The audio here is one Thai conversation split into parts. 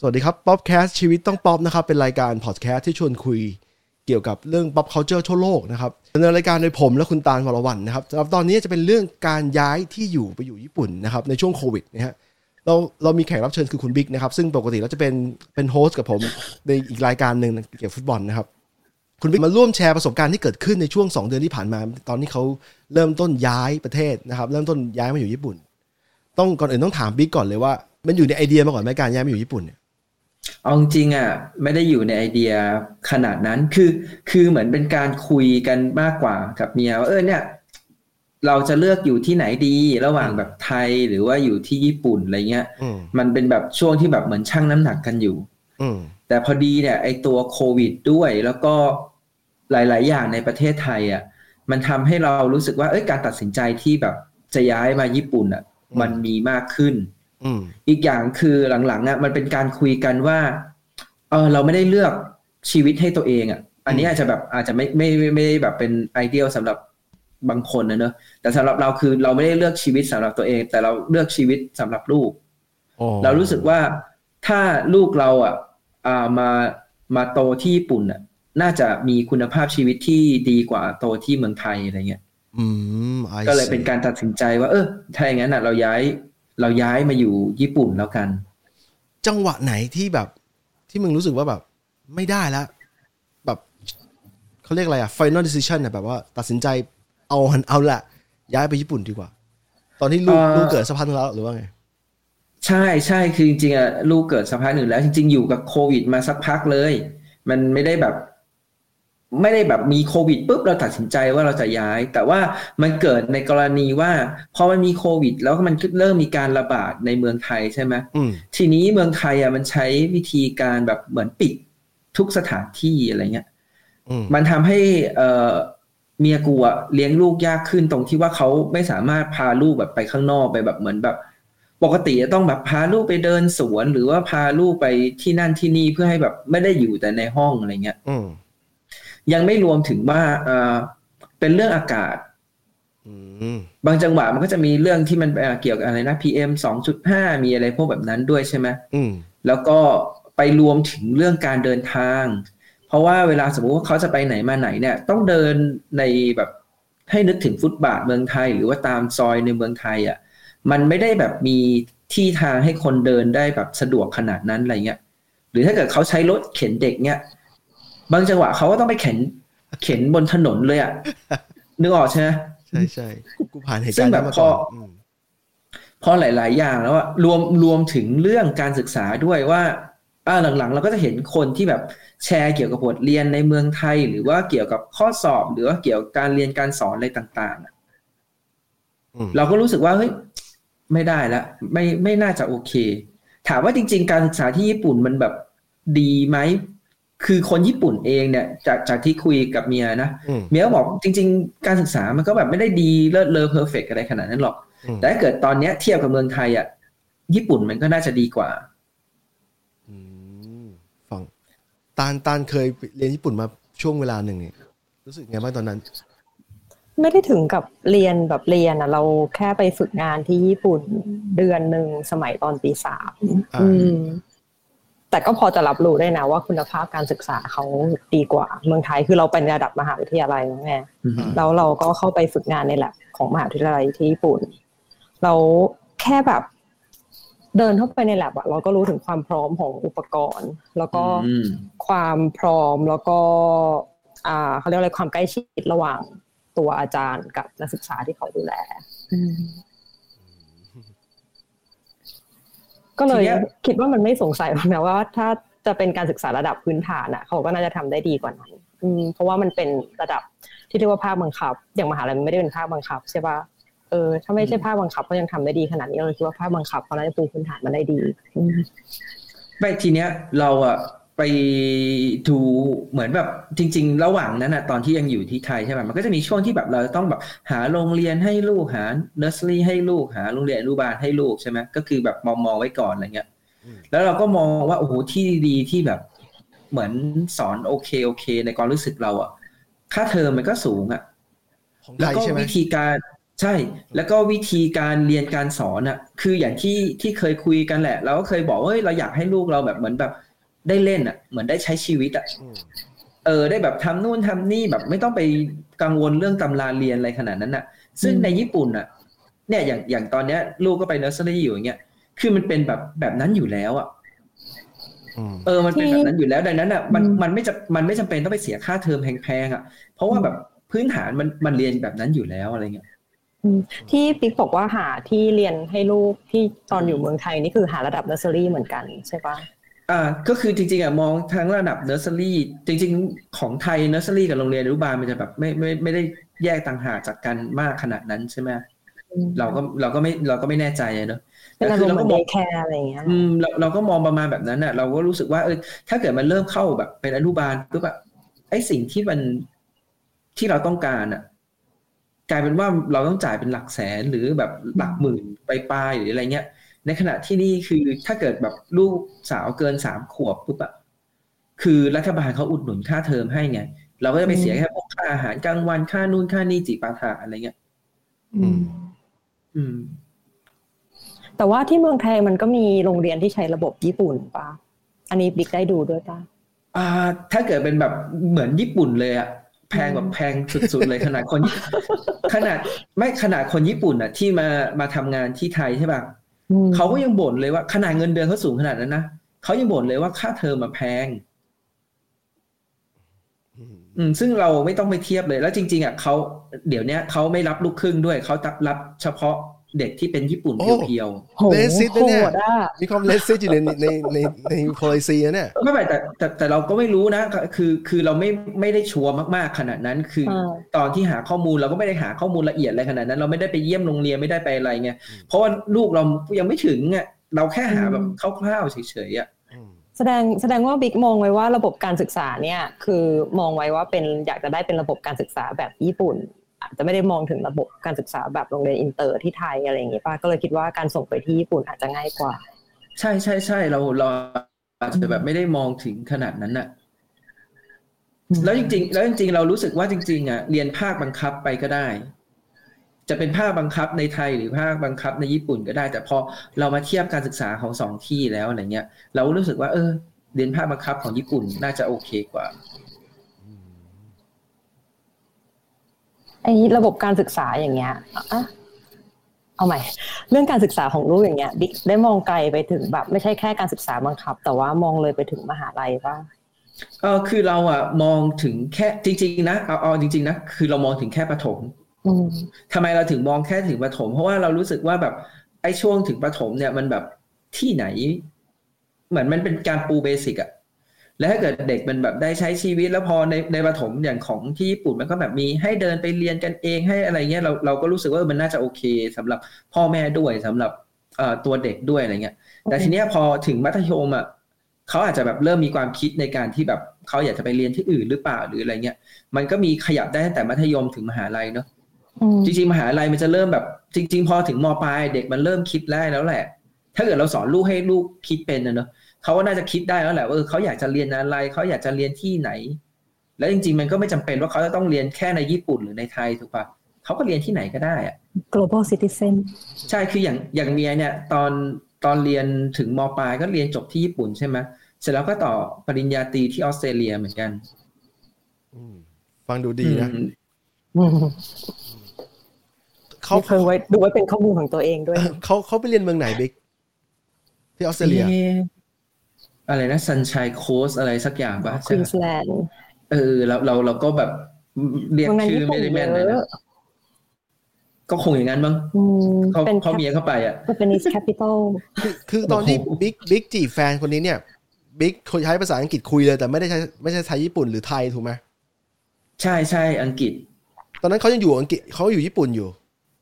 สวัสดีครับ Popcast ชีวิตต้องป๊อปนะครับ เป็นรายการพอดแคสต์ที่ชวนคุยเกี่ยวกับเรื่อง pop culture ทั่วโลกนะครับดำเนินรายการโดยผมและคุณตาลวรวันนะครับสำหรับตอนนี้จะเป็นเรื่องการย้ายที่อยู่ไปอยู่ญี่ปุ่นนะครับในช่วงโควิดนะฮะเราเรามีแขกรับเชิญคือคุณบิ๊กนะครับ ซึ่งปกติแล้วจะเป็นเป็น host กับผมในอีกรายการหนึ่งเกี่ยวกับฟุตบอลนะครับ คุณบิ๊กมาร่วมแชร์ประสบการณ์ที่เกิดขึ้นในช่วง 2 เดือนที่ผ่านมา ตอนที่เขาเริ่มต้นย้ายประเทศนะครับ เริ่มต้นย้ายมาอยู่ญี่ปุ่น ต้องก่อนอื่นต้องถามบิ๊กก่อนเลยว่า มันอยู่ในไอเดียมาก่อนไหมการย้ายมาอยู่ญี่ปุ่นเนี่ย เอาจริงๆอะไม่ได้อยู่ในไอเดียขนาดนั้นคือคือเหมือนเป็นการคุยกันมากกว่ากับเมียว่าเออเนี่ยเราจะเลือกอยู่ที่ไหนดีระหว่างแบบไทยหรือว่าอยู่ที่ญี่ปุ่นอะไรเงี้ยอืมมันเป็นแบบช่วงที่แบบเหมือนชั่งน้ำหนักกันอยู่ อืมแต่พอดีเนี่ยไอตัวโควิดด้วยแล้วก็หลาย ๆ อย่างในประเทศไทยอะมันทำให้เรารู้สึกว่าเอ้ยการตัดสินใจที่แบบจะย้ายมาญี่ปุ่นอะ มันมีมากขึ้น อืมอีกอย่างคือหลังๆอะมันเป็นการคุยกันว่าเออเราไม่ได้เลือกชีวิตให้ตัวเองอะ อันนี้อาจจะแบบอาจจะไม่ไม่ไม่ไม่ได้แบบเป็นไอเดียลสำหรับบางคนนะเนอะแต่สำหรับเราคือเราไม่ได้เลือกชีวิตสำหรับตัวเอง แต่เราเลือกชีวิตสำหรับลูกอ๋อเรารู้สึกว่าถ้าลูกเราอะอ่ามามาโตที่ญี่ปุ่นอะ น่าจะมีคุณภาพชีวิตที่ดีกว่าโตที่เมืองไทยอะไรเงี้ยอืม I ก็เลย see เป็นการตัดสินใจว่า เออถ้าอย่างนั้นอะ เราย้าย เราย้ายมาอยู่ญี่ปุ่นแล้วกัน จังหวะไหนที่แบบ ที่มึงรู้สึกว่าแบบ ไม่ได้แล้วแบบเขาเรียกอะไรอะ final decision อะแบบว่าตัดสินใจเอาหันเอาละย้ายไปญี่ปุ่นดีกว่า ตอนที่ลูกเอ่อลูกเกิดสักพักหนึ่งแล้วหรือว่าไงใช่ใช่คือจริงๆอะลูกเกิดสักพักหนึ่งแล้ว จริง ๆ อยู่กับโควิดมาสักพักเลย มันไม่ได้แบบ ไม่ได้แบบมีโควิดปุ๊บเราตัดสินใจว่าเราจะย้าย แต่ว่ามันเกิดในกรณีว่าพอมันมีโควิด แล้วมันก็เริ่มมีการระบาดในเมืองไทยใช่ไหมอืมทีนี้เมืองไทยอะมันใช้วิธีการแบบเหมือนปิดทุกสถานที่อะไรเงี้ยอืมมันทำให้เอ่อเมียกูอะเลี้ยงลูกยากขึ้นตรงที่ว่าเขาไม่สามารถพาลูกแบบไปข้างนอกไปแบบเหมือนแบบ ปกติจะต้องแบบพาลูกไปเดินสวน หรือว่าพาลูกไปที่นั่นที่นี่เพื่อให้แบบไม่ได้อยู่แต่ในห้องอะไรเงี้ยอืม ยังไม่รวมถึงว่าเอ่อเป็นเรื่องอากาศอืมบางจังหวะมันก็จะมีเรื่องที่มันเอ่อเกี่ยวกับอะไรนะ PM 2.5 มีอะไรพวกแบบนั้นด้วยใช่ไหมอืมแล้วก็ไปรวมถึงเรื่องการเดินทาง เพราะว่าเวลาสมมุติว่าเขาจะไปไหนมาไหนเนี่ย ต้องเดินในแบบให้นึกถึงฟุตบาทเมืองไทย หรือว่าตามซอยในเมืองไทยอะ มันไม่ได้แบบมีที่ทางให้คนเดินได้แบบสะดวกขนาดนั้นอะไรเงี้ย หรือถ้าเกิดเขาใช้รถเข็นเด็กเนี่ย บางจังหวะเขาก็ต้องไปเข็น เข็นบนถนนเลยอะนึกออกใช่ไหมใช่ใช่กูผ่านเหตุซึ่การงณ์แบนั้บนมาพก่ออนอืมเพราะหลาย ๆ อย่างแล้วอะรวมรวมถึงเรื่องการศึกษาด้วยว่าอ่าหลัง ๆ เราก็จะเห็นคนที่แบบแชร์เกี่ยวกับบทเรียนในเมืองไทย หรือว่าเกี่ยวกับข้อสอบ หรือว่าเกี่ยวกับการเรียนการสอนอะไรต่างๆอะอืมเราก็รู้สึกว่าเฮ้ยไม่ได้ละไม่ไม่น่าจะโอเค ถามว่าจริง ๆ การศึกษาที่ญี่ปุ่นมันแบบดีไหม คือคนญี่ปุ่นเองเนี่ยจากจากที่คุยกับเมียนะอืมเมียก็บอกจริง ๆ การศึกษามันก็แบบไม่ได้ดีเลิศเลอ perfect อะไรขนาดนั้นหรอกอืมแต่ถ้าเกิดตอนเนี้ยเทียบกับเมืองไทยอะญี่ปุ่นมันก็น่าจะดีกว่าอืมฟังตาลตาลเคยไปเรียนญี่ปุ่นมาช่วงเวลาหนึ่งเนี่ยรู้สึกไงบ้างตอนนั้น ไม่ได้ถึงกับเรียนแบบเรียนอะเราแค่ไปฝึกงานที่ญี่ปุ่นเดือนหนึ่งสมัยตอนปีสามอ่าอืม แต่ก็พอจะรับรู้ได้นะว่าคุณภาพการศึกษาเขาดีกว่า เมืองไทยคือเราเป็นระดับมหาวิทยาลัยแล้วไงอืมแล้วเราก็เข้าไปฝึกงานในแลบของมหาวิทยาลัยที่ญี่ปุ่น เราแค่แบบเดินเข้าไปในแลบอะเราก็รู้ถึงความพร้อมของอุปกรณ์ แล้วก็อืมความพร้อมแล้วก็อ่าเขาเรียกอะไรความใกล้ชิดระหว่างตัวอาจารย์กับนักศึกษาที่เขาดูแล ก็เลยทีเนี้ยคิดว่ามันไม่สงสัยนะว่าถ้าจะเป็นการศึกษาระดับพื้นฐานอะ เขาก็น่าจะทำได้ดีกว่านั้นอืมเพราะว่ามันเป็นระดับที่เรียกว่าภาคบังคับ อย่างมหาลัยมันไม่ได้เป็นภาคบังคับใช่ป่ะเออถ้าไม่ใช่ภาคบังคับเขายังทำได้ดีขนาดนี้เราคิดว่าภาคบังคับเขาน่าจะปูพื้นฐานมันได้ดีอืมไม่ทีเนี้ยเราอะ ไปดูเหมือนแบบจริง ๆ ระหว่างนั้นอะตอนที่ยังอยู่ที่ไทยใช่ไหมมันก็จะมีช่วงที่แบบเราต้องแบบหาโรงเรียนให้ลูกหาเนอร์สรี่ให้ลูกหาโรงเรียนอนุบาลให้ลูกใช่ไหมก็คือแบบมองมองไว้ก่อนอะไรเงี้ยอืมแล้วเราก็มองว่าโอ้โหที่ดีๆที่แบบเหมือนสอนโอเคโอเค ในความรู้สึกเราอะค่าเทอมมันก็สูงอะของแล้ไทวยก็ใช่ไหมวิธีการใช่ แล้วก็วิธีการเรียนการสอนอะคืออย่างที่ที่เคยคุยกันแหละ เราก็เคยบอกว่าเฮ้ยเราอยากให้ลูกเราแบบเหมือนแบบ ได้เล่นอะ เหมือนได้ใช้ชีวิตอะอืมเออได้แบบทำนู่นทำนี่แบบไม่ต้องไปกังวลเรื่องตำราเรียนอะไรขนาดนั้นน่ะ ซึ่งอืมในญี่ปุ่นอะ เนี่ยอย่างอย่างตอนเนี้ย ลูกก็ไปเนอร์เซอรี่อยู่อย่างเงี้ยคือมันเป็นแบบแบบนั้นอยู่แล้วอะอืมเออ มันเป็นแบบนั้นอยู่แล้วดังนั้นอะ มันอืมมันไม่จะมันไม่จำเป็นต้องไปเสียค่าเทอมแพงๆอะ เพราะว่าแบบพื้นฐานมันมันเรียนแบบนั้นอยู่แล้วอะไรเงี้ยอืมที่บิ๊กบอกว่าหาที่เรียนให้ลูกที่ตอนอยู่เมืองไทยนี่คือหาระดับเนอร์เซอรี่เหมือนกันใช่ปะ อ่าก็คือจริงๆอะมองทั้งระดับเนอร์เซอรี่จริง ๆ ของไทยเนอร์เซอรี่กับโรงเรียนอนุบาลมันจะแบบไม่ไม่ไม่ได้แยกต่างหากจากกันมากขนาดนั้นใช่ไหมอืมเราก็เราก็ไม่เราก็ไม่แน่ใจอะเนอะเป็นแต่อารคืมอณ์เราเหมืก็อนมองเดย์แคร์อะไรอย่างเงี้ยอืมเราเราก็มองประมาณแบบนั้นอะ เราก็รู้สึกว่าเออถ้าเกิดมันเริ่มเข้าแบบเป็นอนุบาลปุ๊บอะไอสิ่งที่มันที่เราต้องการอะ กลายเป็นว่าเราต้องจ่ายเป็นหลักแสนหรือแบบหลักหมื่นไปปลายๆหรืออะไรเงี้ย ในขณะที่นี่คือถ้าเกิดแบบลูกสาวเกินสามขวบปุ๊บอะคือรัฐบาลเขาอุดหนุนค่าเทอมให้ไงเราก็จะไปเสียแค่พวกค่าอาหารกลางวันค่านู่นค่านี่จิปาถะอะไรเงี้ย อืม อืม แต่ว่าที่เมืองไทยมันก็มีโรงเรียนที่ใช้ระบบญี่ปุ่นปะอันนี้บิ๊กได้ดูด้วยปะอ่า ถ้าเกิดเป็นแบบเหมือนญี่ปุ่นเลยอะแพงแบบอืมแพงสุดๆเลยขนาดคน ขนาดไม่ขนาดคนญี่ปุ่นอะที่มามาทำงานที่ไทยใช่ป่ะอืม เขาก็ยังบ่นเลยว่าขนาดเงินเดือนเขาสูงขนาดนั้นนะเขายังบ่นเลยว่าค่าเทอมมาแพงอืมอืมซึ่งเราไม่ต้องไปเทียบเลย แล้วจริง ๆอะเขาเดี๋ยวเนี้ยเขาไม่รับลูกครึ่งด้วยเขารับเฉพาะ เด็กที่เป็นญี่ปุ่นโอ้เพียวโหเลสิตโหนะเนี่ยดอะมีความเลสซิอยู่ในในในใน policy นะเนี่ยๆไม่เป็นไรแต่แต่แต่เราก็ไม่รู้นะ คือคือเราไม่ไม่ได้ชัวร์มากๆขนาดนั้น คืออาตอนที่หาข้อมูลเราก็ไม่ได้หาข้อมูลละเอียดอะไรขนาดนั้น เราไม่ได้ไปเยี่ยมโรงเรียนไม่ได้ไปอะไรไงเพราะว่าลูกเรายังไม่ถึงอะเราแค่หาแบบคร่าวๆเฉยๆอะอืมแสดงแสดงว่าบิ๊กมองไว้ว่าระบบการศึกษาเนี่ยคือมองไว้ว่าเป็นอยากจะได้เป็นระบบการศึกษาแบบญี่ปุ่น อาจจะไม่ได้มองถึงระบบการศึกษาแบบโรงเรียนอินเตอร์ที่ไทยอะไรอย่างงี้ป่ะก็เลยคิดว่าการส่งไปที่ญี่ปุ่นอาจจะง่ายกว่า ใช่ใช่ใช่เราเราอาจจะแบบไม่ได้มองถึงขนาดนั้นน่ะแล้วจริง ๆ แล้วจริง ๆ เรารู้สึกว่าจริง ๆอะเรียนภาคบังคับไปก็ได้ จะเป็นภาคบังคับในไทยหรือภาคบังคับในญี่ปุ่นก็ได้ แต่พอเรามาเทียบการศึกษาของสองที่แล้วอะไรเงี้ย เรารู้สึกว่า เออ เรียนภาคบังคับของญี่ปุ่นน่าจะโอเคกว่า ไอ้ระบบการศึกษาอย่างเงี้ยอะเอาใหม่ เรื่องการศึกษาของลูกอย่างเงี้ยบิ๊กได้มองไกลไปถึงแบบ ไม่ใช่แค่การศึกษาบังคับ แต่ว่ามองเลยไปถึงมหาลัยป่ะเออคือเราอะมองถึงแค่จริง ๆ นะเอาเอาจริง ๆ นะคือเรามองถึงแค่ประถมอืมทำไมเราถึงมองแค่ถึงประถม เพราะว่าเรารู้สึกว่าแบบไอ้ช่วงถึงประถมเนี่ยมันแบบที่ไหน เหมือนมันเป็นการปูเบสิกอะ แล้วถ้าเกิดเด็กมันแบบได้ใช้ชีวิตแล้วพอในในประถมอย่างของที่ญี่ปุ่นมันก็แบบมีให้เดินไปเรียนกันเองให้อะไรเงี้ยเราเราก็รู้สึกว่ามันน่าจะโอเคสำหรับพ่อแม่ด้วยสำหรับเอ่อตัวเด็กด้วยอะไรเงี้ย แต่ทีเนี้ยพอถึงมัธยมอะเขาอาจจะแบบเริ่มมีความคิดในการที่แบบเขาอยากจะไปเรียนที่อื่นหรือเปล่าหรืออะไรเงี้ย มันก็มีขยับได้ตั้งแต่มัธยมถึงมหาลัยเนาะอืมจริงๆมหาลัยมันจะเริ่มแบบ จริง ๆ พอถึงมปลายเด็กมันเริ่มคิดได้แล้วแหละ ถ้าเกิดเราสอนลูกให้ลูกคิดเป็นนะเนอะ เขาก็น่าจะคิดได้แล้วแหละว่าเออเขาอยากจะเรียนอะไรเขาอยากจะเรียนที่ไหน แล้วจริง ๆ มันก็ไม่จำเป็นว่าเขาจะต้องเรียนแค่ในญี่ปุ่นหรือในไทยถูกปะเขาก็เรียนที่ไหนก็ได้อะ global citizen ใช่คืออย่างอย่างเมียเนี่ย ตอนตอนเรียนถึงมปลายก็เรียนจบที่ญี่ปุ่นใช่ไหมเสร็จแล้วก็ต่อปริญญาตรีที่ออสเตรเลียเหมือนกันอืมฟังดูดีนะอืมอืมเขามีเพิ่งไว้ดูไว้เป็นข้อมูลของตัวเองด้วยเขาเขาไปเรียนเมืองไหนบิ๊กที่ออสเตรเลีย อ๊ะอะไรนะ Sunshine Coast อะไรสักอย่างปะควีนส์แลนด์เออเราเราเราก็แบบเรียกเมืองนั้นชื่อญี่ปุ่ไม่นได้เยแม่นเลยอะนะก็คงอย่างนั้นมั้งอืมเขาเป็นเขาเมียเข้าไปอะเป็น capital คือคือตอนที่โอ้โหบิ๊กบิ๊กจีบแฟนคนนี้เนี่ยบิ๊กใช้ภาษาอังกฤษคุยเลย แต่ไม่ได้ใช้ไม่ใช่ใช้ญี่ปุ่นหรือไทยถูกไหมใช่ใช่อังกฤษ ตอนนั้นเขายังอยู่อังกฤษเขาอยู่ญี่ปุ่นอยู่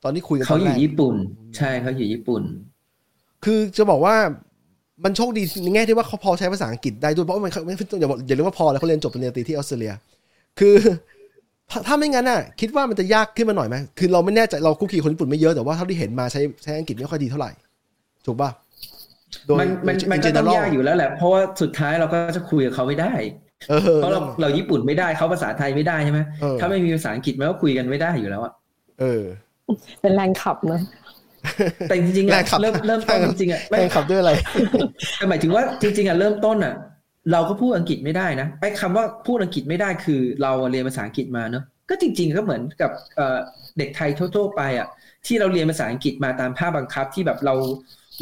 ตอนที่คุยกันตเขาอนอแรยู่กญี่ปุ่น ใช่เขาอยู่ญี่ปุ่น คือจะบอกว่า มันโชคดีในแง่ที่ว่าเขาพอใช้ภาษาอังกฤษได้ด้วยเพราะว่ามันไม่อย่าบอกอย่าลืมว่าพอแล้วเขาเรียนจบปริญญาตรีที่ออสเตรเลีย คือถ้าถ้าไม่งั้นน่ะ คิดว่ามันจะยากขึ้นมาหน่อยไหมคือเราไม่แน่ใจเราคุกคีคนญี่ปุ่นไม่เยอะแต่ว่าเท่าที่เห็นมาใช้ใช้อังกฤษไม่ค่อยดีเท่าไหร่ ถูกป่ะโดยมันมันโดยมัน in ก็ต้อง general ยากอยู่แล้วแหละเพราะว่าสุดท้ายเราก็จะคุยกับเขาไม่ได้เออเพราะเราเราญี่ปุ่นไม่ได้เขาภาษาไทยไม่ได้ใช่ไหมเออถ้าไม่มีภาษาอังกฤษมันก็คุยกันไม่ได้อยู่แล้วอะเออ เป็นแรงขับเนอะ แต่จริงๆแรอะงขับเริ่มเริ่มต้นจริงๆอะไม่แรงขับด้วยอะไรแต่หมายถึงว่าจริงๆอะเริ่มต้นอะเราก็พูดอังกฤษไม่ได้นะไอ้คำว่าพูดอังกฤษไม่ได้คือ เราเรียนภาษาอังกฤษมาเนอะก็จริง ๆ ก็เหมือนกับเอ่อเด็กไทยทั่วๆไปอะที่เราเรียนภาษาอังกฤษมาตามภาคบังคับที่แบบเรา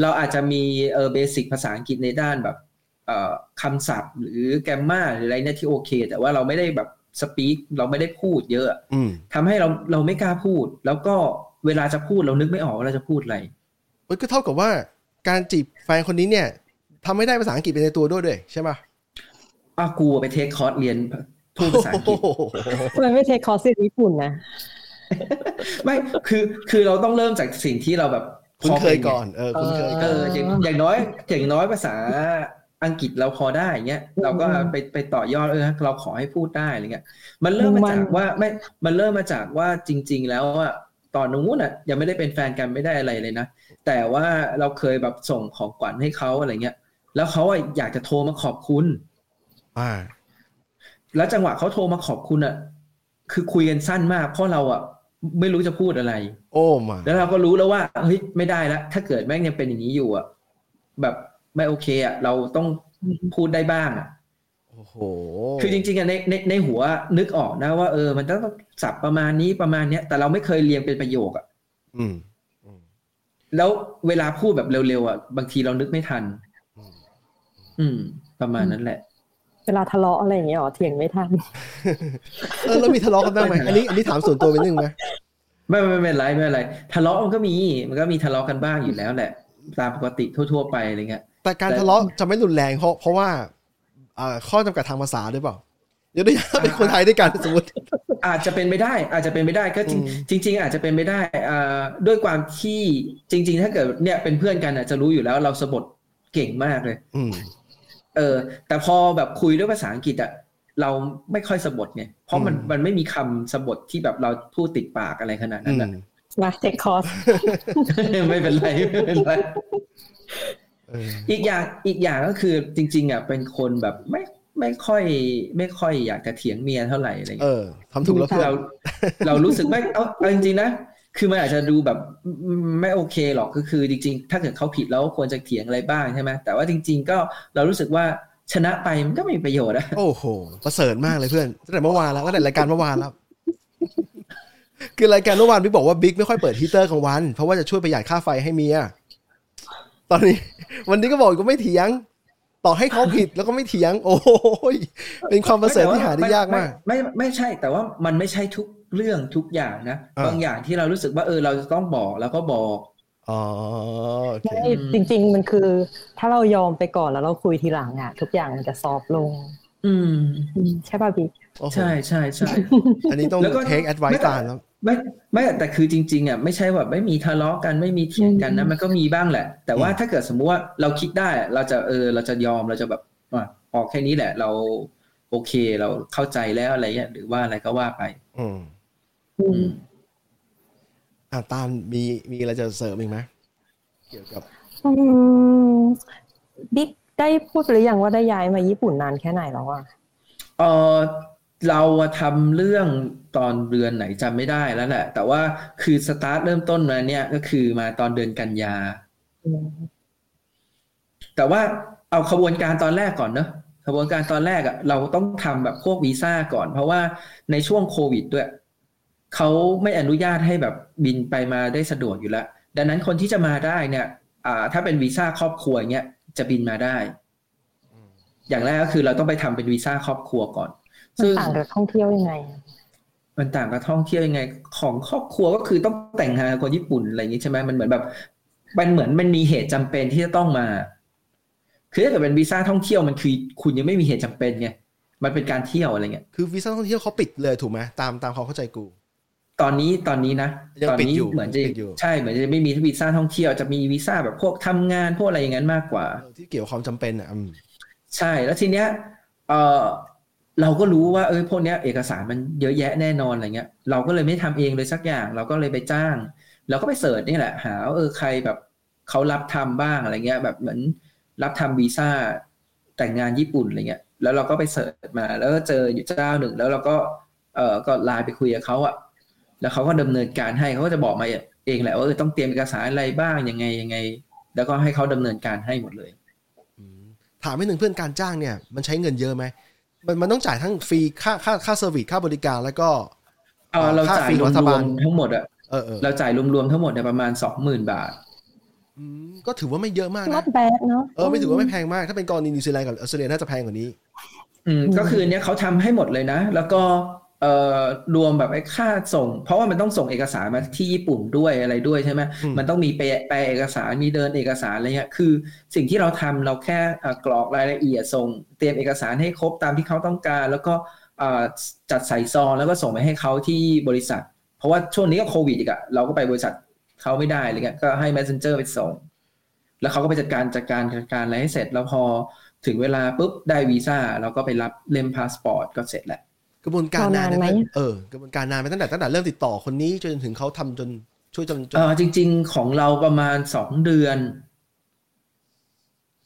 เราอาจจะมีเออเบสิกภาษาอังกฤษในด้านแบบเอ่อคำศัพท์ หรือแกรมมาหรืออะไรเนี่ยที่โอเค แต่ว่าเราไม่ได้แบบสปีกเราไม่ได้พูดเยอะอืมทำให้เราเราไม่กล้าพูด แล้วก็ เวลาจะพูดเรานึกไม่ออกว่าเราจะพูดอะไรเอ้ยก็เท่ากับว่าการจีบแฟนคนนี้เนี่ยทำให้ได้ภาษาอังกฤษเป็นในตัวด้วยด้วยใช่ไหมอ้าวกูไปเทคคอร์สเรียนพูดภาษาอังกฤษโอ้โหทำไมไม่เทคคอร์สเรียนญี่ปุ่นนะไม่คือคือเราต้องเริ่มจากสิ่งที่เราแบบคุ้นเคยพป็ไงก่อนเออคุ้นเคยเอก่อนออย่างอย่างน้อยอย่างน้อยภาษาอังกฤษเราพอได้เงี้ยเราก็ไปไปต่อยอดเออเราขอให้พูดได้อะไรเงี้ย มันเริ่มมาจากว่าไม่มันเริ่มมาจากว่าจริง ๆ แล้วว่า ตอนนู้นอะยังไม่ได้เป็นแฟนกันไม่ได้อะไรเลยนะแต่ว่าเราเคยแบบส่งของขวัญให้เขาอะไรเงี้ย แล้วเขาอะอยากจะโทรมาขอบคุณ อ่า แล้วจังหวะเขาโทรมาขอบคุณอะ คือคุยกันสั้นมากเพราะเราอะไม่รู้จะพูดอะไร โอ้มาแล้วเราก็รู้แล้วว่าเฮ้ยไม่ได้แล้วถ้าเกิดแม่งยังเป็นอย่างนี้อยู่อะแบบไม่โอเคอะเราต้องพูดได้บ้างอะ โอ้โห คือจริงๆอะในในในหัวนึกออกนะว่าเออ มันต้องสับประมาณนี้ประมาณเนี้ย แต่เราไม่เคยเรียงเป็นประโยคอะอืมแล้วเวลาพูดแบบเร็วๆอะบางทีเรานึกไม่ทัน อืมอืมประมาณนั้นแหละ เวลาทะเลาะอะไรอย่างเงี้ยหรอเถียงไม่ทันเออแล้วมีทะเลาะกันบ้างไหมอันนี้อันนี้ถามส่วนตัวไปนิดนึงไหมไม่ไม่ไม่เป็นไรไม่เป็นไร ทะเลาะมันก็มี มันก็มีทะเลาะกันบ้างอยู่แล้วแหละ ตามปกติทั่ว ๆ ไปอะไรเงี้ยแต่การทะเลาะจะไม่รุนแรงเพราะเพราะว่าอ่า ข้อจำกัดทางภาษาด้วยเปล่าเดี๋ยวได้เป็นคนไทยด้วยกันสมมติอาจจะเป็นไปได้ อาจจะเป็นไปได้ก็จริงอืมจริงๆอาจจะเป็นไปได้อ่าด้วยความที่จริง ๆ ถ้าเกิดเนี่ยเป็นเพื่อนกันอะจะรู้อยู่แล้วเราสะบดเก่งมากเลย อืมเออ แต่พอแบบคุยด้วยภาษาอังกฤษอะเราไม่ค่อยสะบดไงเพราะมันอืมมันไม่มีคำสะบดที่แบบเราพูดติดปากอะไรขนาดอืนั้นมอะมาเทคคอร์สไม่เป็นไรไม่เป็นไรเอออีกอย่างอีกอย่างก็คือจริง ๆอะเป็นคนแบบไม่ไม่ค่อย ไม่ค่อยอยากจะเถียงเมียเท่าไหร่อะไรเอเงี้ยอทำถูกแล้วเพื่อนเราเรารู้สึกไม่เอาเอาจริงๆนะคือมันอาจจะดูแบบไม่โอเคหรอกก็คือจริง ๆ ถ้าเกิดเขาผิดแล้วควรจะเถียงอะไรบ้างใช่ไหมแต่ว่าจริง ๆ ก็เรารู้สึกว่าชนะไปมันก็ไม่มีประโยชน์อะโอ้โหประเสริฐมากเลยเพื่อนตั้งแต่เมื่อวานแล้วตั้งแต่รายการเมื่อวานแล้วคือรายการเมื่อวานบิ๊กบอกว่าบิ๊กไม่ค่อยเปิดฮีเตอร์กลางวัน เพราะว่าจะช่วยประหยัดค่าไฟให้เมีย ตอนนี้ วันนี้ก็บอกก็ไม่เถียง ต่อให้เขาผิดแล้วก็ไม่เถียง โอ้ยเป็นความประเสริฐที่หาได้ยากมาก ไม่ไม่ไม่ใช่แต่ว่ามันไม่ใช่ทุกเรื่องทุกอย่างนะอ่าบางอย่างที่เรารู้สึกว่าเออเราจะต้องบอกแล้วก็บอกอ๋อโอเคไม่จริง ๆ มันคือ ถ้าเรายอมไปก่อนแล้วเราคุยทีหลังอะ ทุกอย่างมันจะซอฟต์ลงอืมอืม ใช่ป่ะพี่โอ้โห ใช่ใช่ใช่อันนี้ต้องแล้วก็เทคแอดไวไม่ซ์แต่ตามแล้วไม่ไม่แต่คือจริงๆอะไม่ใช่แบบไม่มีทะเลาะกันไม่มีเถียงกันนะอืมมันก็มีบ้างแหละ แต่ว่าอืมถ้าเกิดสมมุติว่าเราคิดได้อะเราจะเออเราจะยอมเราจะแบบอะพอแค่นี้แหละ เราโอเคเราเข้าใจแล้วอะไรเงี้ยหรือว่าอะไรก็ว่าไป อืมอืมอ่าตามมีมีอะไรจะเสริมอีกไหมเกี่ยวกับอืมบิ๊กได้พูดไปหรือยังว่าได้ย้ายมาญี่ปุ่นนานแค่ไหนแล้วอะเออ เราอะทำเรื่องตอนเดือนไหนจำไม่ได้แล้วแหละ แต่ว่าคือสตาร์ทเริ่มต้นมาเนี่ยก็คือมาตอนเดือนกันยาอืมแต่ว่าเอาขบวนการตอนแรกก่อนเนอะขบวนการตอนแรกอะเราต้องทำแบบพวกวีซ่าก่อน เพราะว่าในช่วงโควิดด้วยเขาไม่อนุญาตให้แบบบินไปมาได้สะดวกอยู่แล้ว ดังนั้นคนที่จะมาได้เนี่ยอ่าถ้าเป็นวีซ่าครอบครัวเงี้ยจะบินมาได้ อย่างแรกก็คือเราต้องไปทำเป็นวีซ่าครอบครัวก่อน มันซึ่งต่างกับท่องเที่ยวยังไงอะมันต่างกับท่องเที่ยวยังไง ของครอบครัวก็คือต้องแต่งงานกับคนญี่ปุ่นอะไรอย่างนี้ใช่ไหมมันเหมือนแบบ มันเหมือนมันมีเหตุจำเป็นที่จะต้องมา คือถ้าเกิดเป็นวีซ่าท่องเที่ยวมันคือ คุณยังไม่มีเหตุจำเป็นไงมันเป็นการเที่ยวอะไรเงี้ย คือวีซ่าท่องเที่ยวเขาปิดเลยถูกไหมตามตามความเข้าใจกู ตอนนี้ตอนนี้นะยังตอนปิดนี้อยู่เหมือนจะปิดอยู่ใช่เหมือนจะไม่มีวีซ่าท่องเที่ยวจะมีวีซ่าแบบพวกทำงานพวกอะไรอย่างนั้นมากกว่าเออที่เกี่ยวกับความจำเป็นอะอืมใช่แล้วทีเนี้ย เออ เราก็รู้ว่าเออพวกนี้เอกสารมันเยอะแยะแน่นอนอะไรเงี้ย เราก็เลยไม่ทำเองเลยสักอย่าง เราก็เลยไปจ้าง เราก็ไป search นี่แหละ หาเออใครแบบเขารับทำบ้างอะไรเงี้ย แบบเหมือนรับทำวีซ่าแต่งงานญี่ปุ่นอะไรเงี้ย แล้วเราก็ไป search มา แล้วก็เจออยู่เจ้าหนึ่ง แล้วเราก็เออก็ไลน์ไปคุยกับเขาอะแล้วเขาก็ดำเนินการให้เขาก็จะบอกมาเองแหละว่าเออต้องเตรียมเอกสารอะไรบ้างยังไงยังไง แล้วก็ให้เขาดำเนินการให้หมดเลยถามให้หนึ่งเพื่อนการจ้างเนี่ย มันใช้เงินเยอะไหม มันมันต้องจ่ายทั้ง fee ค่าค่าค่า service ค่าบริการแล้วก็เออเราค่าจ่าย fee รัฐบาลรวมๆทั้งหมดอะเออเออเราจ่ายรวมๆทั้งหมดเนี่ยประมาณสองหมื่นบาทอืมก็ถือว่าไม่เยอะมาก not นะ bad เนาะเออไม่ถือว่าไม่แพงมาก ถ้าเป็นกรณีนิวซีแลนด์กับออสเตรเลียน่าจะแพงกว่านี้ อืมก็คือเนี่ยเขาทำให้หมดเลยนะ แล้วก็ เอ่อรวมแบบไอ้ค่าส่ง เพราะว่ามันต้องส่งเอกสารมาที่ญี่ปุ่นด้วยอะไรด้วยใช่ไหมอืมมันต้องมีแปลแปลเอกสารมีเดินเอกสารอะไรเงี้ยคือสิ่งที่เราทำเราแค่เอ่อกรอกรายละเอียดส่ง เตรียมเอกสารให้ครบตามที่เขาต้องการ แล้วก็เอ่อจัดใส่ซองแล้วก็ส่งไปให้เขาที่บริษัท เพราะว่าช่วงนี้ก็โควิดอีกอะเราก็ไปบริษัทเขาไม่ได้อะไรเงี้ยก็ให้ messenger ไปส่ง แล้วเขาก็ไปจัดการจัดการจัดการอะไรให้เสร็จแล้วพอถึงเวลาปุ๊บได้วีซ่าเราก็ไปรับเล่มพาสปอร์ตก็เสร็จแหละ กระบวนการนานรอนานไหมเออกระบวนการนานไปตั้งแต่ตั้งแต่เริ่มติดต่อคนนี้จนถึงเขาทำจนช่วยจนจนเออจริง ๆ ของเราประมาณสองเดือน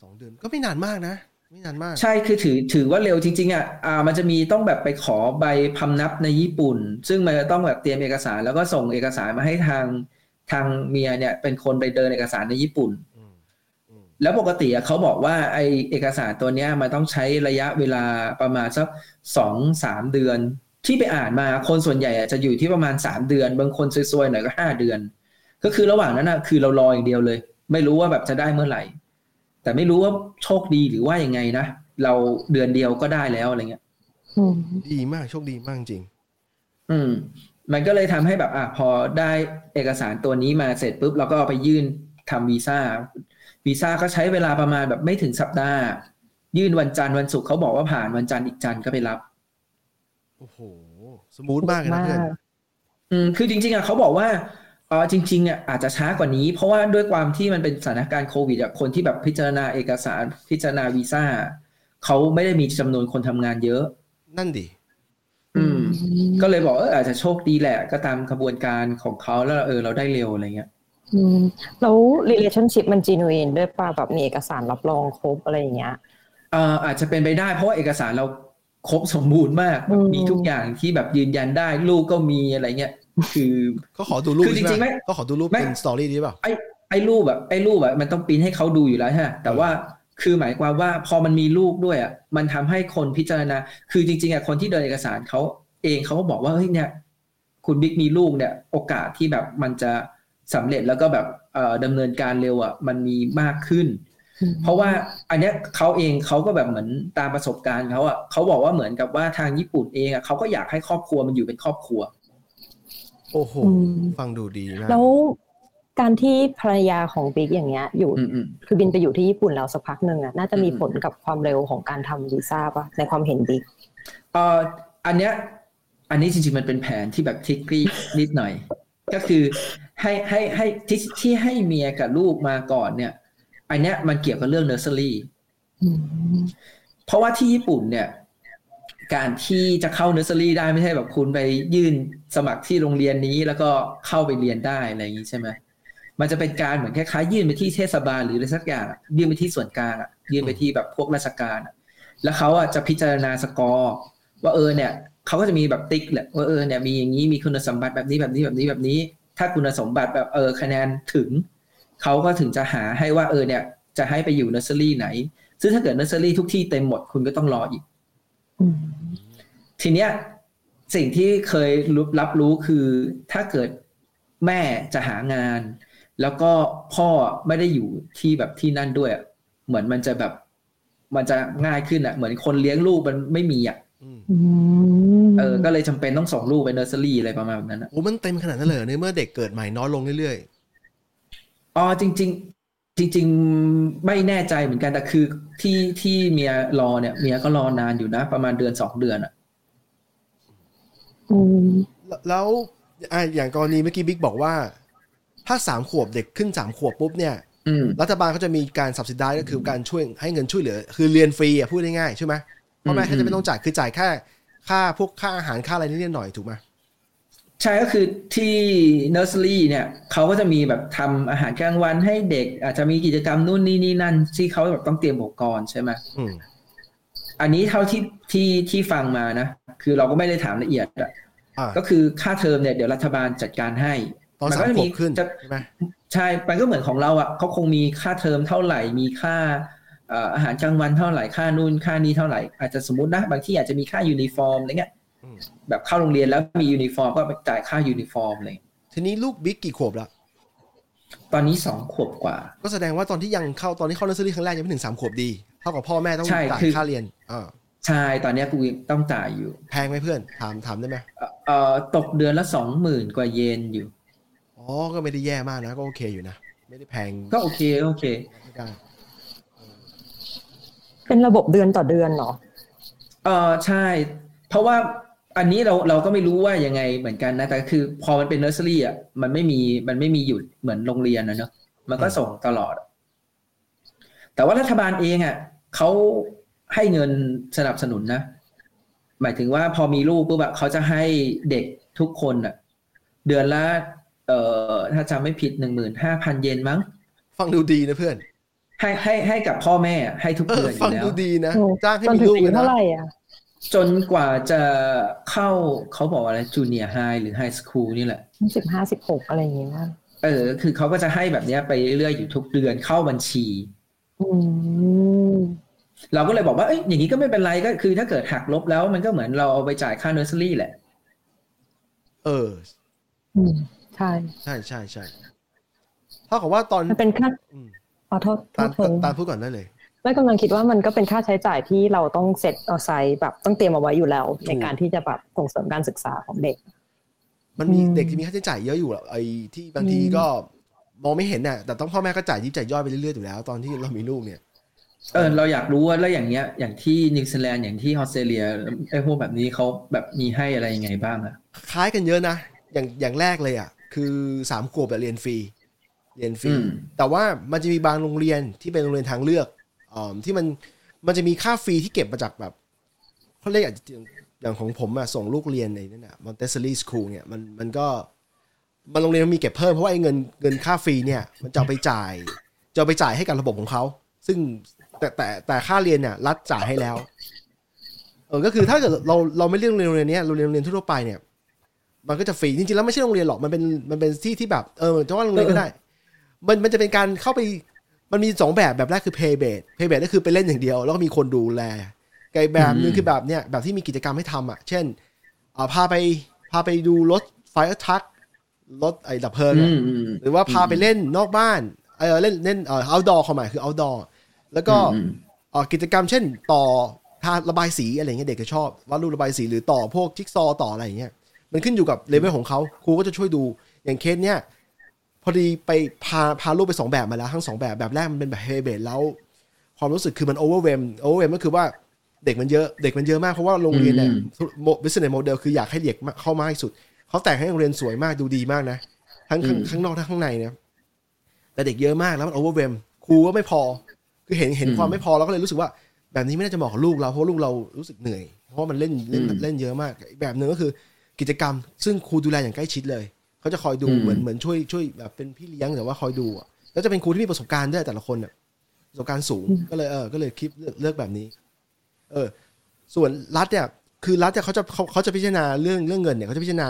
สองเดือนก็ไม่นานมากนะไม่นานมาก ใช่คือถือถือว่าเร็วจริง ๆอะอ่ามันจะมีต้องแบบไปขอใบพำนับในญี่ปุ่น ซึ่งมันจะต้องแบบเตรียมเอกสาร แล้วก็ส่งเอกสารมาให้ทางทางเมียเนี่ย เป็นคนไปเดินเอกสารในญี่ปุ่นอืมอืม แล้วปกติอะเขาบอกว่าไอเอกสารตัวเนี้ยมันต้องใช้ระยะเวลาประมาณสักสองสามเดือน ที่ไปอ่านมาคนส่วนใหญ่อะจะอยู่ที่ประมาณสามเดือน บางคนซวยๆหน่อยก็ห้าเดือน ก็คือระหว่างนั้นอะคือเรารออย่างเดียวเลย ไม่รู้ว่าแบบจะได้เมื่อไหร่ แต่ไม่รู้ว่าโชคดีหรือว่ายังไงนะเราเดือนเดียวก็ได้แล้วอะไรเงี้ยอืมดีมากโชคดีมากจริง อืม มันก็เลยทำให้แบบอะพอได้เอกสารตัวนี้มาเสร็จปุ๊บเราก็เอาไปยื่นทำวีซ่า วีซ่าก็ใช้เวลาประมาณแบบไม่ถึงสัปดาห์ ยื่นวันจันทร์วันศุกร์เขาบอกว่าผ่านวันจันทร์อีกจันทร์ก็ไปรับโอ้โห smooth มากเลยนะเพื่อนอืมคือจริง ๆอะเขาบอกว่าเออจริงๆอะอาจจะช้ากว่านี้ เพราะว่าด้วยความที่มันเป็นสถานการณ์โควิดอะคนที่แบบพิจารณาเอกสารพิจารณาวีซ่าเขาไม่ได้มีจำนวนคนทำงานเยอะ นั่นดิอืม ก็เลยบอกเอออาจจะโชคดีแหละ ก็ตามกระบวนการของเขาแล้วเออเราได้เร็วอะไรเงี้ย อืมแล้ว relationship มัน genuine ด้วยป่ะแบบมีเอกสารรับรองครบอะไรอย่างเงี้ยเอ่ออาจจะเป็นไปได้เพราะว่าเอกสารเราครบสมบูรณ์มากอืมมีทุกอย่างที่แบบยืนยันได้ลูกก็มีอะไรเงี้ยคือก็ขอดูรูปคือจริงๆใช่ไหมไม่ก็ขอดูรูปไม่เป็นสตอรี่ดีเปล่าไอ้ไอ้รูปแบบไอ้รูปแบบมันต้องปริ้นให้เขาดูอยู่แล้วใช่ไหมแต่ว่าคือหมายความว่าพอมันมีลูกด้วยอะมันทำให้คนพิจารณา คือจริงๆอะคนที่เดินเอกสารเขาเองเขาก็บอกว่าเฮ้ยเนี่ย คุณบิ๊กมีลูกเนี่ย โอกาสที่แบบมันจะ สำเร็จแล้วก็แบบเอ่อดำเนินการเร็วอะมันมีมากขึ้น เพราะว่าอันเนี้ยเขาเองเขาก็แบบเหมือนตามประสบการณ์เขาอะเขาบอกว่าเหมือนกับว่าทางญี่ปุ่นเองอะเขาก็อยากให้ครอบครัวมันอยู่เป็นครอบครัว โอ้โหอืมฟังดูดีมากแล้วการที่ภรรยาของบิ๊กอย่างเงี้ย อยู่อืมอืมคือบินไปอยู่ที่ญี่ปุ่นแล้วสักพักหนึ่งอะน่าจะมีผลกับความเร็วของการทำวีซ่าป่ะในความเห็นบิ๊กเอ่ออันเนี้ยอันนี้จริงๆมันเป็นแผนที่แบบ tricky นิดหน่อย ก็คือ ให้ให้ให้ที่ที่ให้เมียกับลูกมาก่อนเนี่ยอันเนี้ยมันเกี่ยวกับเรื่องเนอร์เซอรี่เพราะว่าที่ญี่ปุ่นเนี่ย การที่จะเข้าเนอร์เซอรี่ได้ไม่ใช่แบบคุณไปยื่นสมัครที่โรงเรียนนี้แล้วก็เข้าไปเรียนได้อะไรอย่างนี้ใช่ไหมมันจะเป็นการเหมือนคล้ายๆยื่นไปที่เทศบาลหรืออะไรสักอย่างยื่นไปที่ส่วนกลางอะยื่นไปที่แบบพวกราชการอะแล้วเขาอะจะพิจารณาสกอร์ ว่าเออเนี่ยเขาก็จะมีแบบติ๊กแหละว่าเออเนี่ยมีอย่างนี้มีคุณสมบัติแบบนี้แบบนี้แบบนี้แบบนี้ ถ้าคุณสมบัติแบบเออคะแนนถึง เขาก็ถึงจะหาให้ว่าเออเนี่ยจะให้ไปอยู่เนอร์เซอรี่ไหน ซึ่งถ้าเกิดเนอร์เซอรี่ทุกที่เต็มหมดคุณก็ต้องรออีกอืมทีเนี้ยสิ่งที่เคยรู้รับรู้คือถ้าเกิดแม่จะหางาน แล้วก็พ่อไม่ได้อยู่ที่แบบที่นั่นด้วยอะเหมือนมันจะแบบ มันจะง่ายขึ้นอะ เหมือนคนเลี้ยงลูกมันไม่มีอะอืมอืม เออ ก็เลยจำเป็นต้องส่งลูกไปเนอร์เซอรี่อะไรประมาณนั้นอะโอ้มันเต็มขนาดนั้นเลยเหรอในเมื่อเด็กเกิดใหม่น้อยลงเรื่อยอ๋อจริง ๆ จริง ๆ ไม่แน่ใจเหมือนกันแต่คือที่ที่เมียรอเนี่ยเมียก็รอนานอยู่นะ ประมาณเดือนสองเดือนอะอืมๆแล้วอะอย่างกรณีเมื่อกี้บิ๊กบอกว่า ถ้าสามขวบเด็กขึ้นสามขวบปุ๊บเนี่ยอืมรัฐบาลเขาจะมีการสับสิดายก็คือการช่วยให้เงินช่วยเหลือ คือเรียนฟรีอะพูดง่ายๆใช่ไหมพ่อแม่อืมเขาจะไม่ต้องจ่ายคือจ่ายแค่ ค่าพวกค่าอาหารค่าอะไรนิดๆหน่อยๆถูกไหมใช่ก็คือที่เนอร์เซอรี่เนี่ยเขาก็จะมีแบบทำอาหารกลางวันให้เด็ก อาจจะมีกิจกรรมนู่นนี่นี่นั่น ที่เขาแบบต้องเตรียมอุปกรณ์ใช่ไหมอืมอันนี้เท่าที่ที่ที่ฟังมานะ คือเราก็ไม่ได้ถามละเอียดอะอ่าก็คือค่าเทอมเนี่ยเดี๋ยวรัฐบาลจัดการให้ตอนมันก็จะมีสามขวบขึ้นจะใช่ไหมใช่มันก็เหมือนของเราอะเขาคงมีค่าเทอมเท่าไหร่มีค่าเอ่ออาหารกลางวันเท่าไหร่ค่านู่นค่านี้เท่าไหร่อาจจะสมมตินะบางที่อาจจะมีค่ายูนิฟอร์มอะไรเงี้ยอืมแบบเข้าโรงเรียนแล้วมียูนิฟอร์มก็ไปจ่ายค่ายูนิฟอร์มอะไรเงี้ยทีนี้ลูกบิ๊กกี่ขวบละตอนนี้สองขวบกว่า ก็แสดงว่าตอนที่ยังเข้าตอนที่เข้าเนอร์เซอรี่ครั้งแรกยังไม่ถึงสามขวบดีเท่ากับพ่อแม่ต้องใช่จ่ายคือค่าเรียนอ่าใช่ตอนเนี้ยกูต้องจ่ายอยู่ แพงไหมเพื่อนถามถามได้ไหมเอ่อเอ่อตกเดือนละสองหมื่นกว่าเยนอยู่อ๋อก็ไม่ได้แย่มากนะ ก็โอเคอยู่นะไม่ได้แพงก็โอเคโอเคไม่ได้ เป็นระบบเดือนต่อเดือนเหรอเออใช่ เพราะว่าอันนี้เราเราก็ไม่รู้ว่ายังไงเหมือนกันนะ แต่คือพอมันเป็นเนอร์เซอรี่อะมันไม่มีมันไม่มีหยุดเหมือนโรงเรียนนะเนอะมันก็ส่งตลอด แต่ว่ารัฐบาลเองอะเขาให้เงินสนับสนุนนะ หมายถึงว่าพอมีลูกปุ๊บอะเขาจะให้เด็กทุกคนอะ เดือนละเอ่อถ้าจำไม่ผิดหนึ่งหมื่นห้าพันเยนมั้ง ฟังดูดีนะเพื่อน ให้ให้ให้กับพ่อแม่อะให้ทุกเออเดือนอฟังยู่แล้วดูดีนะโอ้จ้างให้จนมีถึงลูกอาเลยุยนะเท่าไหร่อะจนกว่าจะเข้าเขาบอกว่าอะไรจูเนียร์ไฮหรือไฮสคูลนี่แหละสิบห้าสิบหกอะไรอย่างเงี้ยเออ คือเขาก็จะให้แบบเนี้ยไปเรื่อยๆอยู่ทุกเดือนเข้าบัญชีอืมเราก็เลยบอกว่าเอ้ยอย่างนี้ก็ไม่เป็นไรก็คือ ถ้าเกิดหักลบแล้ว มันก็เหมือนเราเอาไปจ่ายค่าเนอร์เซอรี่แหละ เอออืมใช่ใช่ใช่ใช่เท่ากับว่าตอนมันเป็นค่า อืมขอโทษโทตาษลเพิ่งตาลพูดก่อนได้เลยไม่กำลังคิดว่ามันก็เป็นค่าใช้จ่ายที่เราต้องเซตเอาไซแบบต้องเตรียมเอาไว้อยู่แล้ว ในการที่จะแบบส่งเสริมการศึกษาของเด็ก มันมีอืมเด็กที่มีค่าใช้จ่ายเยอะอยู่อะไอ้ที่บางทีอืมก็มองไม่เห็นน่ะ แต่ต้องพ่อแม่ก็จ่ายยิบจ่ายย่อยไปเรื่อยๆอยู่แล้ว ตอนที่เรามีลูกเนี่ยเออเราอยากรู้ว่าแล้วอย่างเงี้ย อย่างที่นิวซีแลนด์อย่างที่ออสเตรเลียไอ้พวกแบบนี้เขาแบบมีให้อะไรยังไงบ้างอะคล้ายกันเยอะนะอย่างอย่างแรกเลยอะ คือสามขวบแบบเรียนฟรี เรียนฟรีอืมแต่ว่ามันจะมีบางโรงเรียนที่เป็นโรงเรียนทางเลือกอ่าที่มันมันจะมีค่า fee ที่เก็บมาจากแบบเขาเรียกอย่างอย่างของผมอะส่งลูกเรียนในนั่นอะ Montessori school เนี่ยมันมันก็มันโรงเรียนมันมีเก็บเพิ่มเพราะว่าไอ้เงินเงินค่า fee เนี่ย มันจะเอาไปจ่ายจะเอาไปจ่ายให้กับระบบของเขา ซึ่งแต่แต่แต่ค่าเรียนเนี่ย รัฐจ่ายให้แล้ว เออก็คือถ้าเกิดเราเราไม่เรียนโรงเรียนโรงเรียนเนี้ยโรงเรียนโรงเรียนทั่วๆไปเนี่ย มันก็จะฟรีจริงๆแล้วไม่ใช่โรงเรียนหรอกมันเป็นมันเป็นที่ที่แบบเออจะว่าโรงเรียนก็ได้ มันมันจะเป็นการเข้าไปมันมีสองแบบแบบแรกคือ play base play base ก็คือไปเล่นอย่างเดียว แล้วก็มีคนดูแลกับอีกแบบหนึงคือแบบเนี้ยแบบที่มีกิจกรรมให้ทำอะ เช่นอ่าพาไปพาไปดูรถไฟทักรถไอ้ดับเพลิงอือะมอืมหรือว่าพาไปเล่นนอกบ้านเออเล่นเล่นเอ่อ outdoor ความหมายคือ outdoor แล้วก็อืมเอ่อกิจกรรมเช่นต่อทาระบายสีอะไรเงี้ยเด็กจะชอบวาดรูประบายสีหรือต่อพวกจิ๊กซอว์ต่ออะไรอย่างเงี้ยมันขึ้นอยู่กับเลเวลของเขาครูก็จะช่วยดูอย่างเคสเนี้ยพ อดีไปพาพาลูกไปสองแบบมาแล้วทั้งสองแบบแบบแรกมันเป็นแบบเฮเบดแล้ว ความรู้สึกคือมัน overwhelm overwhelm ก็คือว่าเด็กมันเยอะเด็กมันเยอะมากเพราะว่าโรงเรียนเนี่ย business model คืออยากให้เด็กเข้ามากที่สุด เขาแต่งให้โรงเรียนสวยมากดูดีมากนะ ทั้งข้างอืมข้างนอกทั้งข้างในเนี่ยแต่เด็กเยอะมากแล้วมัน overwhelm ครูก็ไม่พอ คือเห็นเห็นความไม่พอเราก็เลยรู้สึกว่า แบบนี้ไม่น่าจะเหมาะกับลูกเราเพราะลูกเรารู้สึกเหนื่อย เพราะว่ามันเล่นเล่นอืมเล่นเยอะมากอีกแบบหนึ่งก็คือกิจกรรม ซึ่งครูดูแลอย่างใกล้ชิดเลย เขาจะคอยดูอืมเหมือนเหมือนช่วยช่วยแบบเป็นพี่เลี้ยงแต่ว่าคอยดูอะแล้วจะเป็นครูที่มีประสบการณ์ด้วยแต่ละคนเนี่ยประสบการณ์สูงก็เลยเออก็เลยคิดเลือกเลือกแบบนี้ เออ ส่วนรัฐเนี่ย คือรัฐเนี่ยเขาจะเขาเขาจะพิจารณาเรื่องเรื่องเงินเนี่ยเขาจะพิจารณา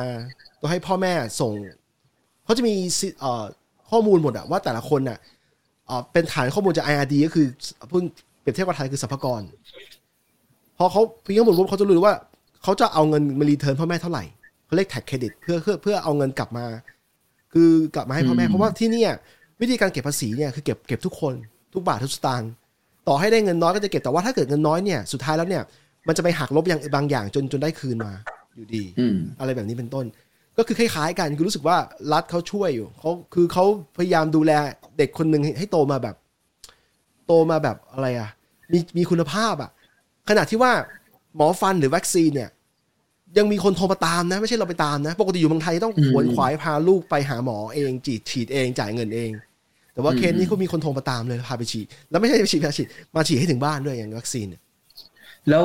ตัวให้พ่อแม่ส่งเขาจะมีสิเอ่อข้อมูลหมดอะว่าแต่ละคนน่ะเอ่อเป็นฐานข้อมูลจาก IRD ก็คือพูดเปรียบเทียบกับไทยคือสรรพากรพอเขาพิมพ์ข้อมูลปุ๊บเขาจะรู้เลยว่าเขาจะเอาเงินมารีเทิร์นพ่อแม่เท่าไหร่ เขาเรียกแท็กเครดิตเพื่อเพื่อเพื่อเอาเงินกลับมา คือกลับมาให้พ่อแม่อืมเพราะว่าที่เนี่ยวิธีการเก็บภาษีเนี่ยคือเก็บเก็บทุกคนทุกบาททุกสตางค์ต่อให้ได้เงินน้อยก็จะเก็บแต่ว่าถ้าเกิดเงินน้อยเนี่ยสุดท้ายแล้วเนี่ยมันจะไปหักลบอย่างบางอย่างจนจนได้คืนมาอยู่ดีอืมอะไรแบบนี้เป็นต้น ก็คือคล้ายๆกันคือรู้สึกว่ารัฐเขาช่วยอยู่เขาคือเขาพยายามดูแลเด็กคนหนึ่งให้ให้โตมาแบบ โตมาแบบอะไรอะมีมีคุณภาพอะขณะที่ว่าหมอฟันหรือวัคซีนเนี่ย ยังมีคนโทรมาตามนะ ไม่ใช่เราไปตามนะ ปกติอยู่เมืองไทยต้องอืมขวนขวายพาลูกไปหาหมอเองจีดฉีดเองจ่ายเงินเอง แต่ว่าอืมเคสนี้เขามีคนโทรมาตามเลยพาไปฉีดแล้วไม่ใช่ไปฉีดพาฉีดมาฉีดให้ถึงบ้านด้วยอย่างวัคซีนเนี่ยแล้ว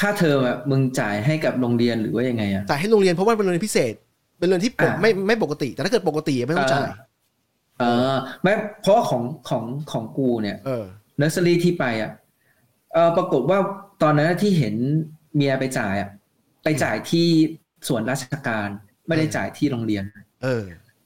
ค่าเทอมอะมึงจ่ายให้กับโรงเรียนหรือว่ายังไงอะจ่ายให้โรงเรียนเพราะว่าเป็นโรงเรียนพิเศษ เป็นโรงเรียนที่ปกอ่าไม่ไม่ปกติ แต่ถ้าเกิดปกติไม่ต้องจ่ายเออไม่เพราะว่าของของของกูเนี่ยเออเนอร์เซอรี่ที่ไปอะเออปรากฏว่าตอนนั้นที่เห็นเมียไปจ่ายอะ ไปจ่ายที่ส่วนราชการไม่ได้จ่ายที่โรงเรียน เออ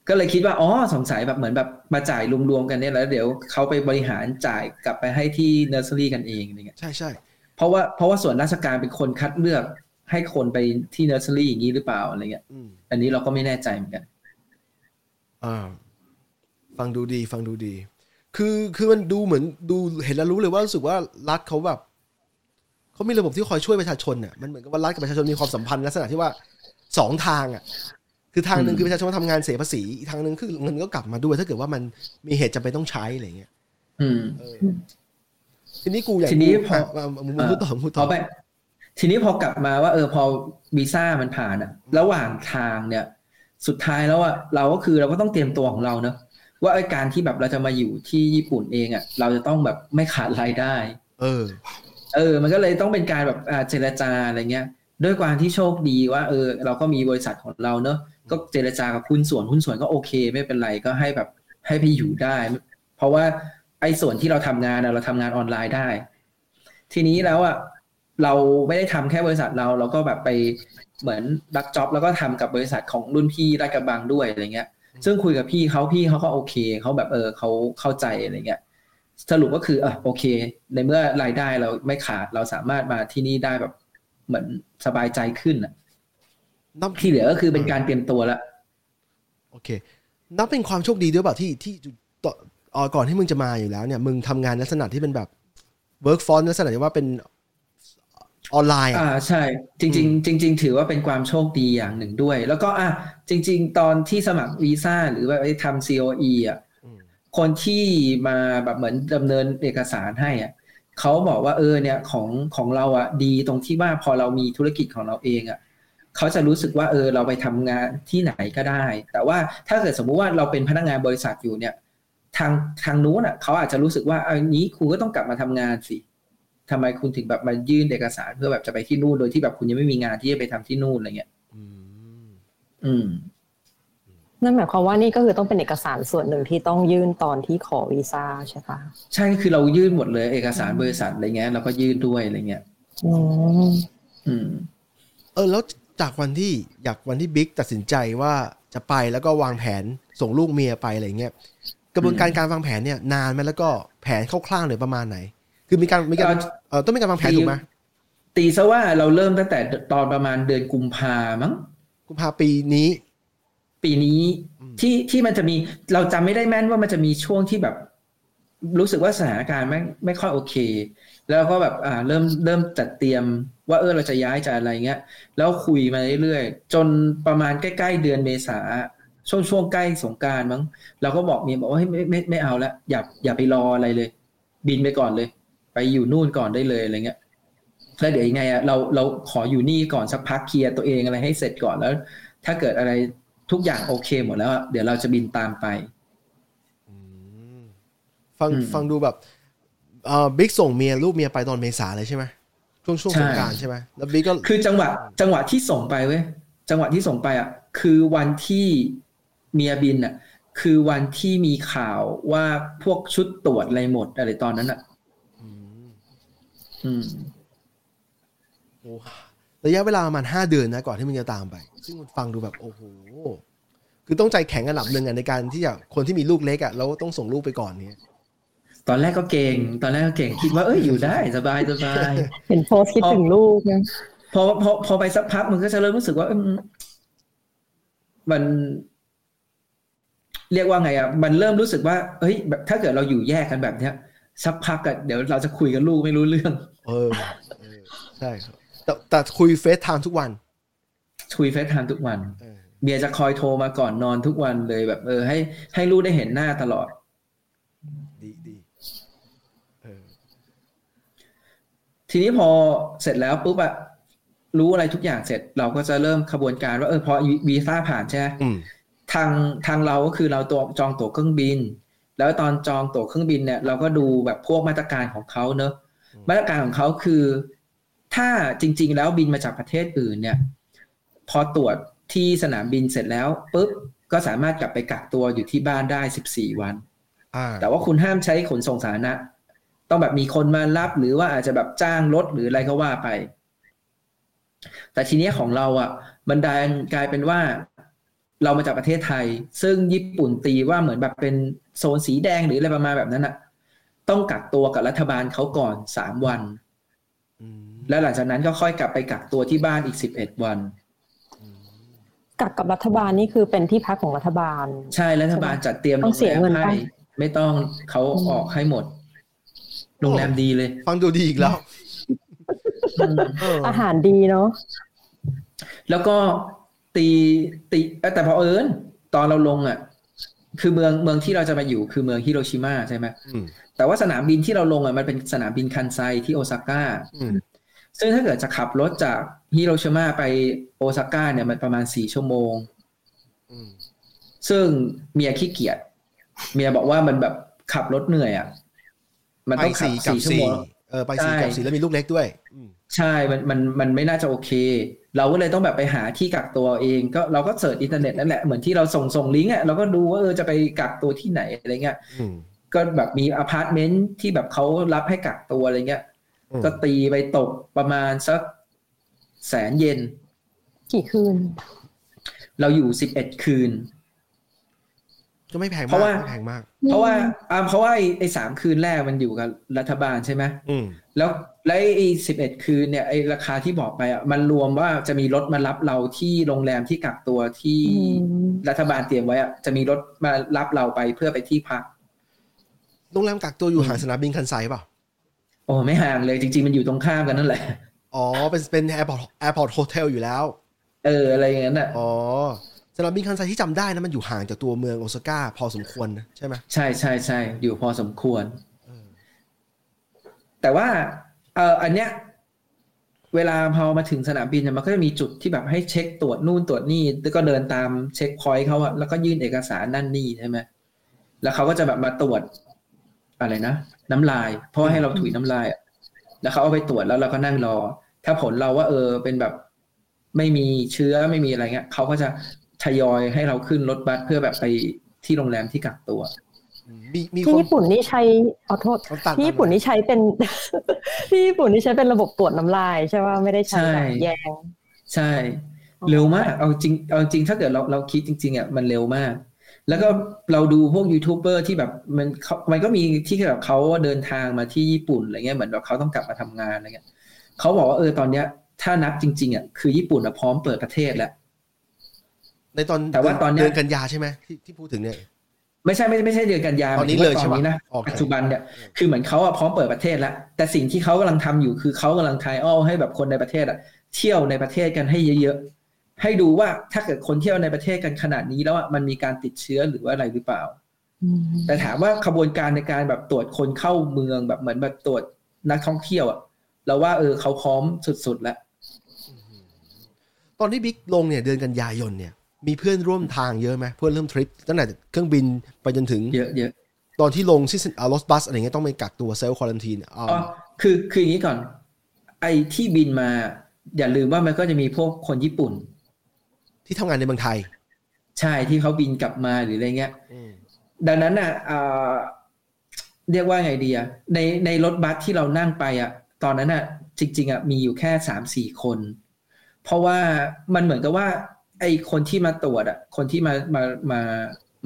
ก็เลยคิดว่าอ๋อสงสัยแบบเหมือนแบบมาจ่ายรวมๆกันเนี่ยแล้วเดี๋ยวเขาไปบริหารจ่ายกลับไปให้ที่เนอร์เซอรี่กันเองอะไรเงี้ยใช่ใช่เพราะว่าเพราะว่าส่วนราชการเป็นคนคัดเลือกให้คนไปที่เนอร์เซอรี่อย่างนี้หรือเปล่าอะไรเงี้ยอืมอันนี้เราก็ไม่แน่ใจเหมือนกันอ่าฟังดูดี ฟังดูดี คือคือมันดูเหมือนดูเห็นแล้วรู้เลยว่ารู้สึกว่ารัฐเขาแบบ เขามีระบบที่คอยช่วยประชาชนเนี่ยมันเหมือนกับว่ารัฐกับประชาชนมีความสัมพันธ์ลักษณะที่ว่าสองทางอะคือทางหนึ่งอืมคือประชาชนทำงานเสียภาษีอีกทางหนึ่งคือเงินก็กลับมาด้วย ถ้าเกิดว่ามันมีเหตุจำเป็นต้องใช้อะไรเงี้ยอืมเออทีนี้กูอยากทีนี้พออะอะมึงพูดต่อพูดพต่ออไปทีนี้พอกลับมาว่า เออพอวีซ่ามันผ่านอะระหว่างทางเนี่ย สุดท้ายแล้วอะเราก็คือเราก็ต้องเตรียมตัวของเราเนอะว่าไอ้การที่แบบเราจะมาอยู่ที่ญี่ปุ่นเองอะเราจะต้องแบบไม่ขาดรายได้ เออ เออ มันก็เลยต้องเป็นการแบบเจรจาอะไรเงี้ย ด้วยความที่โชคดีว่า เออ เราก็มีบริษัทของเราเนอะก็เจรจากับหุ้นส่วนหุ้นส่วนก็โอเค ไม่เป็นไรก็ให้แบบให้ไปอยู่ได้ เพราะว่าไอ้ส่วนที่เราทำงานเราทำงานออนไลน์ได้ ทีนี้แล้วอะเราไม่ได้ทำแค่บริษัทเรา เราก็แบบไปเหมือนรักจ็อบแล้วก็ทำกับบริษัทของรุ่นพี่ราชกระบังด้วยอะไรเงี้ย ซึ่งคุยกับพี่เขาพี่เขาก็โอเคเขาแบบเออเขาเข้าใจอะไรเงี้ย สรุปก็คือเออโอเค ในเมื่อรายได้เราไม่ขาดเราสามารถมาที่นี่ได้แบบเหมือนสบายใจขึ้นอะนับที่เหลือก็คือเป็นการเตรียมตัวละโอเค นับเป็นความโชคดีด้วยเปล่าที่ที่ต่อเอ่อก่อนที่มึงจะมาอยู่แล้วเนี่ย มึงทำงานลักษณะที่เป็นแบบ work f o r ลักษณะที่ว่าเป็นออนไลน์อ่าอะใช่ จริง ๆ จริง ๆ ถือว่าเป็นความโชคดีอย่างหนึ่งด้วย แล้วก็อะจริง ๆ ตอนที่สมัครวีซ่าหรือว่าไอ้ทำ COE อะอืม คนที่มาแบบเหมือนดำเนินเอกสารให้อะเขาบอกว่าเออเนี่ยของของเราอะดีตรงที่ว่าพอเรามีธุรกิจของเราเองอะเขาจะรู้สึกว่าเออเราไปทำงานที่ไหนก็ได้ แต่ว่าถ้าเกิดสมมุติว่าเราเป็นพนักงานบริษัทอยู่เนี่ย ทางทางนู้นอะเขาอาจจะรู้สึกว่าอันนี้คุณก็ต้องกลับมาทำงานสิทำไมคุณถึงแบบมายื่นเอกสารเพื่อแบบจะไปที่นู่นโดยที่แบบคุณยังไม่มีงานที่จะไปทำที่นู่นอะไรเงี้ยอืมอืม นั่นหมายความว่านี่ก็คือต้องเป็นเอกสารส่วนหนึ่งที่ต้องยื่นตอนที่ขอวีซ่าใช่ปะใช่คือเรายื่นหมดเลย เอกสารบริษัทอะไรเงี้ยเราก็ยื่นด้วยอะไรเงี้ยอืมอืมเออแล้วจากวันที่อยากวันที่บิ๊กตัดสินใจว่าจะไปแล้วก็วางแผนส่งลูกเมียไปอะไรเงี้ยกระบวนการการวางแผนเนี่ยนานไหมแล้วก็แผนคร่าวๆเลยประมาณไหน คือมีการมีการเอ่อเออต้องมีการวางแผนถูกไหมตีซะว่าเราเริ่มตั้งแต่ตอนประมาณเดือนกุมภามั้งกุมภาปีนี้ ปีนี้อืมที่ที่มันจะมีเราจำไม่ได้แม่นว่ามันจะมีช่วงที่แบบรู้สึกว่าสถานการณ์ไม่ไม่ค่อยโอเค แล้วก็แบบอ่าเริ่มเริ่มจัดเตรียม ว่าเออเราจะย้ายจะอะไรเงี้ย แล้วคุยมาเรื่อยๆ จนประมาณใกล้ๆเดือนเมษาช่วงช่วงใกล้สงกรารมั้งเราก็บอกเมียบอกว่าเฮ้ยไม่ไม่ไม่เอาละอย่าอย่าไปรออะไรเลย บินไปก่อนเลย ไปอยู่นู่นก่อนได้เลยอะไรเงี้ยแล้วเดี๋ยวยังไงอะเราเราขออยู่นี่ก่อนสักพักเคลียร์ตัวเองอะไรให้เสร็จก่อนแล้ว ถ้าเกิดอะไร ทุกอย่างโอเคหมดแล้วอะเดี๋ยวเราจะบินตามไปอืมฟังอืมฟังดูแบบเออบิ๊กส่งเมียลูกเมียไปตอนเมษาเลยใช่ไหมช่วงช่วงใช่สงกรารใช่ไหมแล้วบิ๊กก็คือจังหวะจังหวะที่ส่งไปเว้ยจังหวะที่ส่งไปอะคือวันที่เมียบินอะ คือวันที่มีข่าวว่าพวกชุดตรวจอะไรหมดอะไรตอนนั้นอะอืมอืมโอ้ระยะเวลาประมาณห้าเดือนนะก่อนที่มึงจะตามไป ซึ่งมันฟังดูแบบโอ้โหคือต้องใจแข็งระดับหนึ่งอะในการที่จะคนที่มีลูกเล็กอะแล้วต้องส่งลูกไปก่อนเนี่ยตอนแรกก็เก่ง ตอนแรกก็เก่งคิดว่าเอ้ยอยู่ได้สบายสบายเห็นโพสต์คิดถึงลูกนะพอพอพอไปสักพักมันก็จะเริ่มรู้สึกว่าเอมมัน เรียกว่าไงอะมันเริ่มรู้สึกว่าเฮ้ย แบบถ้าเกิดเราอยู่แยกกันแบบเนี้ยสักพักอะเดี๋ยวเราจะคุยกับลูกไม่รู้เรื่อง เออเออใช่ครับแต่แต่คุย FaceTime ทุกวัน คุย FaceTime ทุกวันเออเมียจะคอยโทรมาก่อนนอนทุกวันเลยแบบ เออ ให้ให้ลูกได้เห็นหน้าตลอด ดีดีเออทีนี้พอเสร็จแล้วปุ๊บอะรู้อะไรทุกอย่างเสร็จ เราก็จะเริ่มขบวนการว่าเออพอวีซ่าผ่านใช่ไหมอืมทางทางเราก็คือเราตัวจองตั๋วเครื่องบิน แล้วตอนจองตั๋วเครื่องบินเนี่ย เราก็ดูแบบพวกมาตรการของเขาเนอะมาตรการของเขาคือ ถ้าจริง ๆ แล้วบินมาจากประเทศอื่นเนี่ย พอตรวจที่สนามบินเสร็จแล้วปุ๊บก็สามารถกลับไปกักตัวอยู่ที่บ้านได้ 14 วันอ่าแต่ว่าคุณห้ามใช้ขนส่งสาธารณะ ต้องแบบมีคนมารับหรือว่าอาจจะแบบจ้างรถหรืออะไรก็ว่าไป แต่ทีเนี้ยของเราอะมันดันกลายเป็นว่าเรามาจากประเทศไทย ซึ่งญี่ปุ่นตีว่าเหมือนแบบเป็นโซนสีแดงหรืออะไรประมาณแบบนั้นอะต้องกักตัวกับรัฐบาลเขาก่อนสามวันอืมแล้วหลังจากนั้นก็ค่อยกลับไปกักตัวที่บ้านอีกสิบเอ็ดวัน กักกับรัฐบาลนี่คือเป็นที่พักของรัฐบาล ใช่รัฐบาลจัดเตรียมต้องเสียเงินโรแรมให้ปะไม่ต้องเขาออกให้หมดโรงแรมดีเลย ฟังดูดีอีกแล้วเอออาหารดีเนาะแล้วก็ตีตีเอ้ยแต่พอเอิญตอนเราลงอะ คือเมืองเมืองที่เราจะมาอยู่คือเมืองฮิโรชิมาใช่ไหมอืมแต่ว่าสนามบินที่เราลงอะมันเป็นสนามบินคันไซที่โอซาก้าอืม ซึ่งถ้าเกิดจะขับรถจากฮิโรชิมาไปโอซาก้าเนี่ยมันประมาณสี่ชั่วโมงอืมซึ่งเมียขี้เกียจเมียบอกว่ามันแบบขับรถเหนื่อยอะมันไปต้องขับสี่กับสี่ชั่วสี่โมงเออไปสี่ใช่กับสี่แล้วมีลูกเล็กด้วยอืมใช่มันมันมันไม่น่าจะโอเค เราก็เลยต้องแบบไปหาที่กักตัวเอง ก็เราก็ search อินเทอร์เน็ตนั่นแหละเหมือนที่เราส่งส่งลิงก์อะเราก็ดูว่าเออจะไปกักตัวที่ไหนอะไรเงี้ยอืมก็แบบมีอพาร์ตเมนต์ที่แบบเขารับให้กักตัวอะไรเงี้ยอืม ก็ตีไปตกประมาณสักแสนเยนกี่คืน เราอยู่สิบเอ็ดคืน ก็ไม่แพงเพมากราะว่าไม่แพงมาก เพราะว่าอ่าเพราะว่าไอ้ไอ้สามคืนแรกมันอยู่กับรัฐบาลใช่ไหมอืมแล้วแล้วไอ้สิบเอ็ดคืนเนี่ยไอ้ราคาที่บอกไปอะมันรวมว่าจะมีรถมารับเราที่โรงแรมที่กักตัวที่อืมรัฐบาลเตรียมไว้อะจะมีรถมารับเราไปเพื่อไปที่พักโรงแรมกักตัวอยู่ห่างสนามบินคันไซเปล่า โอ้ไม่ห่างเลยจริง ๆ มันอยู่ตรงข้ามกันนั่นแหละ อ๋อ เป็นเป็น airport airport hotel อยู่แล้ว เออ อะไรอย่างนั้นอะอ๋อสนามบินคันไซที่จำได้นะมันอยู่ห่างจากตัวเมืองโอซาก้าพอสมควรนะใช่ไหมใช่ใช่ใช่อยู่พอสมควรแต่ว่าเอออันเนี้ยเวลาพอมาถึงสนามบินเนี่ยมันก็จะมีจุดที่แบบให้เช็คตรวจนู่นตรวจนี่แล้วก็เดินตามเช็คพอยต์เขาอะแล้วก็ยื่นเอกสารนั่นนี่ใช่ไหมแล้วเขาก็จะแบบมาตรวจอะไรนะ น้ำลาย เพราะว่าให้เราถุยน้ำลายอะแล้วเขาเอาไปตรวจแล้วเราก็นั่งรอ ถ้าผลเราว่า เออ เป็นแบบไม่มีเชื้อไม่มีอะไรเงี้ยเขาก็จะทยอยให้เราขึ้นรถบัสเพื่อแบบไปที่โรงแรมที่กักตัวมีมีที่คนญี่ปุ่นนี่ใช้ขอโทษเอาตัดที่ญี่ปุ่นนี่ใช้เป็น ที่ญี่ปุ่นนี่ใช้เป็นระบบตรวจน้ำลาย ใช่ว่าไม่ได้ใช้แบบใช่แยง ใช่ เร็วมาก เอาจริง เอาจริงถ้าเกิดเราเราคิดจริงๆอะมันเร็วมาก แล้วก็เราดูพวกยูทูบเบอร์ที่แบบมันเขามันก็มีที่แบบเขาเดินทางมาที่ญี่ปุ่นอะไรเงี้ยเหมือนแบบเขาต้องกลับมาทำงานอะไรเงี้ยเขาบอกว่าเออตอนเนี้ย ถ้านับจริงๆอะคือญี่ปุ่นอะพร้อมเปิดประเทศแล้วในตอนแต่ว่าตอนเนี้ยเดือนกันยาใช่ไหมที่ที่พูดถึงเนี่ยไม่ใช่ไม่ไม่ใช่เดือนกันยาตอนนี้หมายถึงว่าเลยใช่ตปะอนนี้นะโอเคปัจจุบันเนี่ยคือเหมือนเขาอะพร้อมเปิดประเทศแล้ว แต่สิ่งที่เขากำลังทำอยู่คือเขากำลังทายอ้อให้แบบคนในประเทศอะเที่ยวในประเทศกันให้เยอะๆ ให้ดูว่าถ้าเกิดคนเที่ยวในประเทศกันขนาดนี้แล้วอะมันมีการติดเชื้อหรือว่าอะไรหรือเปล่า แต่ถามว่าขบวนการในการแบบตรวจคนเข้าเมืองแบบเหมือนแบบตรวจนักท่องเที่ยวอะเราว่าเออเขาพร้อมสุดๆแล้ว ตอนที่บิ๊กลงเนี่ยเดือนกันยายนเนี่ย มีเพื่อนร่วมทางเยอะไหมเพื่อนเริ่มทริปตั้งแต่เครื่องบินไปจนถึงเยอะเยอะตอนที่ลงที่รถบัสอะไรเงี้ยต้องไปกักตัวเซลล์ควอลันทีนอ่าอ๋อคือคืออย่างนี้ก่อน ไอ้ที่บินมา อย่าลืมว่ามันก็จะมีพวกคนญี่ปุ่น ที่ทำงานในเมืองไทย ใช่ที่เขาบินกลับมาหรืออะไรเงี้ยอืมดังนั้นอะเอ่อเรียกว่าไงดีอะในในรถบัสที่เรานั่งไปอะ ตอนนั้นอะ จริง ๆอะมีอยู่แค่สามสี่คน เพราะว่ามันเหมือนกับว่า ไอ้คนที่มาตรวจอะ คนที่มามามา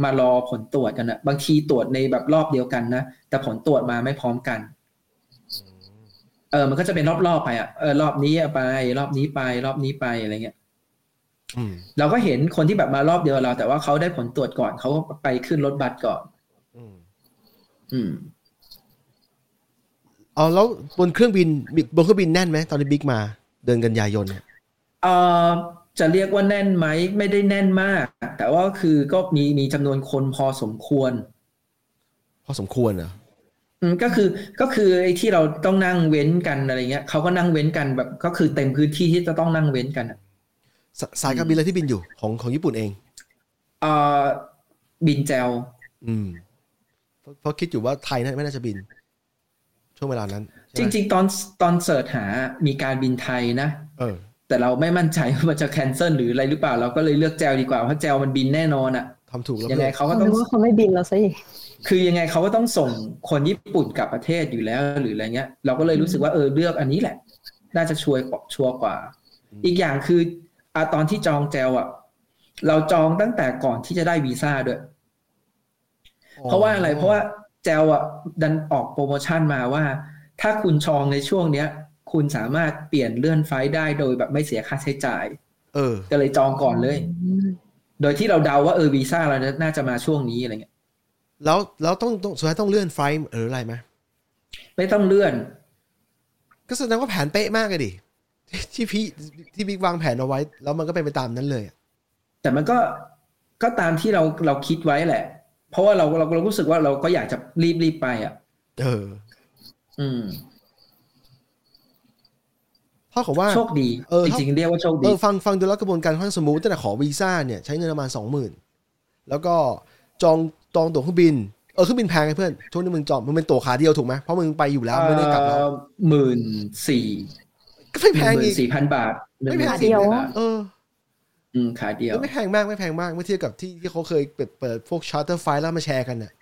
มารอผลตรวจกันอะ บางทีตรวจในแบบรอบเดียวกันนะแต่ผลตรวจมาไม่พร้อมกันเออมันก็จะเป็นรอบๆไปอะเออรอบนี้ไปรอบนี้ไปรอบนี้ไปอะไรเงี้ยอืม เราก็เห็นคนที่แบบมารอบเดียวเรา แต่ว่าเขาได้ผลตรวจก่อนเขาก็ไปขึ้นรถบัสก่อน อืมอืมเอาแล้วบนเครื่องบินบนเครื่องบินแน่นไหมตอนที่บิ๊กมา เดือนกันยายนเนี่ยเอ่อจะเรียกว่าแน่นไหมไม่ได้แน่นมาก แต่ว่าคือก็มีมีจำนวนคนพอสมควร พอสมควรเหรออืมก็คือก็คือไอ้ที่เราต้องนั่งเว้นกันอะไรเงี้ยเขาก็นั่งเว้นกันแบบ ก็คือเต็มพื้นที่ที่จะต้องนั่งเว้นกันอะ สสายการบินอะไรที่บินอยู่ของของญี่ปุ่นเองเอ่อบินแจวอืมเพราะเพราะคิดอยู่ว่าไทยน่าไม่น่าจะบิน ช่วงเวลานั้น จริง ๆ ตอนตอนเสิร์ชหามีการบินไทยนะๆเออ แต่เราไม่มั่นใจว่ามันจะแคนเซิลหรืออะไรหรือเปล่า เราก็เลยเลือกแจวดีกว่าเพราะแจวมันบินแน่นอนอะทำถูกแล้วยังไงเพื่อนเขาก็เขาต้องว่าเขาไม่บินแล้วซะอีกคือยังไงเขาก็ต้องส่งคนญี่ปุ่นกลับประเทศอยู่แล้วหรืออะไรเงี้ย เราก็เลยรู้สึกว่าเออเลือกอันนี้แหละ น่าจะชัวร์กว่าชัวร์กว่า อีกอย่างคือ อะตอนที่จองแจวอะ เราจองตั้งแต่ก่อนที่จะได้วีซ่าด้วย เพราะว่าอะไร เพราะว่าแจวอะดันออกโปรโมชั่นมาว่า ถ้าคุณจองในช่วงเนี้ย คุณสามารถเปลี่ยนเลื่อนไฟล์ได้โดยแบบไม่เสียค่าใช้จ่าย เออ ก็เลยจองก่อนเลย โดยที่เราเดาว่าเออวีซ่าเราน่าจะมาช่วงนี้อะไรเงี้ย แล้วแล้วต้องต้องสุดท้ายต้องเลื่อนไฟล์หรืออะไรไหมไม่ต้องเลื่อน ก็แสดงว่าแผนเป๊ะมากเลยดิ ที่พี่ที่บิ๊กวางแผนเอาไว้ แล้วมันก็เป็นไปตามนั้นเลยอะแต่มันก็ก็ตามที่เราเราคิดไว้แหละ เพราะว่าเราเราเรารู้สึกว่าเราก็อยากจะรีบรีบไปอะ เออ อืมเท่ากับว่าโชคดีเออจริงๆเรียกว่าโชคเอดีอฟังฟังดูแล้วกระบวนการค่อนข้าง smooth ตั้งแต่ขอวีซ่าเนี่ยใช้เงินประมาณสองหมื่นแล้วก็จองจองตั๋วเครื่องบินเออเครื่องบินแพงไงเพื่อนช่วงนี้มึงจองมึงเป็นตั๋วขาเดียวถูกไหมเพราะมึงไปอยู่แล้วไม่ได้กลับแล้วหมื่นสี่ ก็ไม่หแพงมื่อีนกสี่พันบาทไม่แพงเดียวบาทเอออืมขาเดียวไม่แพงมากไม่แพงมากเมื่อเทียบกับที่ที่เขาเคยเปิดเปิดพวกชาร์เตอร์ไฟล์แล้วมาแชร์กันเนี่ย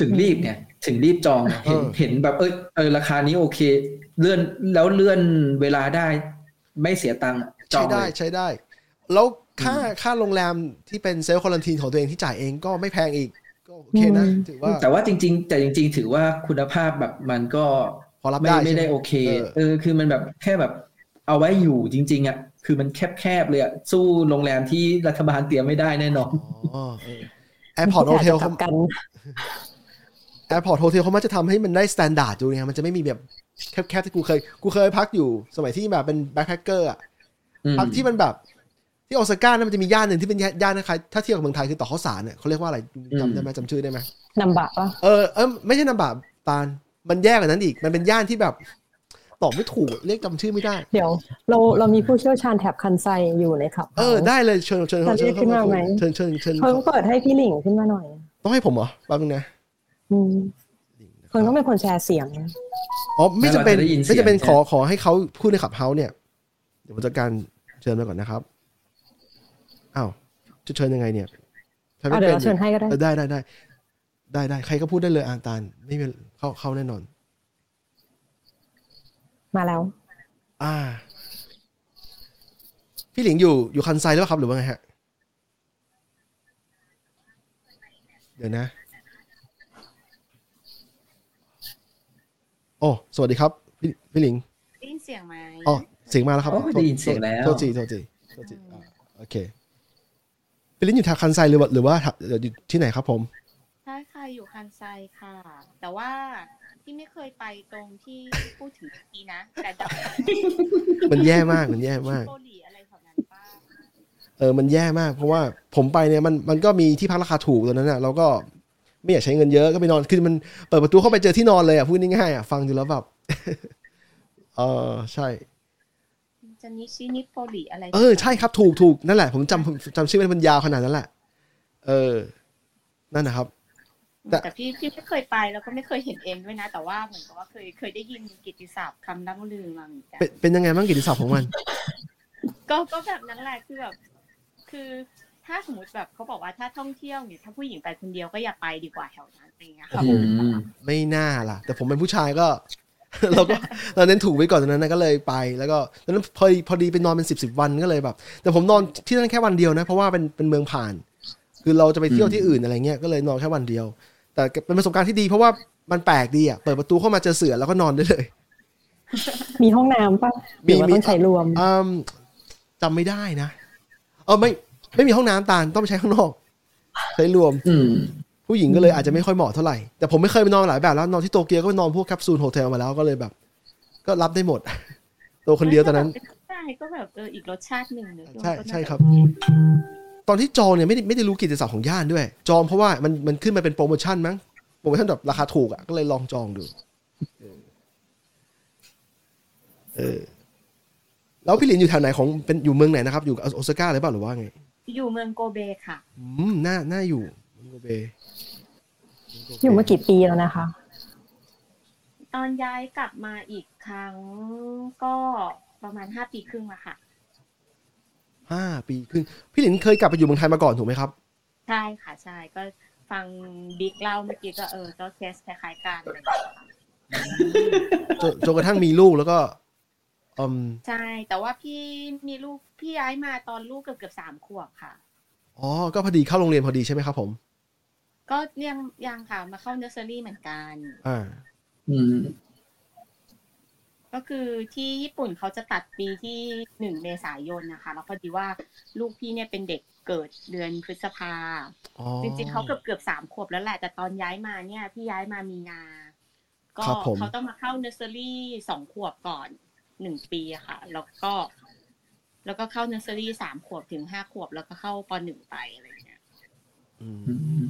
ถึงรีบไงถึงรีบจองไงเห็นเออเห็นแบบเออเออราคานี้โอเค เลื่อนแล้วเลื่อนเวลาได้ ไม่เสียตังค์อะจอใช้งได้เลยใช้ได้ แล้วค่าค่าโรงแรมที่เป็น self quarantine ของตัวเองที่จ่ายเองก็ไม่แพงอีกก็โอเคนะอืมถือว่าแต่ว่าจริง ๆ แต่จริง ๆ ถือว่าคุณภาพแบบมันก็ พอรับไม่ได้ไม่ได้ใช่หโอเคเออเออคือมันแบบแค่แบบเอาไว้อยู่จริง ๆอะคือมันแคบๆเลยอะสู้โรงแรมที่รัฐบาลเตรียมไม่ได้แน่นอนอ๋อ airport hotel กเขาลับกัน airport hotel เขามักจะทำให้มันได้ standard อยู่ไงมันจะไม่มีแบบแคบๆที่กูเคย กูเคยพักอยู่สมัยที่แบบเป็นแบ็คแพคเกอร์อะอืมพักที่มันแบบที่โอซาก้านะมันจะมีย่านหนึ่งที่เป็นย่านนะคะถ้าเทียบกับเมืองไทยคือต่อข้าวสารเนี่ยเขาเรียกว่าอะไรจำได้ไหมจำชื่อได้ไหมนำบะปะเออเออไม่ใช่นามบาปาน มันแย่กว่านั้นอีก มันเป็นย่านที่แบบตอบไม่ถูกเรียกจำชื่อไม่ได้ เดี๋ยว เราเรามีผู้เชี่ยวชาญแถบคันไซอยู่ในครับเออได้เลยเชิญเชิญจะเรียกขึ้นมาไหมเชิญเชิญเชิญเพิ่งเปิดให้พี่หลิงขึ้นมาหน่อย ต้องให้ผมเหรอแป๊บนึงนะอืมเพิ่งต้องเป็นคนแชร์เสียงอ๋อไม่จำเป็นแล้วเราจะได้ยินเสียงไม่จำเป็นใช่ขอขอให้เขาพูดในขับเฮาส์เนี่ย เดี๋ยวผมจัดการเชิญมาก่อนนะครับอ้าวจะเชิญยังไงเนี่ยใช้เอาไม่เดี๋ยวเป็นเราเชิญให้ก็ได้เออได้ได้ได้ ได้ได้ใครก็พูดได้เลยอ่านตาลไม่มีเข้าเข้าแน่นอน มาแล้ว อ่า พี่หลิงอยู่อยู่คันไซหรือเปล่าครับ หรือว่าไงฮะ เดี๋ยวนะ โอ้สวัสดีครับ พี่พี่หลิงได้ยินเสียงไหมอ๋อเสียงมาแล้วครับโอ้ได้ยินเสียงแล้วโทษทีโทษทีโทษทีอ่าโอเคพี่หลิงอยู่ทางคันไซหรือว่าหรือว่าเดี๋ยวอยู่ที่ไหนครับผมใช่ ค่ะอยู่คันไซค่ะ แต่ว่าที่ไม่เคยไปตรงที่พูดถึงเมื่อกี้นะ แต่ดับมันแย่มากมันแย่มากโกหลีอะไรแถวนั้นป้าเออมันแย่มาก เพราะว่าผมไปเนี่ยมันมันก็มีที่พักราคาถูกตอนนั้นน่ะเราก็ไม่อยากใช้เงินเยอะก็ไปนอนคือมันเปิดประตูเข้าไปเจอที่นอนเลยอะพูดง่ายๆอะฟังดูแล้วแบบเออใช่จะนิชินิโปลีอะไรเออใช่ครับถูกถูกนั่นแหละ ผมจำจำชื่อไม่ได้มันยาวขนาดนั้นแหละ เออ นั่นนะครับ แต่แต่พี่พี่ไม่เคยไปแล้วก็ไม่เคยเห็นเองด้วยนะ แต่ว่าเหมือนกับว่าเคยเคยได้ยินกิตติศัพท์คำล่ำลือมาเหมือนกันเป็นเป็นยังไงบ้างกิจศัพท์ของมัน ก็ก็แบบนั้นแหละคือแบบคือถ้าสมมติแบบเขาบอกว่าถ้าท่องเที่ยวเนี่ยถ้าผู้หญิงไปคนเดียวก็อย่าไปดีกว่าแถวนั้นอะไรอย่างเงี้ยค่ะอืมไม่น่าล่ะ แต่ผมเป็นผู้ชายก็เราก็เราเน้นถูกไว้ก่อนตอนนั้นนะก็เลยไปแล้วก็ตอนนั้นพอดีพอดีไปนอนเป็นสิบสิบวันก็เลยแบบ แต่ผมนอนที่นั่นแค่วันเดียวนะ เพราะว่าเป็นเป็นเมืองผ่าน คือเราจะไปเที่ยวที่อื่นอะไรเงี้ยก็เลยนอนแค่วันเดียว แต่เป็นประสบการณ์ที่ดีเพราะว่ามันแปลกดีอะเปิดประตูเข้ามาเจอเสือแล้วก็นอนได้เลย มีห้องน้ำปะหมีรือว่ามีต้องใช้รวมอืมจำไม่ได้นะเออไม่ไม่มีห้องน้ำตาลต้องไปใช้ข้างนอกใช้รวม อืมผู้หญิงก็เลยอาจจะไม่ค่อยเหมาะเท่าไหร่ แต่ผมไม่เคยไปนอนหลายแบบแล้ว นอนที่โตเกียวก็ไปนอนพวกแคปซูลโฮเทลมาแล้วก็เลยแบบ ก็รับได้หมด ตัวคนเดียวตอนนั้นใช่ก็แบบเอออีกรสชาติหนึ่งเนอะใช่ก็น่าจะใช่ครับ ตอนที่จองเนี่ยไม่ได้ไม่ได้รู้กิจศัพท์ของย่านด้วย จองเพราะว่ามันมันขึ้นมาเป็นโปรโมชั่นมั้งโปรโมชั่นแบบราคาถูกอะก็เลยลองจองดูเออเออแล้วพี่หลินอยู่แถวไหนของเป็นอยู่เมืองไหนนะครับ อยู่โอซาก้าหรือเปล่าหรือว่าไง อยู่เมืองโกเบค่ะ อืมน่าน่าอยู่เมืองโกเบ อยู่มากี่ปีแล้วนะคะ ตอนย้ายกลับมาอีกครั้งก็ประมาณห้าปีครึ่งละค่ะ ห้าปีครึ่งพี่หลินเคยกลับไปอยู่เมืองไทยมาก่อนถูกไหมครับ ใช่ค่ะใช่ก็ฟังบิ๊กเล่าเมื่อกี้ก็เออก็เคสคล้ายๆกันอะไรอย่างเงี้ยค่ะจนจนกระทั่งมีลูกแล้วก็อืมใช่ แต่ว่าพี่มีลูกพี่ย้ายมาตอนลูกเกือบเกือบสามขวบค่ะอ๋อก็พอดีเข้าโรงเรียนพอดีใช่ไหมครับ ผม ก็ยังยังค่ะมาเข้าเนอร์เซอรี่เหมือนกัน อ่า อืม ก็คือที่ญี่ปุ่นเขาจะตัดปีที่หนึ่งเมษายนนะคะแล้วพอดีว่าลูกพี่เนี่ยเป็นเด็กเกิดเดือนพฤษภาอ๋อจริงๆเขาเกือบเกือบสามขวบแล้วแหละ แต่ตอนย้ายมาเนี่ยพี่ย้ายมามีนา ก็ครับผมเขาต้องมาเข้าเนอร์เซอรี่สองขวบก่อนหนึ่งปีอะค่ะ แล้วก็ แล้วก็เข้าเนอร์เซอรี่สามขวบถึงห้าขวบ แล้วก็เข้าปหนึ่งไปอะไรอย่างเงี้ยอืมอืม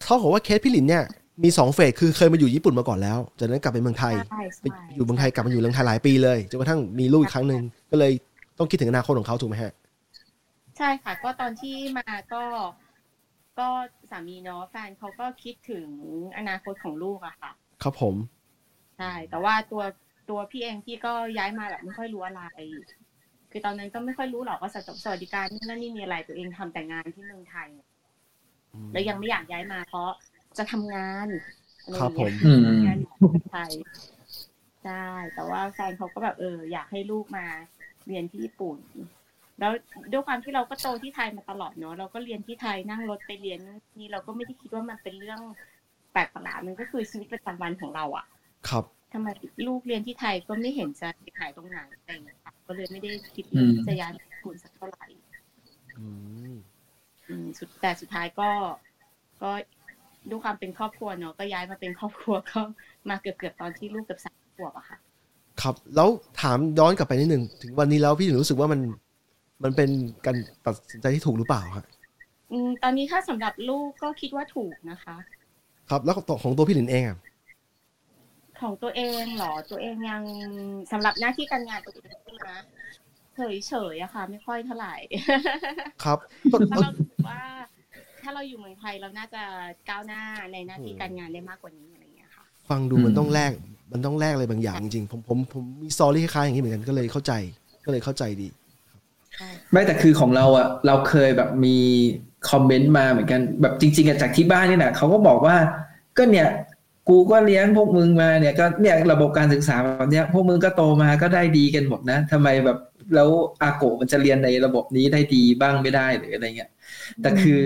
เท่ากับว่าเคสพี่หลินเนี่ย มีสอง phase คือเคยมาอยู่ญี่ปุ่นมาก่อนแล้วจากนั้นกลับไปเมืองไทยใช่ไปใช่อยู่เมืองไทยกลับมาอยู่เมืองไทยหลายปีเลยจนกระทั่งมีลูกอีกครั้งหนึ่งก็เลยต้องคิดถึงอนาคตของเขาถูกไหมฮะใช่ค่ะ ก็ตอนที่มาก็ก็สามีเนาะแฟนเขาก็คิดถึงอนาคตของลูกอะค่ะ ครับผมใช่แต่ว่าตัวตัวพี่เองพี่ก็ย้ายมาแบบไม่ค่อยรู้อะไร คือตอนนั้นก็ไม่ค่อยรู้หรอกว่าสวัสดิการนี่นั่นนี่มีอะไรตัวเองทำแต่งานที่เมืองไทย แล้วยังไม่อยากย้ายมาเพราะ จะทำงานอะไอย่างเงี้ยอืมทำงานอยู่ที่เมืองไทยใช่แต่ว่าแฟนเขาก็แบบเออ อยากให้ลูกมาเรียนที่ญี่ปุ่น แล้วด้วยความที่เราก็โตที่ไทยมาตลอดเนาะเราก็เรียนที่ไทยนั่งรถไปเรียนนี่เราก็ไม่ได้คิดว่ามันเป็นเรื่องแปลกประหลาดมันก็คือชีวิตประจำวันของเราอะครับทำไมลูกเรียนที่ไทยก็ไม่เห็นจะขายตรงไหนอะไรอย่างเงี้ยค่ะก็เลยไม่ได้คิดอืมที่จะย้ายไปญี่ปุ่นสักเท่าไหร่อืมอืมสุดแต่สุดท้ายก็ก็ ด้วยความเป็นครอบครัวเนาะก็ย้ายมาเป็นครอบครัวก็มาเกือบเกือบๆตอนที่ลูกเกือบสามขวบอะค่ะ ครับ แล้วถามย้อนกลับไปนิดหนึ่งถึงวันนี้แล้วพี่ถึงรู้สึกว่ามันมันเป็นการตัดสินใจที่ถูกหรือเปล่าครับอืมตอนนี้ถ้าสำหรับลูกก็คิดว่าถูกนะคะ ครับแล้วของตัวพี่หลินเองอะของตัวเองเหรอตัวเองยังสำหรับหน้าที่การงานตัวเองใช่ไหมเฉยเฉยๆอะค่ะ ไม่ค่อยเท่าไหร่ ครับก็ถ้าเราถือว่า ถ้าเราอยู่เมืองไทยเราน่าจะก้าวหน้าในหน้าที่การงานได้มากกว่านี้อะไรอย่างเงี้ยค่ะ ฟังดูอืมมันต้องแลกมันต้องแลกอะไรบางอย่างจริงๆผมผมผมมีสตอรี่คล้ายๆอย่างนี้เหมือนกันก็เลยเข้าใจก็เลยเข้าใจดีใช่ไม่แต่คือของเราอะเราเคยแบบมีคอมเมนต์มาเหมือนกันแบบจริงๆอะจากที่บ้านนี่แหละเขาก็บอกว่าก็เนี่ยกูก็เลี้ยงพวกมึงมาเนี่ยก็เนี่ยระบบการศึกษาแบบเนี้ยพวกมึงก็โตมาก็ได้ดีกันหมดนะทำไมแบบแล้วอาโกะมันจะเรียนในระบบนี้ได้ดีบ้างไม่ได้หรืออะไรเงี้ยแต่คือ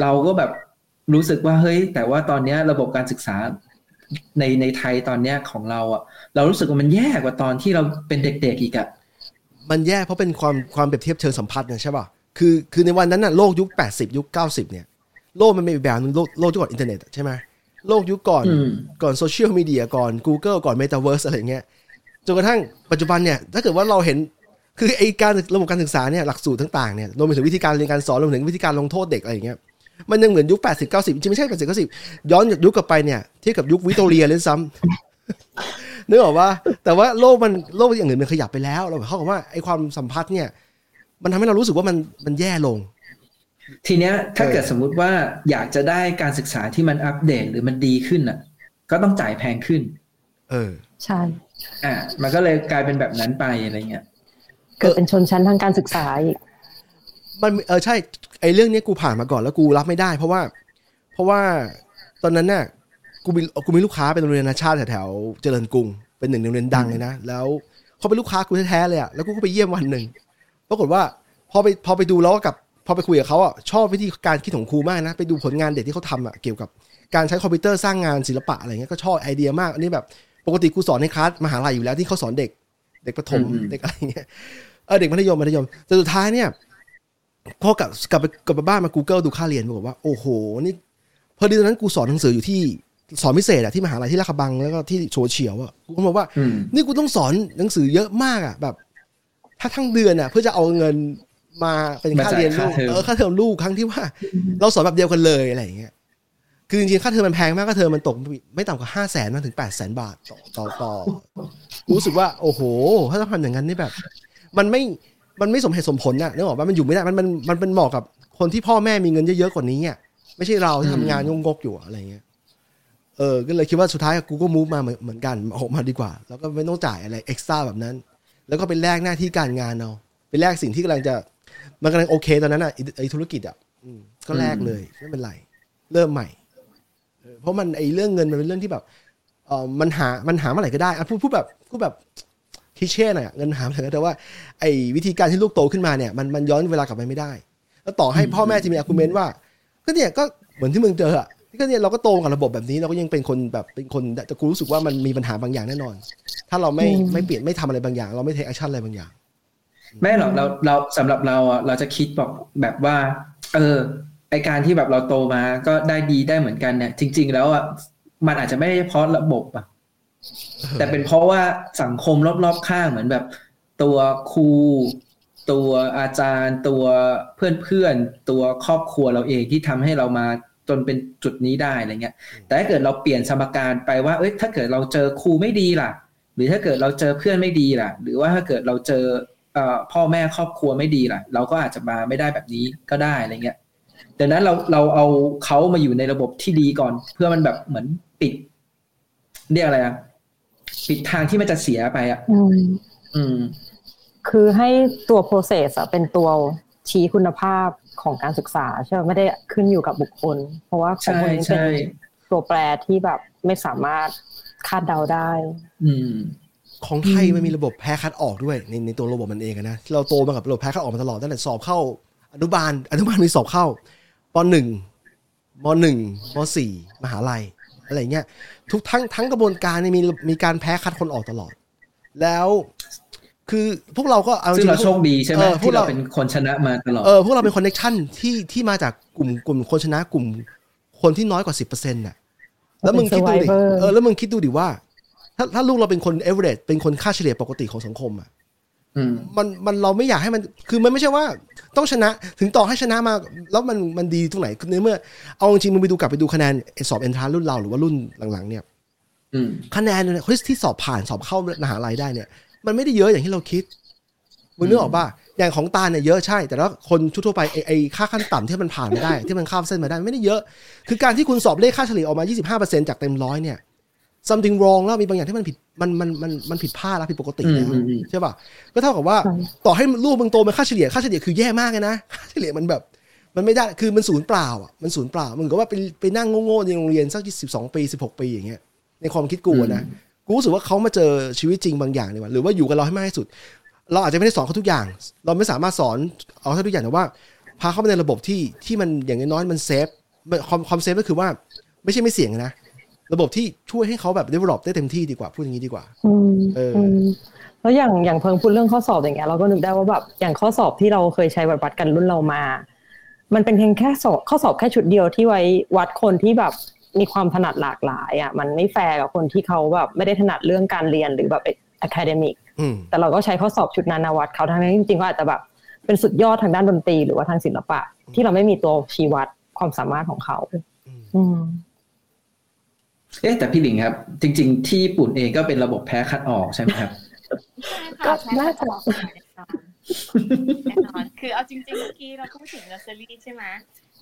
เราก็แบบรู้สึกว่าเฮ้ย แต่ว่าตอนเนี้ยระบบการศึกษาในในไทยตอนเนี้ยของเราอะเรารู้สึกว่ามันแย่กว่าตอนที่เราเป็นเด็กๆอีกอะมันแย่เพราะเป็นความความเปรียบเทียบเชิงสัมพัทธ์นะใช่ป่ะคือคือในวันนั้นน่ะโลกยุค 80 ยุค 90 เนี่ย โลกมันเป็นอีกแบบนึงโลกโลกยุคก่อนอินเทอร์เน็ตอะใช่ไหมโลกยุคก่อนอืมก่อนโซเชียลมีเดียก่อน Google ก่อน Metaverse อะไรเงี้ยจนกระทั่งปัจจุบันเนี่ย ถ้าเกิดว่าเราเห็นคือไอการระบบการศึกษาเนี่ยหลักสูตรต่างๆเนี่ยรวมไปถึงวิธีการเรียนการสอนรวมถึงวิธีการลงโทษเด็กอะไรอย่างเงี้ย มันยังเหมือนยุค 80 90 จริงๆไม่ใช่ 80 90 ย้อนยุคกลับไปเนี่ยเทียบกับยุควิกตอเรียเลยซ้ำนึกออกว่า แต่ว่าโลกมันโลกอย่างอื่นมันขยับไปแล้วเราเขาบอกว่าไอความสัมพัทธ์เนี่ย มันทำให้เรารู้สึกว่ามันมันแย่ลง ทีเนี้ยถ้าเกิดสมมุติว่าอยากจะได้การศึกษาที่มันอัปเดตหรือมันดีขึ้นอะ ก็ต้องจ่ายแพงขึ้น เออ ใช่ อ่ามันก็เลยกลายเป็นแบบนั้นไปอะไรเงี้ยเกิดเป็นชนชั้นทางการศึกษาอีก มันเออใช่ไอเรื่องเนี้ยกูผ่านมาก่อนแล้วกูรับไม่ได้ เพราะว่า เพราะว่าตอนนั้นน่ะกูมีกูมีลูกค้าเป็นโรงเรียนนานาชาติแถวๆเจริญกรุง เป็นหนึ่งในโรงเรียนดังเลยนะแล้วเขาเป็นลูกค้ากูแท้ๆเลยอะแล้วกูก็ไปเยี่ยมวันหนึ่งปรากฏว่าพอไปพอไปดูแล้วก็กับพอไปคุยกับเขาอะชอบวิธีการคิดของครูมากนะ ไปดูผลงานเด็กที่เขาทำอะเกี่ยวกับการใช้คอมพิวเตอร์สร้างงานศิลปะอะไรเงี้ยก็ชอบไอเดียมากอันนี้แบบปกติกูสอนในคลาสมหาลัยอยู่แล้วที่เขาสอนเด็ก เด็กประถมอืมเด็กอะไรเงี้ยเออเด็กมัธยมมัธยมแต่สุดท้ายเนี่ย พอกลับกลับไปกลับไปบ้านมา Google ดูค่าเรียนบอกว่าโอ้โหนี่พอดีตอนนั้นกูสอนหนังสืออยู่ที่สอนพิเศษอะที่มหาลัยที่ลาดกระบังแล้วก็ที่หัวเฉียวอะกูก็บอกว่าอืมนี่กูต้องสอนหนังสือเยอะมากอะแบบ ถ้าทั้งเดือนอะเพื่อจะเอาเงินมาเป็นค่าเรียนลูกมาจ่ายค่าเทอมเออค่าเทอมลูกครั้งที่ว่า เราสอนแบบเดียวกันเลยอะไรอย่างเงี้ยคือจริงๆค่าเทอมมันแพงมากค่าเทอมมันตกไม่ต่ำกว่าห้าแสนมาถึงแปดแสนบาทต่อต่อต่อรู้สึกว่า โอ้โห ถ้าต้องทำอย่างนั้นนี่แบบ มันไม่ มันไม่สมเหตุสมผลน่ะนึกออกว่ามันอยู่ไม่ได้มันมันมันเป็นเหมาะกับคนที่พ่อแม่มีเงินเยอะๆกว่านี้อะไม่ใช่เราที่ทำงานงกๆอยู่อะไรเงี้ยเออก็เลยคิดว่าสุดท้ายกูก็มูฟมาเหมือนกันออกมาดีกว่า แล้วก็ไม่ต้องจ่ายอะไรเอ็กซ์ตร้าแบบนั้น แล้วก็เป็นแลกหน้าที่การงานเอาไปแลกสิ่งที่กำลังจะมันกำลังโอเคตอนนั้นอะไอธุรกิจอะก็แลกเลยไม่เป็นไรเริ่มใหม่เพราะมันไอ้เรื่องเงินมันเป็นเรื่องที่แบบเออมันหามันหาเมื่อไหร่ก็ได้อะพูดพูดแบบพูดแบบ ที่เช่หน่อยอะเงินหามาแต่ว่าไอ้วิธีการที่ลูกโตขึ้นมาเนี่ยมันมันย้อนเวลากลับไปไม่ได้ แล้วต่อให้พ่อแม่จะมีอาร์กุเมนต์ว่า ก็เนี่ยก็เหมือนที่มึงเจออะก็เนี่ยเราก็โตกับระบบแบบนี้เราก็ยังเป็นคนแบบเป็นคนแต่กูรู้สึกว่ามันมีปัญหาบางอย่างแน่นอน ถ้าเราไม่อืมไม่เปลี่ยนไม่ทำอะไรบางอย่าง เราไม่ take action อะไรบางอย่างไม่หรอกเราเราสำหรับเราอะเราจะคิดบอกแบบว่า เออไอ้การที่แบบเราโตมาก็ได้ดีได้เหมือนกันเนี่ยจริง ๆ แล้วอะมันอาจจะไม่ได้เฉพาะระบบอะ แต่เป็นเพราะว่าสังคมรอบๆข้างเหมือนแบบ ตัวครูตัวอาจารย์ ตัวเพื่อนๆตัวครอบครัวเราเองที่ทำให้เรามาจนเป็นจุดนี้ได้อะไรเงี้ย แต่ถ้าเกิดเราเปลี่ยนสมการไปว่า เอ้ย ถ้าเกิดเราเจอครูไม่ดีล่ะ หรือถ้าเกิดเราเจอเพื่อนไม่ดีล่ะ หรือว่าถ้าเกิดเราเจอเอ่อพ่อแม่ครอบครัวไม่ดีล่ะ เราก็อาจจะมาไม่ได้แบบนี้ก็ได้อะไรเงี้ยดังนั้นเราเราเอาเขามาอยู่ในระบบที่ดีก่อน เพื่อมันแบบเหมือนปิด เรียกอะไรอะ ปิดทางที่มันจะเสียไปอะอืมอืม คือให้ตัว process อะเป็นตัวชี้คุณภาพของการศึกษาใช่ไหมไม่ได้ขึ้นอยู่กับบุคคล เพราะว่าของใช่คนนี้เป็นใช่ตัวแปรที่แบบไม่สามารถคาดเดาได้ อืมของไทยมันมีระบบแพ้คัดออกด้วยในในตัวระบบมันเองอะนะที่เราโตมากับระบบแพ้คัดออกมาตลอดตั้งแต่สอบเข้า อนุบาล อนุบาลมีสอบเข้าปหนึ่งมหนึ่งมสี่มหาลัย อะไรเงี้ยทุกทั้งทั้งกระบวนการเนี่ยมีมีการแพ้คัดคนออกตลอด แล้วคือพวกเราก็เอาซึ่งเราจริโชคดีใช่ไหมเออพวที่กเราเราเป็นคนชนะมาตลอดเออพวกเราเป็นคอนเนคชั่นที่ที่มาจากกลุ่มกลุ่มคนชนะกลุ่ม คนที่น้อยกว่าสิบเปอร์เซ็นต์น่ะแล้วมึงคิดดูดิ survivor เออแล้วมึงคิดดูดิว่า ถ้าถ้าลูกเราเป็นคนเอเวอเรสเป็นคนค่าเฉลี่ยปกติของสังคมอะอื มมันมันเราไม่อยากให้มันคือมันไม่ใช่ว่าต้องชนะ ถึงต่อให้ชนะมา แล้วมันมันดีตรงไหนคือในเมื่อ เอาจริงๆมึงไปดูกลับไปดูคะแนนสอบเอนทรานรุ่นเราหรือว่ารุ่นหลังๆ เนี่ยอืมคะแนนเนี่ยคนที่สอบผ่านสอบเข้ามหาลัยได้เนี่ย มันไม่ได้เยอะอย่างที่เราคิดมึงนึกออกป่ะอย่างของตาเนี่ยเยอะใช่ แต่ว่าคนทั่วๆไปไอ้ไอ้ค่าขั้นต่ำที่มันผ่านไม่ได้ ที่มันข้ามเส้นมาได้ไม่ได้เยอะ คือการที่คุณสอบเลขค่าเฉลี่ยออกมา 25%จากเต็มร้อยเนี่ย something wrong แล้วมีบางอย่างที่มันผิดมันมันมันมันผิดพลาดแล้วผิดปกติแล้วอืมอืมอืมใช่ป่ะก็เท่ากับว่าใช่ต่อให้ลูกมึงโตเป็นค่าเฉลี่ยค่าเฉลี่ยคือแย่มากเลยนะค่าเฉลี่ยมันแบบ มันไม่ได้คือมันศูนย์เปล่าอะมันศูนย์เปล่ามันก็ว่าไปไปนั่งโง่ๆในโรงเรียนสักสิบสองปีสิบหกปีอย่างเงี้ยในความคิดกูอะนะกูรู้สึกว่าเขามาเจอชีวิตจริงบางอย่างเลยว่ะหรือว่าอยู่กับเราให้มากที่สุด เราอาจจะไม่ได้สอนเขาทุกอย่าง เราไม่สามารถสอนเอาเขาทุกอย่างแต่ว่าพาเข้าไปในระบบที่ที่มันอย่างน้อยๆมันเซฟความความเซฟก็คือว่าไม่ใช่ไม่เสี่ยงนะ ระบบที่ช่วยให้เขาแบบ develop ได้เต็มที่ดีกว่าพูดอย่างนี้ดีกว่าอืมเอออืมแล้วอย่างอย่างเพิ่งพูดเรื่องข้อสอบอย่างเงี้ยเราก็นึกได้ว่าแบบอย่างข้อสอบที่เราเคยใช้วัดวัดกันรุ่นเรามา มันเป็นเพียงแค่สอบข้อสอบแค่ชุดเดียวที่ไว้วัดคนที่แบบมีความถนัดหลากหลายอะมันไม่แฟร์กับคนที่เขาแบบไม่ได้ถนัดเรื่องการเรียนหรือแบบ academic อืมแต่เราก็ใช้ข้อสอบชุดนั้นนะวัดเขาทั้งนั้นจริงๆก็อาจจะแบบเป็นสุดยอดทางด้านดนตรีหรือว่าทางศิลปะ ที่เราไม่มีตัวชี้วัดความสามารถของเขาอืม เอ๊ะแต่พี่หลิงครับ จริง ๆ ที่ญี่ปุ่นเองก็เป็นระบบแพ้คัดออกใช่ไหมครับก็ใช่น่าค่ะจะใช่ค่ะแน่นอนแน่นอนคือเอาจริงๆเมื่อกี้เราพูดถึงเนอร์เซอรี่ใช่ไหม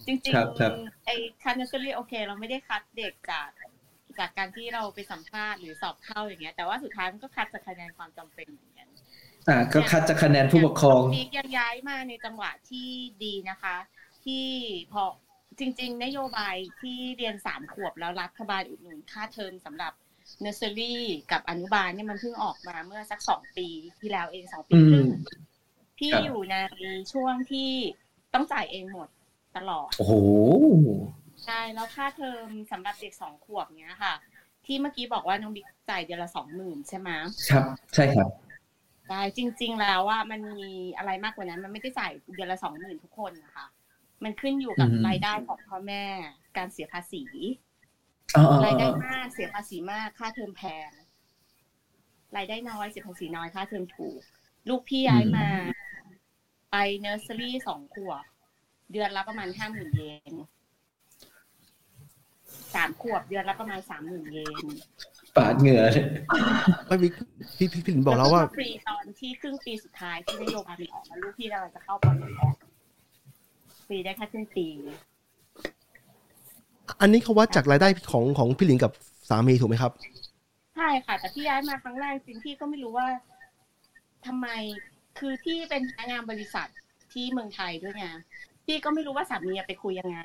จริงครับครับๆไอ้คัดเนอร์เซอรี่โอเค เราไม่ได้คัดเด็กจากจากการที่เราไปสัมภาษณ์หรือสอบเข้าอย่างเงี้ย แต่ว่าสุดท้ายมันก็คัดจากคะแนนความจำเป็นเหมือนกันอ่าก็คัดจากคะแนนผู้ปกครองปีกยังย้ายมาในจังหวะที่ดีนะคะ ที่พอ จริง ๆ นโยบายที่เรียนสามขวบแล้วรัฐบาลอุดหนุนค่าเทอมสำหรับเนอร์เซอรี่กับอนุบาลเนี่ยมันเพิ่งออกมาเมื่อสักสองปีที่แล้วเองสองปีครึ่งอืมพี่ครับอยู่ในช่วงที่ต้องจ่ายเองหมดตลอด โอ้โหใช่แล้วค่าเทอมสำหรับเด็กสองขวบเนี้ยค่ะ ที่เมื่อกี้บอกว่าน้องบิ๊กจ่ายเดือนละสองหมื่นใช่ไหมครับ ใช่ครับใช่จริง ๆ แล้วว่ามันมีอะไรมากกว่านั้น มันไม่ได้จ่ายเดือนละสองหมื่นทุกคนนะคะ มันขึ้นอยู่กับอืมรายได้ของพ่อแม่ การเสียภาษีอ๋ออ๋อรายได้อ๋อมากเสียภาษีมากค่าเทอมแพงรายได้น้อยเสียภาษีน้อยค่าเทอมถูก ลูกพี่ย้ายมา ไปเนอร์เซอรี่สองขวบเดือนละประมาณห้าหมื่นเยนสามขวบเดือนละประมาณสามหมื่นเยนปาดเหงื่อเลยไม่มีพี่พี่พี่หลินบอกแล้วว่าก็ฟรีตอนที่ครึ่งปีสุดท้ายที่นโยบายมันออกมาลูกพี่กำลังจะเข้าปหนึ่งแล้ว ฟรีได้แค่ครึ่งปี อันนี้เขาวัดจากรายได้ของของพี่หลินกับสามีถูกไหมครับ ใช่ค่ะ แต่พี่ย้ายมาครั้งแรกจริงพี่ก็ไม่รู้ว่าทำไมคือพี่เป็นพนักงานบริษัทที่เมืองไทยด้วยไงพี่ก็ไม่รู้ว่าสามีไปคุยยังไง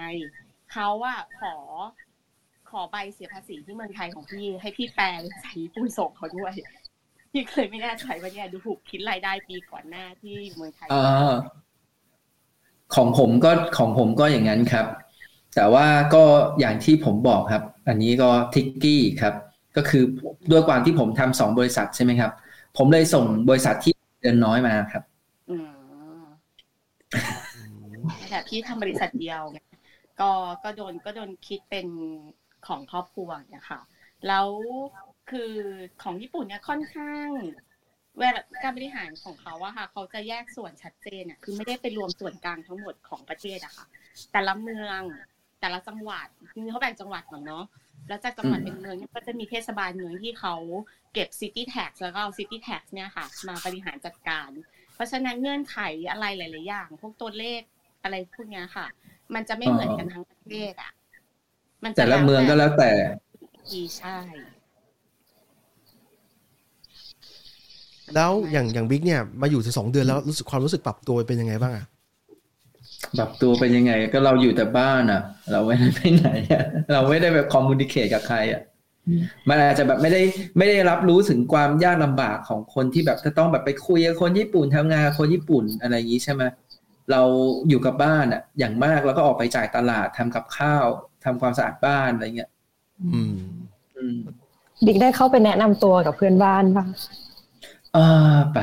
เขาอะขอขอใบเสียภาษีที่เมืองไทยของพี่ ให้พี่แปลเป็นภาษาญี่ปุ่นส่งเขาด้วยพี่เคยไม่แน่ใจว่าเนี่ยดูถูกคิดรายได้ปีก่อนหน้าที่เมืองไทยอ่า ของผมก็ของผมก็อย่างนั้นครับ แต่ว่าก็อย่างที่ผมบอกครับ อันนี้ก็ทิกกี้ครับ ก็คือด้วยความที่ผมทำสองบริษัทใช่ไหมครับ ผมเลยส่งบริษัทที่เดือนน้อยมาครับอืมแต่พี่ทำบริษัทเดียวก็ก็โดนก็โดนคิดเป็นของครอบครัวเนี่ยค่ะ แล้วคือของญี่ปุ่นเนี่ยค่อนข้าง เวลาการบริหารของเขาอะค่ะ เขาจะแยกส่วนชัดเจนอะคือไม่ได้ไปรวมส่วนกลางทั้งหมดของประเทศอะค่ะ แต่ละเมือง แต่ละจังหวัดคือเขาแบ่งจังหวัดก่อนเนาะแล้วจากจังหวัดเป็นเมืองเนี่ยก็จะมีเทศบาลเมืองที่เขาเก็บ city tax แล้วก็เอา city tax เนี่ยค่ะ มาบริหารจัดการ เพราะฉะนั้นเงื่อนไขอะไรหลาย ๆ อย่าง พวกตัวเลขอะไรพวกเนี้ยค่ะ มันจะไม่เหมือนกันทั้งประเทศอะมันจแต่ละเมืองก็แล้วแต่อีใช่ แล้วอย่างอย่างบิ๊กเนี่ยมาอยู่ถึงสองเดือนแล้วรู้สึกความรู้สึกปรับตัวเป็นยังไงบ้างอะปรับตัวเป็นยังไง ก็เราอยู่แต่บ้านอะเราไม่ได้ไปไหนอะเราไม่ได้แบบคอมมูนิเคชกับใครอะมันอาจจะแบบไม่ได้ไม่ได้รับรู้ถึงความยากลำบากของคนที่แบบจะต้องแบบไปคุยกับคนญี่ปุ่นทำงานกับคนญี่ปุ่นอะไรอย่างนี้ใช่ไหมเราอยู่กับบ้านอะอย่างมากเราก็ออกไปจ่ายตลาดทำกับข้าวทำความสะอาดบ้านอะไรเงี้ยอืมอืมบิ๊กได้เข้าไปแนะนำตัวกับเพื่อนบ้านป่ะ อ่าไป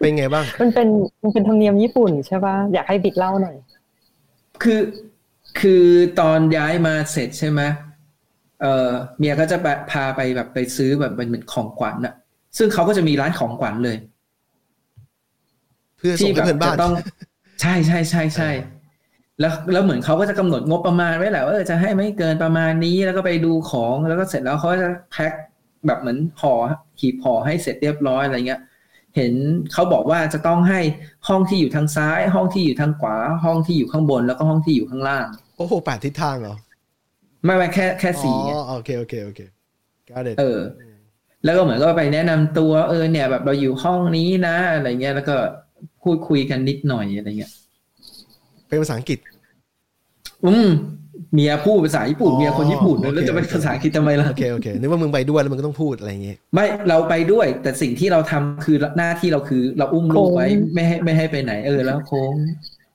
เป็นไงบ้าง มันเป็นมันเป็นธรรมเนียมญี่ปุ่นใช่ป่ะอยากให้บิ๊กเล่าหน่อย คือคือตอนย้ายมาเสร็จใช่ไหมเออเมียก็จะแบบพาไปแบบไปซื้อแบบเป็นเหมือนของขวัญอะซึ่งเขาก็จะมีร้านของขวัญเลย เพื่อส่งให้เพื่อนบ้านจะต้อง ใช่ใช่ใช่ใช่แล้วแล้วเหมือนเขาก็จะกำหนดงบประมาณไว้แหละว่าเออจะให้ไม่เกินประมาณนี้แล้วก็ไปดูของแล้วก็เสร็จแล้วเขาก็จะแพ็ค แบบเหมือนห่อหีบห่อให้เสร็จเรียบร้อยอะไรเงี้ย เห็นเขาบอกว่าจะต้องให้ห้องที่อยู่ทางซ้าย ห้องที่อยู่ทางขวา ห้องที่อยู่ข้างบนแล้วก็ห้องที่อยู่ข้างล่าง โอ้โหแปดทิศทางเหรอ ไม่ไม่แค่แค่สี่ไงอ๋อโอเคโอเคโอเคก็เด็ดเออ แล้วก็เหมือนก็ไปแนะนำตัวเออเนี่ย แบบเราอยู่ห้องนี้นะอะไรเงี้ยแล้วก็พูดคุยกันนิดหน่อยอะไรเงี้ย เป็นภาษาอังกฤษ อืม เมียพูดภาษาญี่ปุ่นอ๋อเมียคนญี่ปุ่นโอเคแล้วจะเป็นภาษาอังกฤษทำไมล่ะโอเคโอเคนึกว่ามึงไปด้วยแล้วมึงก็ต้องพูดอะไรอย่างเงี้ยไม่เราไปด้วย แต่สิ่งที่เราทำคือหน้าที่เราคือเราอุ้มลูกไว้โค้งไม่ให้ไม่ให้ไปไหนเออแล้วโค้ง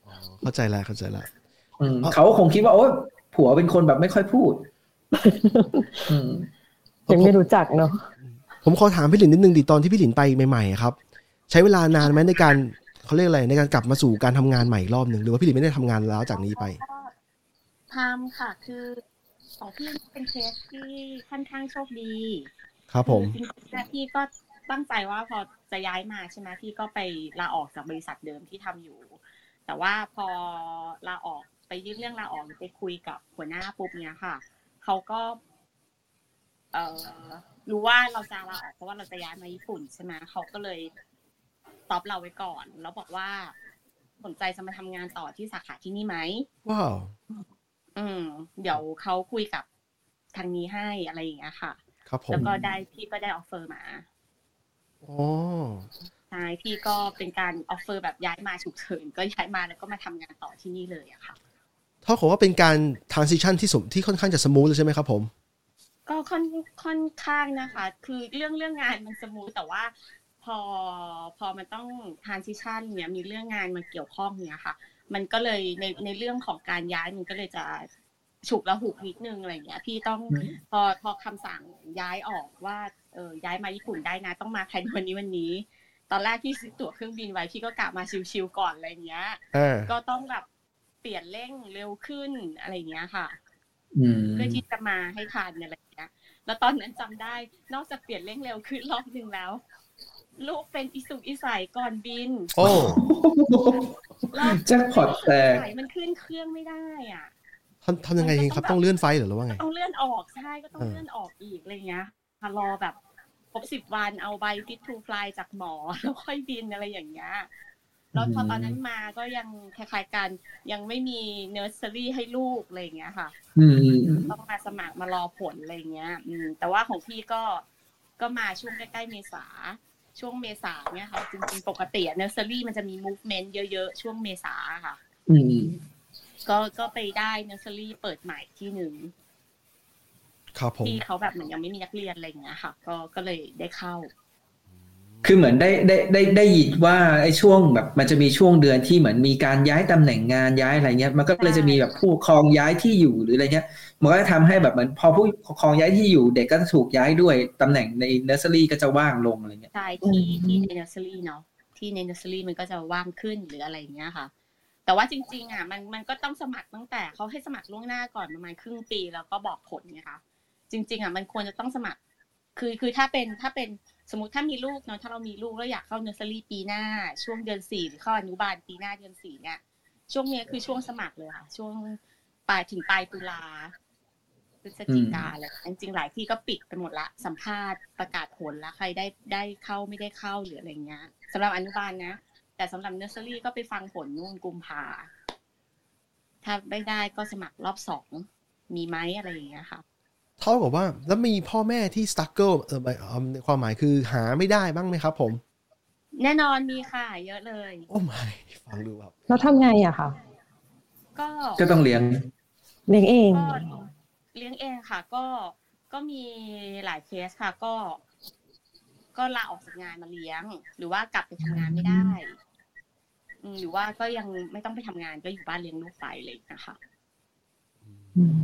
อ๋อเข้าใจแล้วเข้าใจแล้วอืมอ๋อเขาคงคิดว่าโอ้ผัวเป็นคนแบบไม่ค่อยพูดอืมยังไม่รู้จักเนาะผมขอถามพี่หลินนิดนึงดิตอนที่พี่หลินไปใหม่ๆอะครับ ใช้เวลานานไหมในการเขาเรียกอะไรในการกลับมาสู่การทำงานใหม่อีกรอบหนึ่งหรือว่าพี่หลินไม่ได้ทำงานแล้วจากนี้ไป ทำค่ะ คือของพี่เป็นเคสที่ค่อนข้างโชคดี ครับผมคือจริงๆแล้วพี่ก็ตั้งใจว่าพอจะย้ายมาใช่ไหมพี่ก็ไปลาออกจากบริษัทเดิมที่ทำอยู่ แต่ว่าพอลาออกไปยื่นเรื่องลาออกหรือไปคุยกับหัวหน้าปุ๊บเนี้ยค่ะเขาก็เอ่อรู้ว่าเราจะลาออกเพราะว่าเราจะย้ายมาญี่ปุ่นใช่ไหมเขาก็เลยตอบเราไว้ก่อน แล้วบอกว่าสนใจจะมาทำงานต่อที่สาขาที่นี่ไหมว้าว อืม เดี๋ยวเขาคุยกับทางนี้ให้อะไรอย่างเงี้ยค่ะ ครับผมแล้วก็ได้พี่ก็ได้ออฟเฟอร์มาอ๋อใช่พี่ก็เป็นการ offer แบบย้ายมาฉุกเฉินก็ย้ายมาแล้วก็มาทำงานต่อที่นี่เลยอะค่ะเท่ากับว่าเป็นการ transition ที่สมที่ค่อนข้างจะ smooth เลยใช่ไหมครับผม ก็ค่อนค่อนข้างนะคะ คือเรื่องเรื่องงานมัน smooth แต่ว่าพอพอมันต้อง transition เนี่ยมีเรื่องงานมาเกี่ยวข้องเนี่ยค่ะ มันก็เลยในในเรื่องของการย้ายมันก็เลยจะฉุกละหุกนิดนึงอะไรอย่างเงี้ย พี่ต้องอืมพอพอคำสั่งย้ายออกว่าเออย้ายมาญี่ปุ่นได้นะ ต้องมาภายในวันนี้วันนี้ ตอนแรกพี่ซื้อตั๋วเครื่องบินไว้พี่ก็กะมาชิวๆก่อนอะไรเงี้ยอ่าก็ต้องแบบเปลี่ยนเร่งเร็วขึ้นอะไรเงี้ยค่ะอืมเพื่อที่จะมาให้ทันอะไรอย่างเงี้ย แล้วตอนนั้นจำได้นอกจากเปลี่ยนเร่งเร็วขึ้นรอบหนึ่งแล้ว ลูกเป็นอิสุกอิสัยก่อนบิน โอ้รอบแจ็คพอตแตกไหนมันขึ้นเครื่องไม่ได้อะทำทำยังไงครับต้องเลื่อน flight เหรอหรือว่าไงต้องเลื่อนออกใช่ก็ต้องเออเลื่อนออกอีกอะไรเงี้ยมารอแบบครบสิบวันเอาใบ fit to fly จากหมอแล้วค่อยบินอะไรอย่างเงี้ยแล้วพอตอนนั้นมาก็ยังคล้ายๆกันยังไม่มีเนอร์เซอรี่ให้ลูกอะไรอย่างเงี้ยค่ะอืมต้องมาสมัครมารอผลอะไรเงี้ยอืมแต่ว่าของพี่ก็ก็มาช่วงใกล้ๆเมษา ช่วงเมษาเนี่ยค่ะจริงๆปกติเนอร์เซอรี่มันจะมี movement เยอะๆ ช่วงเมษาค่ะอืมก็ก็ไปได้เนอร์เซอรี่เปิดใหม่ที่หนึ่งครับผมที่เขาแบบเหมือนยังไม่มีนักเรียนอะไรอย่างเงี้ยค่ะ ก็ก็เลยได้เข้า คือเหมือนได้ได้ได้ได้ยินว่าไอ้ช่วงแบบมันจะมีช่วงเดือนที่เหมือนมีการย้ายตำแหน่งงานย้ายอะไรเงี้ย มันก็เลยจะมีแบบผู้ปกครองย้ายที่อยู่หรืออะไรเงี้ย มันก็จะทำให้แบบเหมือนพอผู้ปกครองย้ายที่อยู่เด็กก็จะถูกย้ายด้วยตำแหน่งในเนอร์เซอรี่ก็จะว่างลงอะไรเงี้ยใช่ที่ที่ในเนอร์เซอรี่เนาะที่ในเนอร์เซอรี่มันก็จะว่างขึ้นหรืออะไรเงี้ยค่ะ แต่ว่าจริงๆอะมันมันก็ต้องสมัครตั้งแต่เขาให้สมัครล่วงหน้าก่อนประมาณครึ่งปีแล้วก็บอกผลไงคะจริง ๆอะมันควรจะต้องสมัคร คือคือถ้าเป็นถ้าเป็น สมมติถ้ามีลูกเนาะถ้าเรามีลูกแล้วอยากเข้าเนอร์เซอรี่ปีหน้า ช่วงเดือนสี่หรือเข้าอนุบาลปีหน้าเดือนสี่เนี่ยช่วงเนี้ยคือช่วงสมัครเลยค่ะ ช่วงปลายถึงปลายตุลาพฤศจิกาแหละจริงๆหลายที่ก็ปิดไปหมดละ สัมภาษณ์ประกาศผลแล้วใครได้ได้เข้าไม่ได้เข้าหรืออะไรเงี้ยสำหรับอนุบาลนะ แต่สำหรับเนอร์เซอรี่ก็ไปฟังผลนู่นกุมภาถ้าไม่ได้ก็สมัครรอบสองมีไหมอะไรอย่างเงี้ยค่ะ เท่ากับว่าแล้วมีพ่อแม่ที่ struggle เออหมายเอิ่มในความหมายคือหาไม่ได้บ้างไหมครับผม แน่นอนมีค่ะ เยอะเลย โอ้ไม่ฟังดูแบบแล้วทำไงอะคะก็ก็ต้องเลี้ยงเลี้ยงเองก็เลี้ยงเองค่ะ ก็ก็มีหลายเคสค่ะ ก็ ก็ลาออกจากงานมาเลี้ยง หรือว่ากลับไปทำงานไม่ได้อืมหรือว่าก็ยังไม่ต้องไปทำงานก็อยู่บ้านเลี้ยงลูกไปเลยนะคะอืม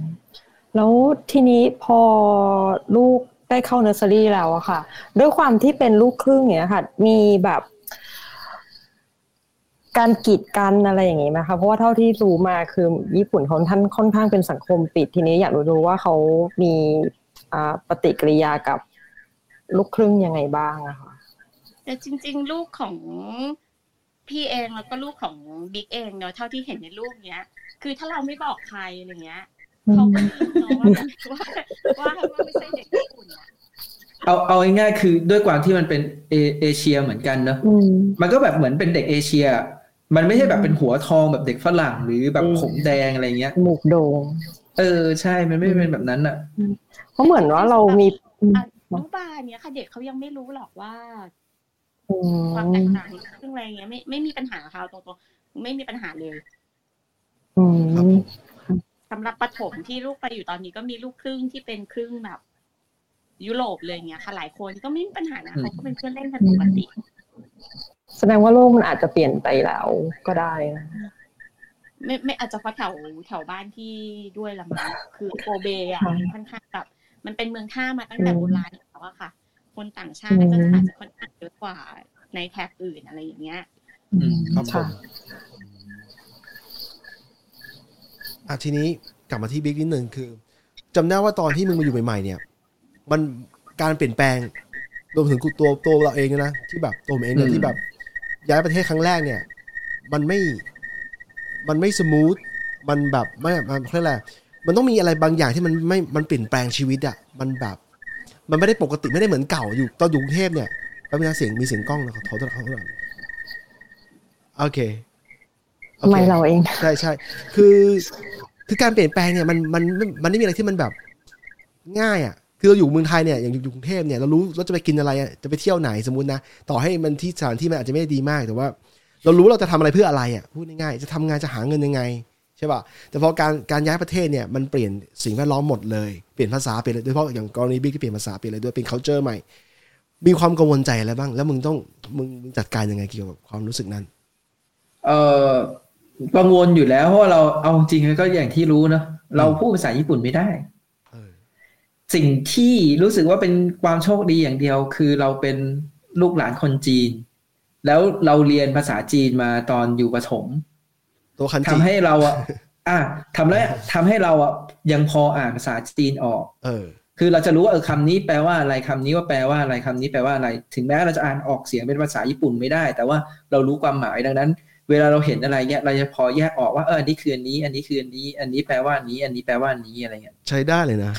แล้วทีนี้พอลูกได้เข้าเนอร์เซอรี่แล้วอะค่ะ ด้วยความที่เป็นลูกครึ่งเนี้ยค่ะ มีแบบการกีดกันอะไรอย่างงี้ไหมคะเพราะว่าเท่าที่รู้มาคือญี่ปุ่นเขาท่านค่อนข้างเป็นสังคมปิด ทีนี้อยากรู้ว่าเขามีปฏิกิริยากับลูกครึ่งยังไงบ้างอะค่ะแต่จริง ๆ ลูกของพี่เองแล้วก็ลูกของบิ๊กเองเนาะเท่าที่เห็นในรูปเนี้ย คือถ้าเราไม่บอกใครอะไรเงี้ย เขาก็ไม่รู้เนาะว่าว่าว่าว่าไม่ใช่เด็กญี่ปุ่นอะเอาเอาง่ายๆคือด้วยความที่มันเป็นเอเอเชียเหมือนกันเนอะอืมมันก็แบบเหมือนเป็นเด็กเอเชีย มันไม่ใช่แบบเป็นหัวทองแบบเด็กฝรั่งหรือแบบอืมผมแดงอะไรเงี้ยหมูกโดงเออใช่มันไม่เป็นแบบนั้นอะเพราะเหมือนว่าเรามีอืมอนุบาลเนี้ยค่ะเด็กเขายังไม่รู้หรอกว่าอืความแตมกต่างเรื่องอะไรเงี้ยไม่ไม่มีปัญหาค่ะตรงๆไม่มีปัญหาเลยอืครับผมม สำหรับประถมที่ลูกไปอยู่ตอนนี้ก็มีลูกครึ่งที่เป็นครึ่งแบบ ยุโรปเลยเงี้ยค่ะหลายคนก็ไม่มีปัญหานะอืมเขาก็เป็นเพื่อนเล่นกันปกติ แสดงว่าโลกมันอาจจะเปลี่ยนไปแล้วก็ได้นะไม่ไม่อาจจะเพราะแถวแถวบ้านที่ด้วยละมั้งคือโกเบอะค่ะมันค่อนข้างแบบมันเป็นเมืองท่ามาตั้งแต่อืมโบราณแล้วอะค่ะ คนต่างชาติก็อืมอาจจะค่อนข้างเยอะกว่าในแถบอื่นอะไรอย่างเงี้ยอืมครับผค่ะม อะทีนี้กลับมาที่บิ๊กนิดนึงคือจำได้ว่าตอนที่มึงมาอยู่ใหม่ ๆ เนี่ย มันการเปลี่ยนแปลงรวมถึงกูตัวตัวเราเองนะที่แบบตัวผมเองเนี่ยอืมที่แบบ ย้ายประเทศครั้งแรกเนี่ย มันไม่ มันไม่ smooth มันแบบไม่มันเขาเรียกอะไรมันต้องมีอะไรบางอย่างที่มันไม่มันเปลี่ยนแปลงชีวิตอะมันแบบ มันไม่ได้ปกติไม่ได้เหมือนเก่าอยู่ตอนอยู่กรุงเทพเนี่ยแป๊บนึงนะเสียงมีเสียงกล้องนะขอโทษขอโทษขอโทษโอเคโอเค ไม่เราเอง ใช่ใช่คือคือการเปลี่ยนแปลงเนี่ยมันมันมันมันไม่มีอะไรที่มันแบบ ง่ายอะ คือเราอยู่เมืองไทยเนี่ยอย่างอยู่กรุงเทพเนี่ยเรารู้เราจะไปกินอะไรอะจะไปเที่ยวไหนสมมตินะต่อให้มันที่สถานที่มันอาจจะไม่ได้ดีมากแต่ว่า เรารู้ว่าเราจะทำอะไรเพื่ออะไรอะพูดง่ายๆจะทำงานจะหาเงินยังไงใช่ป่ะแต่พอการการย้ายประเทศเนี่ยมันเปลี่ยนสิ่งแวดล้อมหมดเลยเปลี่ยนภาษาเปลี่ยนเลยโดยเฉพาะอย่างกรณีบิ๊กที่เปลี่ยนภาษาเปลี่ยนเลยด้วยเป็น culture ใหม่ มีความกังวลใจอะไรบ้าง แล้วมึงต้องมึงมึงจัดการยังไงเกี่ยวกับความรู้สึกนั้น เออ กังวลอยู่แล้วเพราะว่าเราเอาจริงๆก็อย่างที่รู้เนอะเราพูดภาษาญี่ปุ่นไม่ได้เออสิ่งที่รู้สึกว่าเป็นความโชคดีอย่างเดียว คือเราเป็นลูกหลานคนจีน แล้วเราเรียนภาษาจีนมาตอนอยู่ประถมตัวคันทำจิให้เราอะอะทำแล้วทำให้เราอะยังพออ่านภาษาจีนออก เออ คือเราจะรู้ว่าเออคำนี้แปลว่าอะไรคำนี้ว่าแปลว่าอะไรคำนี้แปลว่าอะไร ถึงแม้เราจะอ่านออกเสียงเป็นภาษาญี่ปุ่นไม่ได้ แต่ว่าเรารู้ความหมายดังนั้น เวลาเราเห็นอะไรเงี้ยเราจะพอแยกออกว่าเอออันนี้คืออันนี้ อันนี้คืออันนี้ อันนี้แปลว่าอันนี้ อันนี้แปลว่าอันนี้อะไรเงี้ยใช้ได้เลยนะ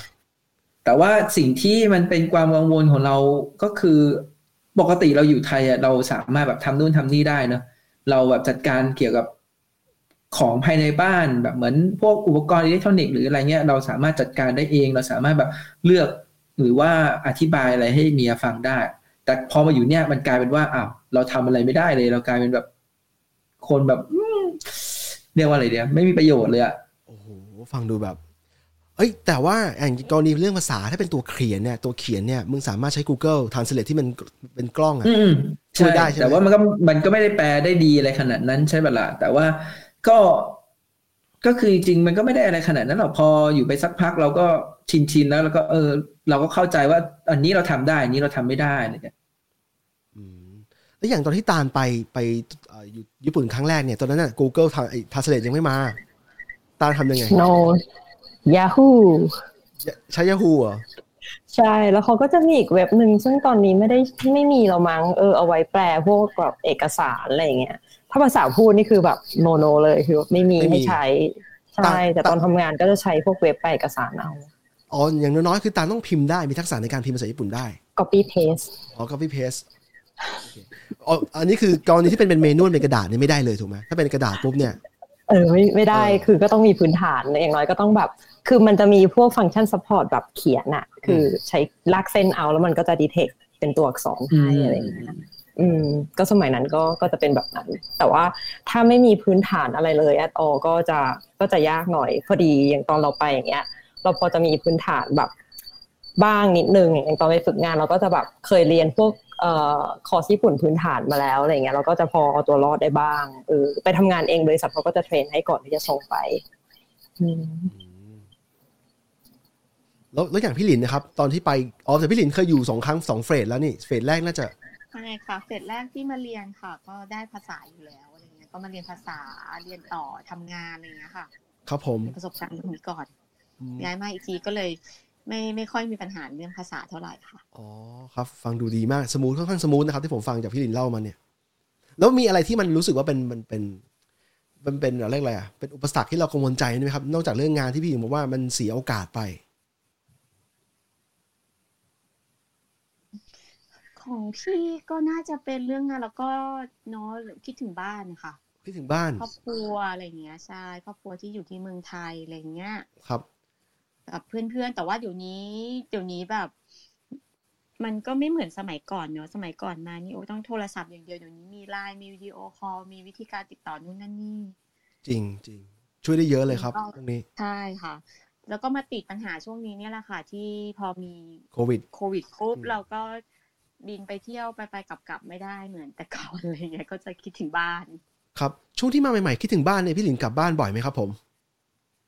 แต่ว่าสิ่งที่มันเป็นความกังวลของเราก็คือปกติเราอยู่ไทยอะเราสามารถแบบทำนู่นทำนี่ได้เนอะเราแบบจัดการเกี่ยวกับของภายในบ้านแบบเหมือนพวกอุปกรณ์อิเล็กทรอนิกส์หรืออะไรเงี้ยเราสามารถจัดการได้เอง เราสามารถแบบเลือกหรือว่าอธิบายอะไรให้เมียฟังได้ แต่พอมาอยู่เนี่ยมันกลายเป็นว่าอ้าวเราทำอะไรไม่ได้เลย เรากลายเป็นแบบ คนแบบอืมเรียกว่าอะไรเดียวไม่มีประโยชน์เลยอะโอ้โหฟังดูแบบ เอ้ย แต่ว่าอย่างกรณีเรื่องภาษาถ้าเป็นตัวเขียนเนี่ยตัวเขียนเนี่ยมึงสามารถใช้ Google Translate ที่มันเป็นกล้องอะอืมช่วยได้ใช่ไหมแต่ว่ามันก็มันก็ไม่ได้แปลได้ดีอะไรขนาดนั้นใช่ปะล่ะแต่ว่าก็ก็คือจริงๆมันก็ไม่ได้อะไรขนาดนั้นหรอกพออยู่ไปสักพักเราก็ชินชินๆแล้ว แล้วก็เออ เราก็เข้าใจว่า อันนี้เราทำได้ อันนี้เราทำไม่ได้อะไรเงี้ยอืม แล้วอย่างตอนที่ตาลไปไปเอ่ออยู่ญี่ปุ่นครั้งแรกเนี่ยตอนนั้นน่ะ Google ทางไอ้ Translate ยังไม่มา ตาลทำยังไง no Yahoo ใช้ Yahoo เหรอใช่ แล้วเขาก็จะมีอีกเว็บหนึ่งซึ่งตอนนี้ไม่ได้ไม่มีเรามั้งเออเอาไว้แปลพวกแบบเอกสารอะไรอย่างเงี้ยถ้าภาษาพูดนี่คือแบบโนโนเลยคือไม่มีไม่มีให้ใช้ใช่แต่แต่ตอนทำงานก็จะใช้พวกเว็บแปลเอกสารเอาอ๋ออย่างน้อยๆคือตาลต้องพิมพ์ได้มีทักษะในการพิมพ์ภาษาญี่ปุ่นได้ copy paste อ๋อ copy paste โอเคอ๋ออันนี้คือกรณีที่เป็นเป็นเมนูเป็นกระดาษเนี่ยไม่ได้เลยถูกไหมถ้าเป็นกระดาษปุ๊บเนี่ยเออไม่ไม่ได้เออคือก็ต้องมีพื้นฐานอย่างน้อยก็ต้องแบบ คือมันจะมีพวกฟังก์ชัน support แบบเขียนอะคือใช้ลากเส้นเอาแล้วมันก็จะ detect เป็นตัวอักษรให้อะไรอย่างเงี้ยอืมก็สมัยนั้นก็ก็จะเป็นแบบนั้น แต่ว่าถ้าไม่มีพื้นฐานอะไรเลยแอดออก็จะก็จะยากหน่อย พอดีอย่างตอนเราไปอย่างเงี้ย เราพอจะมีพื้นฐานแบบบ้างนิดนึงอย่างตอนไปฝึกงานเราก็จะแบบเคยเรียนพวกเอ่อ คอร์สญี่ปุ่นพื้นฐานมาแล้วอะไรเงี้ยเราก็จะพอเอาตัวรอดได้บ้างเออไปทำงานเองบริษัทเขาก็จะเทรนให้ก่อนที่จะส่งไปอืมแล้วแล้วอย่างพี่หลินนะครับ ตอนที่ไปอ๋อแต่พี่หลินเคยอยู่สองครั้งสอง phase แล้วนี่ phase แรกน่าจะใช่ค่ะเสร็จแรกที่มาเรียนค่ะ ก็ได้ภาษาอยู่แล้วอะไรเงี้ยก็มาเรียนภาษาเรียนต่อทำงานอะไรเงี้ยค่ะ ครับผมเป็นประสบการณ์ตรงนี้ก่อนอืมย้ายมาอีกทีก็เลย ไม่ไม่ค่อยมีปัญหาเรื่องภาษาเท่าไหร่ค่ะ อ๋อครับฟังดูดีมาก smooth ค่อนข้าง smooth นะครับที่ผมฟังจากพี่หลินเล่ามาเนี่ย แล้วมีอะไรที่มันรู้สึกว่าเป็นมันเป็นมันเป็นอะไรเรียกอะไรอะเป็นอุปสรรคที่เรากังวลใจไหมครับ นอกจากเรื่องงานที่พี่หลินบอกว่ามันเสียโอกาสไป ของพี่ก็น่าจะเป็นเรื่องงานแล้วก็เนาะคิดถึงบ้านนะคะคิดถึงบ้านครอบครัวอะไรเงี้ยใช่ครอบครัวที่อยู่ที่เมืองไทยอะไรเงี้ยครับ กับเพื่อนๆ แต่ว่าเดี๋ยวนี้เดี๋ยวนี้แบบ มันก็ไม่เหมือนสมัยก่อนเนอะสมัยก่อนมานี่โอ้ต้องโทรศัพท์อย่างเดียวเดี๋ยวนี้มีไลน์มีวิดีโอคอลมีวิธีการติดต่อนู่นนั่นนี่ จริงจริงช่วยได้เยอะเลยครับก็ตรงนี้ใช่ค่ะ แล้วก็มาติดปัญหาช่วงนี้เนี่ยแหละค่ะ ที่พอมีโควิดโควิดปุ๊บอืมเราก็บินไปเที่ยวไปไปกลับกลับๆไม่ได้เหมือนแต่ก่อนอะไรเงี้ยก็จะคิดถึงบ้าน ครับช่วงที่มาใหม่ๆคิดถึงบ้านเนี่ยพี่หลินกลับบ้านบ่อยไหมครับ ผม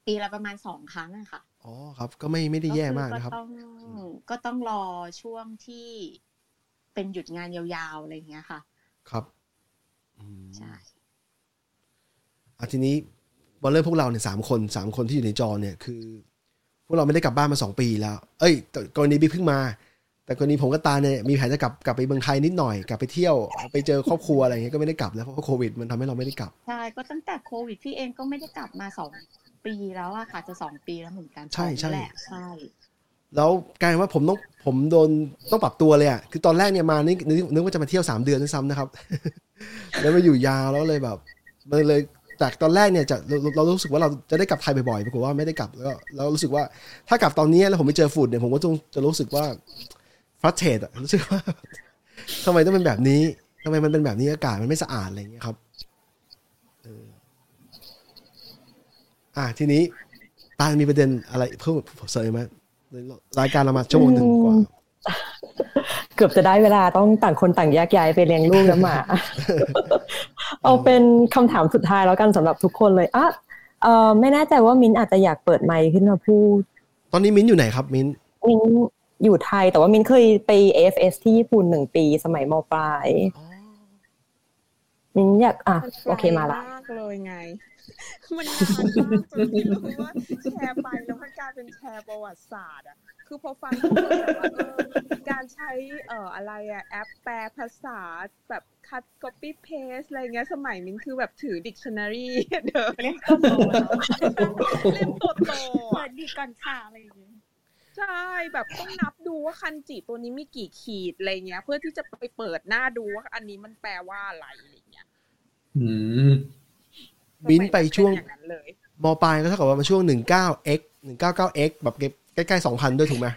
ปีละประมาณสองครั้งอะค่ะ อ๋อครับก็ไม่ไม่ได้แย่มากนะครับ ก็ต้องก็ต้องรอช่วงที่เป็นหยุดงานยาวๆอะไรอย่างเงี้ยค่ะ ครับอืมใช่อะทีนี้มาเริ่มพวกเราเนี่ยสามคนสามคนที่อยู่ในจอเนี่ยคือ พวกเราไม่ได้กลับบ้านมาสองปีแล้ว เอ้ยแต่กรณีบิ๊กเพิ่งมา แต่กรณีผมกับตาเนี่ยมีแผนจะกลับกลับไปเมืองไทยนิดหน่อยกลับไปเที่ยวไปเจอครอบครัวอะไรอย่างเงี้ยก็ไม่ได้กลับแล้วเพราะว่าโควิด มันทำให้เราไม่ได้กลับใช่ก็ตั้งแต่โควิดพี่เองก็ไม่ได้กลับมาสองปีแล้วอะค่ะจะสองปีแล้วเหมือนกันใช่ใช่สองแหละใช่แล้วกลายเป็นว่าผมต้องผมโดนต้องปรับตัวเลยอะคือตอนแรกเนี่ยมานี่นึกนึกว่าจะมาเที่ยวสามเดือนด้วยซ้ำนะครับ แล้วมาอยู่ยาวแล้วเลยแบบมันเลยจากตอนแรกเนี่ยจะเราเรารู้สึกว่าเราจะได้กลับไทยบ่อยๆปรากฏว่าไม่ได้กลับแล้วก็เรารู้สึกว่าถ้ากลับตอนนี้แล้วผมไปเจอฝุ่นเนี่ยผมก็ต้องจะรู้สึกว่า ฟรัสเทตอะรู้สึกว่าทำไมต้องเป็นแบบนี้ทำไมมันเป็นแบบนี้อากาศมันไม่สะอาดอะไรอย่างเงี้ยครับเอออะทีนี้ตาลมีประเด็นอะไรเพิ่มเสริมไหมรายการเรามาชั่วโมงหนึ่งกว่า เกือบจะได้เวลาต้องต่างคนต่างแยกย้ายไปเลี้ยงลูกแล้วหมา เอาเป็นคำถามสุดท้ายแล้วกันสำหรับทุกคนเลยอะเออไม่แน่ใจว่ามิ้นอาจจะอยากเปิดไมค์ขึ้นมาพูด ตอนนี้มิ้นท์อยู่ไหนครับ มิ้นท์มิ้น อยู่ไทย แต่ว่ามิ้นเคยไป AFS ที่ญี่ปุ่นหนึ่งปีสมัยมปลายมิ้นอยากอะโอเคมาละนกเลยไง มันนานมากจนไม่รู้ว่าแชร์ไปแล้วมันกลายเป็นแชร์ประวัติศาสตร์อะคือพอฟังทุกคนแบบว่าเออการใช้เอ่ออะไรอะแอปแปลภาษาแบบคัด copy paste อะไรเงี้ยสมัยมิ้นคือแบบถือ dictionary เดินเล่นก็โตแล้วเล่นโตโตเปิอะดดีก่อนค่ะอะไรอย่างเงี้ย ใช่แบบต้องนับดูว่าคันจิตัวนี้มีกี่ขีดอะไรเงี้ย เพื่อที่จะไปเปิดหน้าดูว่าอันนี้มันแปลว่าอะไรอะไรเงี้ยอืมมิ้นท์ไปช่วงเป็นอย่างนั้นเลยมปลายก็เท่ากับว่ามันช่วง 19x 199x แบบใกล้ๆ2,000ด้วยถูกไหม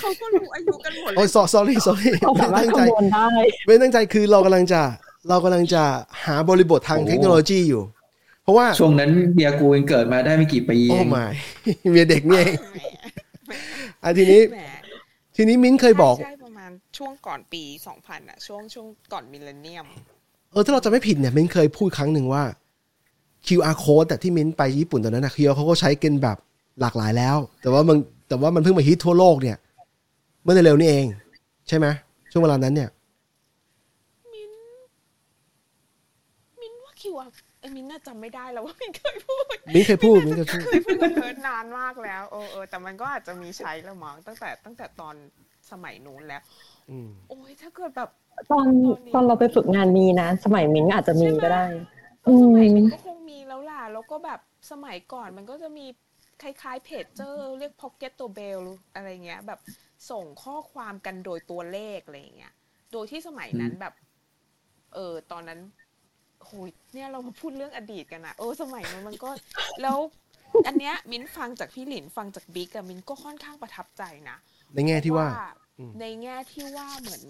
เขาก็รู้อายุกันหมดเลโอ้ยย sorry sorry เขาไม่สามารถตั้งใจคำนวณได้ไม่ตั้งใจคือเรากำลังจะ เรากำลังจะหาบริบททางเทคโนโลยีอยู่ เพราะว่าช่วงนั้นเมียกูเองเกิดมาได้ไม่กี่ปีโอ้เองไม่เมียเด็กนี่เองแหมแหม อะทีนี้แหมทีนี้มิ้นเคยบอกใช่ใช่ประมาณช่วงก่อนปี2000อะช่วงช่วงก่อนมิลเลนเนียม เออถ้าเราจะไม่ผิดเนี่ยมิ้นเคยพูดครั้งหนึ่งว่า QR code แต่ที่มิ้นไปญี่ปุ่นตอนนั้นนะ QR เขาก็ใช้กันแบบหลากหลายแล้ว แต่ว่ามันแต่ว่ามันเพิ่งมาฮิตทั่วโลกเนี่ย เมื่อเร็วๆนี้เอง ใช่ไหมช่วงเวลานั้นเนี่ยมินมินว่าคิวอะเอ้ย มินน่าจำไม่ได้แล้วว่ามินเคยพูดมิ้นเคยพูดมิ้นเคยพูดเคยพูดกับเพิร์ดนานมากแล้วเออเออแต่มันก็อาจจะมีใช้แล้วมั้งตั้งแต่ตั้งแต่ตอนสมัยนู้นแล้วอืมโอ้ยถ้าเกิดแบบ ตอนตอนเราไปฝึกงานมีนะ สมัยมิ้นท์อาจจะมีก็ได้เออสมัยอืมมินก็คงมีแล้วล่ะ แล้วก็แบบสมัยก่อนมันก็จะมีคล้ายๆเพจเจอร์เรียก Pocket to Bell อะไรเงี้ย แบบส่งข้อความกันโดยตัวเลขอะไรเงี้ย โดยที่สมัยนั้นแบบ เออตอนนั้น โหยเนี่ยเรามาพูดเรื่องอดีตกันนะเออสมัยนั้นมันก็ แล้วอันเนี้ยมิ้นฟังจากพี่หลินฟังจากบิ๊กอะมิ้นก็ค่อนข้างประทับใจนะ ในแง่ที่ว่าอืมในแง่ที่ว่าเหมือน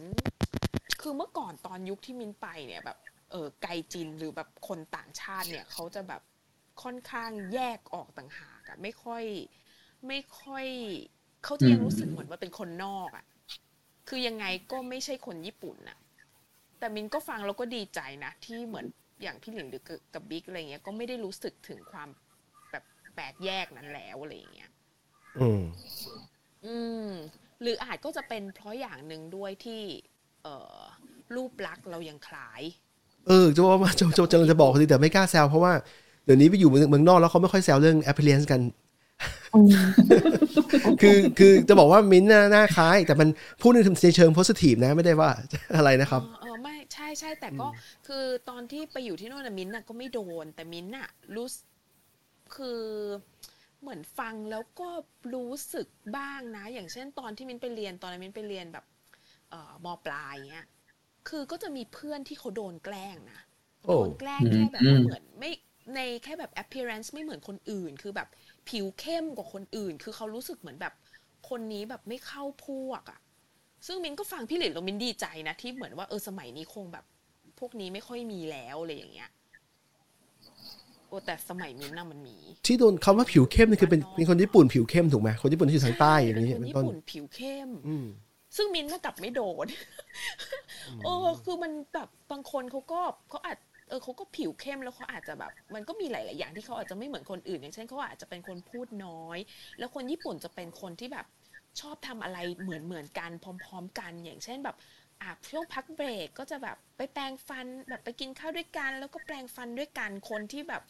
คือเมื่อก่อนตอนยุคที่มินไปเนี่ยแบบเออไกจินหรือแบบคนต่างชาติเนี่ยเขาจะแบบค่อนข้างแยกออกต่างหากอะไม่ค่อยไม่ค่อยเขาจะยังรู้สึกเหมือนว่าเป็นคนนอกอะคือยังไงก็ไม่ใช่คนญี่ปุ่นน่ะแต่มินก็ฟังแล้วก็ดีใจนะ ที่เหมือน อย่างพี่หลินหรือกับบิ๊กอะไรเงี้ยก็ไม่ได้รู้สึกถึงความแบบแปลกแยกนั้นแล้วอะไรอย่างเงี้ยอืม อืม หรืออาจก็จะเป็นเพราะอย่างหนึ่งด้วยที่ เอ่อรูปลักษณ์เรายังคล้าย เออจะว่าจะจะจะจะบอกพอดีแต่ไม่กล้าแซวเพราะว่าเดี๋ยวนี้ไปอยู่เมืองเมืองนอกแล้วเขาไม่ค่อยแซวเรื่อง appearance กันอืมคือคือจะบอกว่ามิ้นท์น่ะหน้าคล้าย แต่มันพูดในเชิง positive นะไม่ได้ว่าอะไรนะครับเออเออไม่ ใช่ใช่แต่ก็คือตอนที่ไปอยู่ที่โน่นนะมิ้นท์น่ะก็ไม่โดน แต่มิ้นท์น่ะรู้สึกคือเหมือนฟังแล้วก็รู้สึกบ้างนะ อย่างเช่นตอนที่มิ้นท์ไปเรียนตอนนั้นมิ้นท์ไปเรียนแบบเอ่อมปลายเงี้ยคือก็จะมีเพื่อนที่เขาโดนแกล้งนะโอ้โดนแกล้งแค่แบบว่าเหมือนไม่ในแค่แบบ appearance ไม่เหมือนคนอื่น คือแบบผิวเข้มกว่าคนอื่น คือเขารู้สึกเหมือนแบบคนนี้แบบไม่เข้าพวกอะ ซึ่งมินก็ฟังพี่หลินแล้วมินดีใจนะที่เหมือนว่าเออสมัยนี้คงแบบ พวกนี้ไม่ค่อยมีแล้วอะไรอย่างเงี้ยโอ้แต่สมัยมินน่ะมันมี ที่โดนคำว่าผิวเข้มนี่คือเป็นเป็นคนญี่ปุ่นผิวเข้มถูกไหมคนญี่ปุ่นที่อยู่ทางใต้อย่างนี้เป็เป็นนคนต้นญี่ปุ่นผิวเข้มอืมซึ่งมินน่ะกลับไม่โดนเออคือมันแบบบางคนเขาก็เขาอาจเออเขาก็ผิวเข้มแล้วเขาอาจจะแบบ มันก็มีหลาย ๆ อย่างที่เขาอาจจะไม่เหมือนคนอื่น อย่างเช่นเขาอาจจะเป็นคนพูดน้อย แล้วคนญี่ปุ่นจะเป็นคนที่แบบ ชอบทำอะไรเหมือนเหมือนกันพร้อม ๆ กัน อย่างเช่นแบบอะช่วงพักเบรกก็จะแบบไปแปรงฟันแบบไปกินข้าวด้วยกัน แล้วก็แปรงฟันด้วยกันคนที่แบบ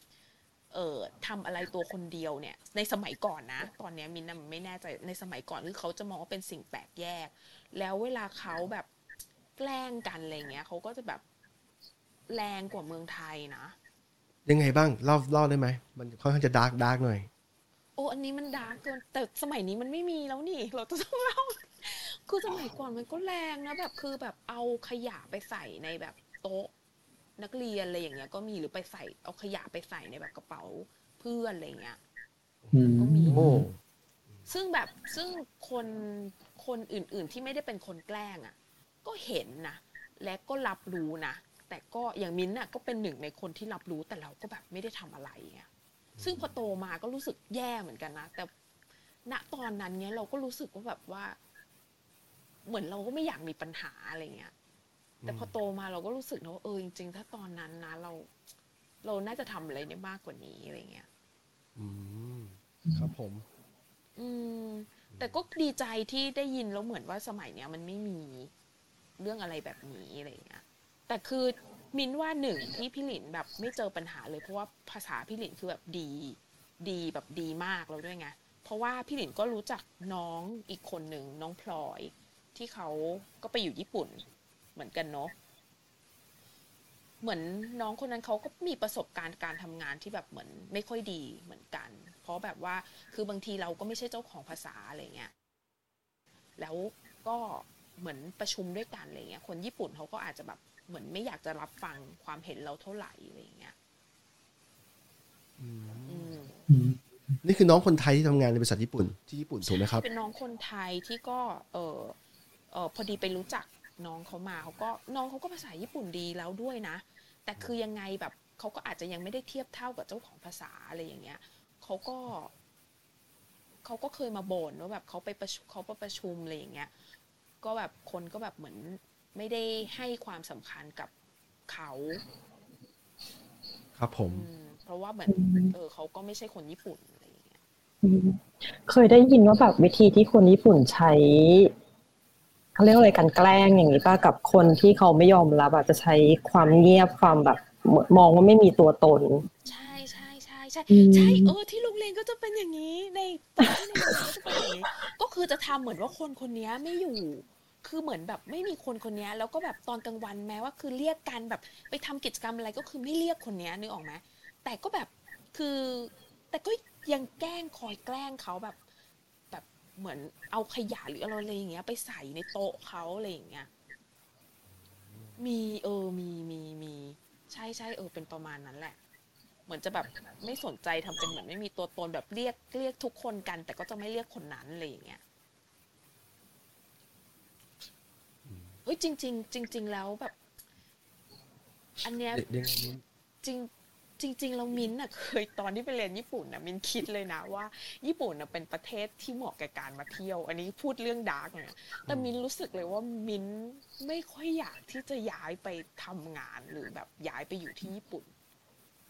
เอ่อทำอะไรตัวคนเดียวเนี่ย ในสมัยก่อนนะ ตอนเนี้ยมินน่ะไม่แน่ใจในสมัยก่อนคือเขาจะมองว่าเป็นสิ่งแปลกแยก แล้วเวลาเขาแบบแกล้งกันอะไรเงี้ยเขาก็จะแบบแรงกว่าเมืองไทยนะ ยังไงบ้างเล่าเล่าได้ไหมมันค่อนข้างจะ dark dark หน่อย โอ้อันนี้มัน dark เกินแต่สมัยนี้มันไม่มีแล้วนี่ เราจะต้องเล่าคือสมัยก่อนมันก็แรงนะแบบคือแบบเอาขยะไปใส่ในแบบโต๊ะ นักเรียนอะไรอย่างเงี้ย ก็มีหรือไปใส่เอาขยะไปใส่ในแบบกระเป๋าเพื่อนอะไรเงี้ยอืมก็มีโอ้ซึ่งแบบซึ่งคนคนอื่น ๆ ที่ไม่ได้เป็นคนแกล้งอะ ก็เห็นนะและก็รับรู้นะแต่ก็อย่างมิ้นท์น่ะก็เป็นหนึ่งในคนที่รับรู้แต่เราก็แบบไม่ได้ทำอะไรไง ซึ่งพอโตมาก็รู้สึกแย่เหมือนกันนะ แต่ณตอนนั้นเนี้ยเราก็รู้สึกว่าแบบว่า เหมือนเราก็ไม่อยากมีปัญหาอะไรเงี้ย แต่พอโตมาเราก็รู้สึกนะว่าเออจริงๆถ้าตอนนั้นนะเรา เราน่าจะทำอะไรได้มากกว่านี้อะไรเงี้ย อืมครับผม อืม แต่ก็ดีใจที่ได้ยินแล้วเหมือนว่าสมัยเนี้ยมันไม่มีเรื่องอะไรแบบนี้อะไรอย่างเงี้ย แต่คือ มินว่าหนึ่งที่พี่หลินแบบไม่เจอปัญหาเลยเพราะว่าภาษาพี่หลินคือแบบดีดีแบบดีมากแล้วด้วยไงเพราะว่าพี่หลินก็รู้จักน้องอีกคนหนึ่งน้องพลอย ที่เขาก็ไปอยู่ญี่ปุ่นเหมือนกันเนาะเหมือนน้องคนนั้นเขาก็มีประสบการณ์การทำงานที่แบบเหมือนไม่ค่อยดีเหมือนกัน เพราะแบบว่าคือบางทีเราก็ไม่ใช่เจ้าของภาษาอะไรเงี้ยแล้วก็เหมือนประชุมด้วยกันอะไรเงี้ยคนญี่ปุ่นเขาก็อาจจะแบบ เหมือนไม่อยากจะรับฟังความเห็นเราเท่าไหร่อะไรเงี้ยอืมอืมนี่คือน้องคนไทยที่ทำงานในบริษัทญี่ปุ่นที่ญี่ปุ่นถูกไหมครับ เป็นน้องคนไทยที่ก็ เออเออพอดีไปรู้จักน้องเขามาเขาก็น้องเขาก็ภาษาญี่ปุ่นดีแล้วด้วยนะ แต่คือยังไงแบบเขาก็อาจจะยังไม่ได้เทียบเท่ากับเจ้าของภาษาอะไรอย่างเงี้ยเขาก็เขาก็เคยมาบ่นว่าแบบเขาไปประชุมเขาไปประชุมอะไรอย่างเงี้ย ก็แบบคนก็แบบเหมือน ไม่ได้ให้ความสำคัญกับเขา ครับผมอืมเพราะว่าเหมือนเออเขาก็ไม่ใช่คนญี่ปุ่นอะไรอย่างเงี้ยอืมเคยได้ยินว่าแบบวิธีที่คนญี่ปุ่นใช้เขาเรียกว่าอะไรการแกล้งอย่างนี้ป่ะกับคนที่เขาไม่ยอมรับอาจจะใช้ความเงียบความแบบมองว่าไม่มีตัวตน ใช่ใช่ใช่ใช่อืมใช่เออที่โรงเรียนก็จะเป็นอย่างนี้ในตอนที่ในโรงเรียนก็จะเป็นอย่างนี้ก็คือจะทำเหมือนว่าคนคนนี้ไม่อยู่ คือเหมือนแบบไม่มีคนคนนี้แล้วก็แบบตอนกลางวันแม้ว่าคือเรียกกันแบบไปทำกิจกรรมอะไรก็คือไม่เรียกคนนี้นึกออกไหมแต่ก็แบบคือ แต่ก็ยังแกล้งคอยแกล้งเขาแบบแบบเหมือนเอาขยะหรืออะไรอย่างเงี้ย ไปใส่ในโต๊ะเขาอะไรอย่างเงี้ยมีเออมีมีมีใช่ใช่เออเป็นประมาณนั้นแหละ เหมือนจะแบบไม่สนใจทำเป็นเหมือนไม่มีตัวตนแบบเรียกเรียกทุกคนกัน แต่ก็จะไม่เรียกคนนั้นอะไรอย่างเงี้ย เฮ้ยจริง ๆ จริง ๆ แล้วแบบ อันเนี้ยเด็กๆนี้จริงจริง ๆ เรามิ้นท์น่ะเคยตอนที่ไปเรียนญี่ปุ่นน่ะมินคิดเลยนะว่า ญี่ปุ่นน่ะเป็นประเทศที่เหมาะกับการมาเที่ยว อันนี้พูดเรื่องดาร์กเนี่ยแต่มินรู้สึกเลยว่ามินไม่ค่อยอยากที่จะย้ายไปทำงานหรือแบบย้ายไปอยู่ที่ญี่ปุ่น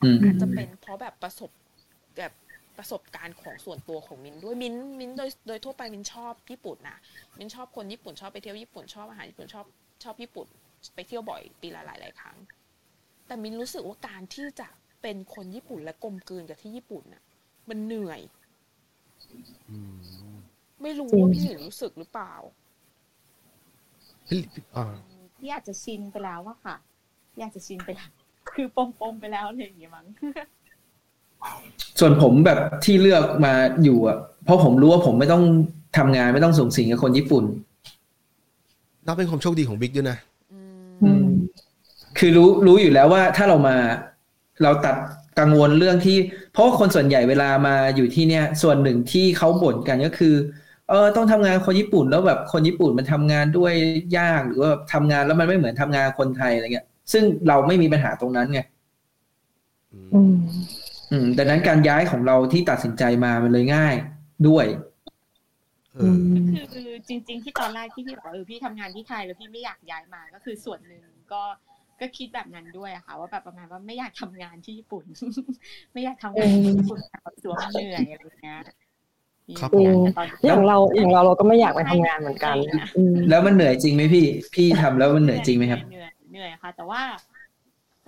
อืมอาจจะเป็นเพราะแบบประสบแบบ ประสบการณ์ของส่วนตัวของมินด้วยมินมินโดยโดยทั่วไปมินชอบญี่ปุ่นนะมินชอบคนญี่ปุ่นชอบไปเที่ยวญี่ปุ่นชอบอาหารญี่ปุ่นชอบชอบญี่ปุ่น ไปเที่ยวบ่อยปีละหลายหลายๆครั้ง แต่มินรู้สึกว่าการที่จะเป็นคนญี่ปุ่นและกลมกลืนกับที่ญี่ปุ่นน่ะ มันเหนื่อยอืมไม่รู้จริงว่าพี่หลินรู้สึกหรือเปล่าพี่อ่าพี่อาจจะชินไปแล้วอะค่ะพี่อาจจะชินไปแล้วคือปมๆไปแล้วอะไรอย่างเงี้ยมั้ง ส่วนผมแบบที่เลือกมาอยู่อะ เพราะผมรู้ว่าผมไม่ต้องทำงานไม่ต้องส่งสิงกับคนญี่ปุ่นนับเป็นความโชคดีของบิ๊กด้วยนะอืมอืมคือรู้รู้อยู่แล้วว่าถ้าเรามาเราตัดกังวลเรื่องที่ เพราะว่าคนส่วนใหญ่เวลามาอยู่ที่เนี่ย ส่วนหนึ่งที่เขาบ่นกันก็คือ เออต้องทำงานคนญี่ปุ่นแล้วแบบคนญี่ปุ่นมันทำงานด้วยยากหรือว่าแบบทำงานแล้วมันไม่เหมือนทำงานคนไทยอะไรเงี้ย ซึ่งเราไม่มีปัญหาตรงนั้นไง อืมอืมดังนั้นการย้ายของเราที่ตัดสินใจมามันเลยง่ายด้วยเออือมคือจริง ๆ ที่ตอนแรกที่พี่บอกว่าเออพี่ทำงานที่ไทยแล้วพี่ไม่อยากย้ายมาก็คือส่วนหนึ่งก็ก็คิดแบบนั้นด้วยอะค่ะว่าแบบประมาณว่าไม่อยากทำงานที่ญี่ปุ่น ไม่อยากทำงานที่ญี่ปุ่นสวมนเหนื่อยอะไรอย่างเงี้ยครับอืมแต่ตอนนี้อย่างเราอย่างเราเราก็ไม่อยากไปทำงานเหมือนกันอืมแล้วมันเหนื่อยจริงไหมพี่ พี่ทำแล้วมันเหนื่อยจริงไหมครับเหนื่อยเหนื่อยค่ะ แต่ว่า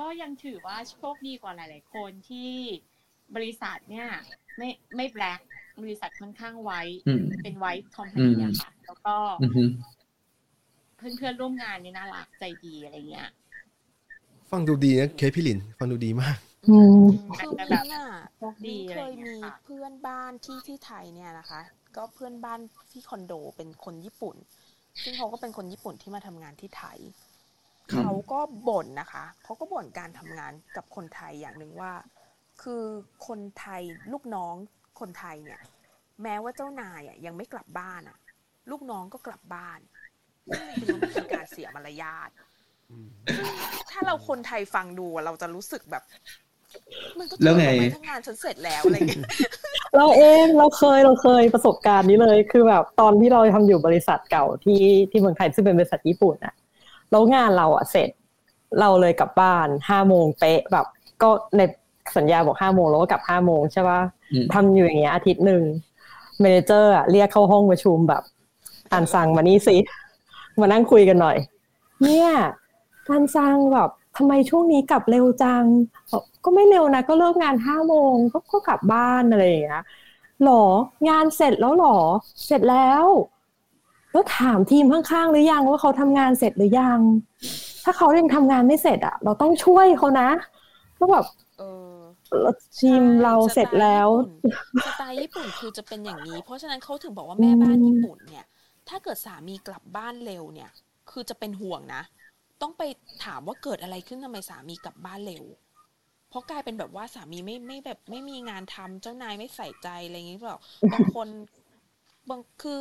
ก็ยังถือว่าโชคดีกว่าหลาย ๆ คนที่ บริษัทเนี่ย ไม่ไม่แบล็คบริษัทค่อนข้างไว้อืมเป็นไว้คอมพานีอะค่ะ แล้วก็อือฮึเพื่อนๆร่วมงานเนี่ยน่ารักใจดีอะไรเงี้ย ฟังดูดีนะเคสพี่หลิน ฟังดูดีมากอืมคืออาจจะมิแบบนอะโชคดีมิ้นอะไรเคยเงี้มียค่ะเพื่อนบ้านที่ที่ไทยเนี่ยนะคะ ก็เพื่อนบ้านที่คอนโดเป็นคนญี่ปุ่น ซึ่งเขาก็เป็นคนญี่ปุ่นที่มาทำงานที่ไทยครับเขาก็บ่นนะคะเขาก็บ่นการทำงานกับคนไทยอย่างหนึ่งว่า คือคนไทยลูกน้องคนไทยเนี่ย แม้ว่าเจ้านายอะยังไม่กลับบ้านอะ ลูกน้องก็กลับบ้านซึ่งมันเป็นการเสียมารยาทถ้าเราคนไทยฟังดูอะเราจะรู้สึกแบบมันก็แล้วไงทำมทั้งงานฉันเสร็จแล้วอะไรเงี้ยเราเองเราเคยเราเคยประสบการณ์นี้เลย คือแบบตอนที่เราทำอยู่บริษัทเก่าที่ที่เมืองไทยซึ่งเป็นบริษัทญี่ปุ่นอะแล้วงานเราอะเสร็จ เราเลยกลับบ้านห้าโมงเป๊ะแบบก็ใน สัญญาบอกห้าโมงเราก็กลับห้าโมงใช่ปะอืมทำอยู่อย่างเงี้ยอาทิตย์หนึ่งเมเนเจอร์อะเรียกเข้าห้องประชุมแบบ อ่านสั่งมานี่สิมานั่งคุยกันหน่อย เนี่ยการสั่งแบบทำไมช่วงนี้กลับเร็วจังบอกก็ไม่เร็วนะ ก็เลิกงานห้าโมงก็ก็กลับบ้านอะไรอย่างเงี้ยหรองานเสร็จแล้วหรอ เสร็จแล้วแล้วถามทีมข้างๆหรือยังว่าเขาทำงานเสร็จหรือยัง ถ้าเขายังทำงานไม่เสร็จอะเราต้องช่วยเขานะก็แบบเออแล้ว ทีมเราเสร็จแล้วสไตล์ญี่ปุ่นคือจะเป็นอย่างนี้ เพราะฉะนั้นเขาถึงบอกว่าแม่บ้านญี่ปุ่นเนี่ย ถ้าเกิดสามีกลับบ้านเร็วเนี่ย คือจะเป็นห่วงนะ ต้องไปถามว่าเกิดอะไรขึ้นทำไมสามีกลับบ้านเร็ว เพราะกลายเป็นแบบว่าสามีไม่ไม่แบบไม่มีงานทำเจ้านายไม่ใส่ใจอะไรอย่างนี้เปล่าบางคนบางคือ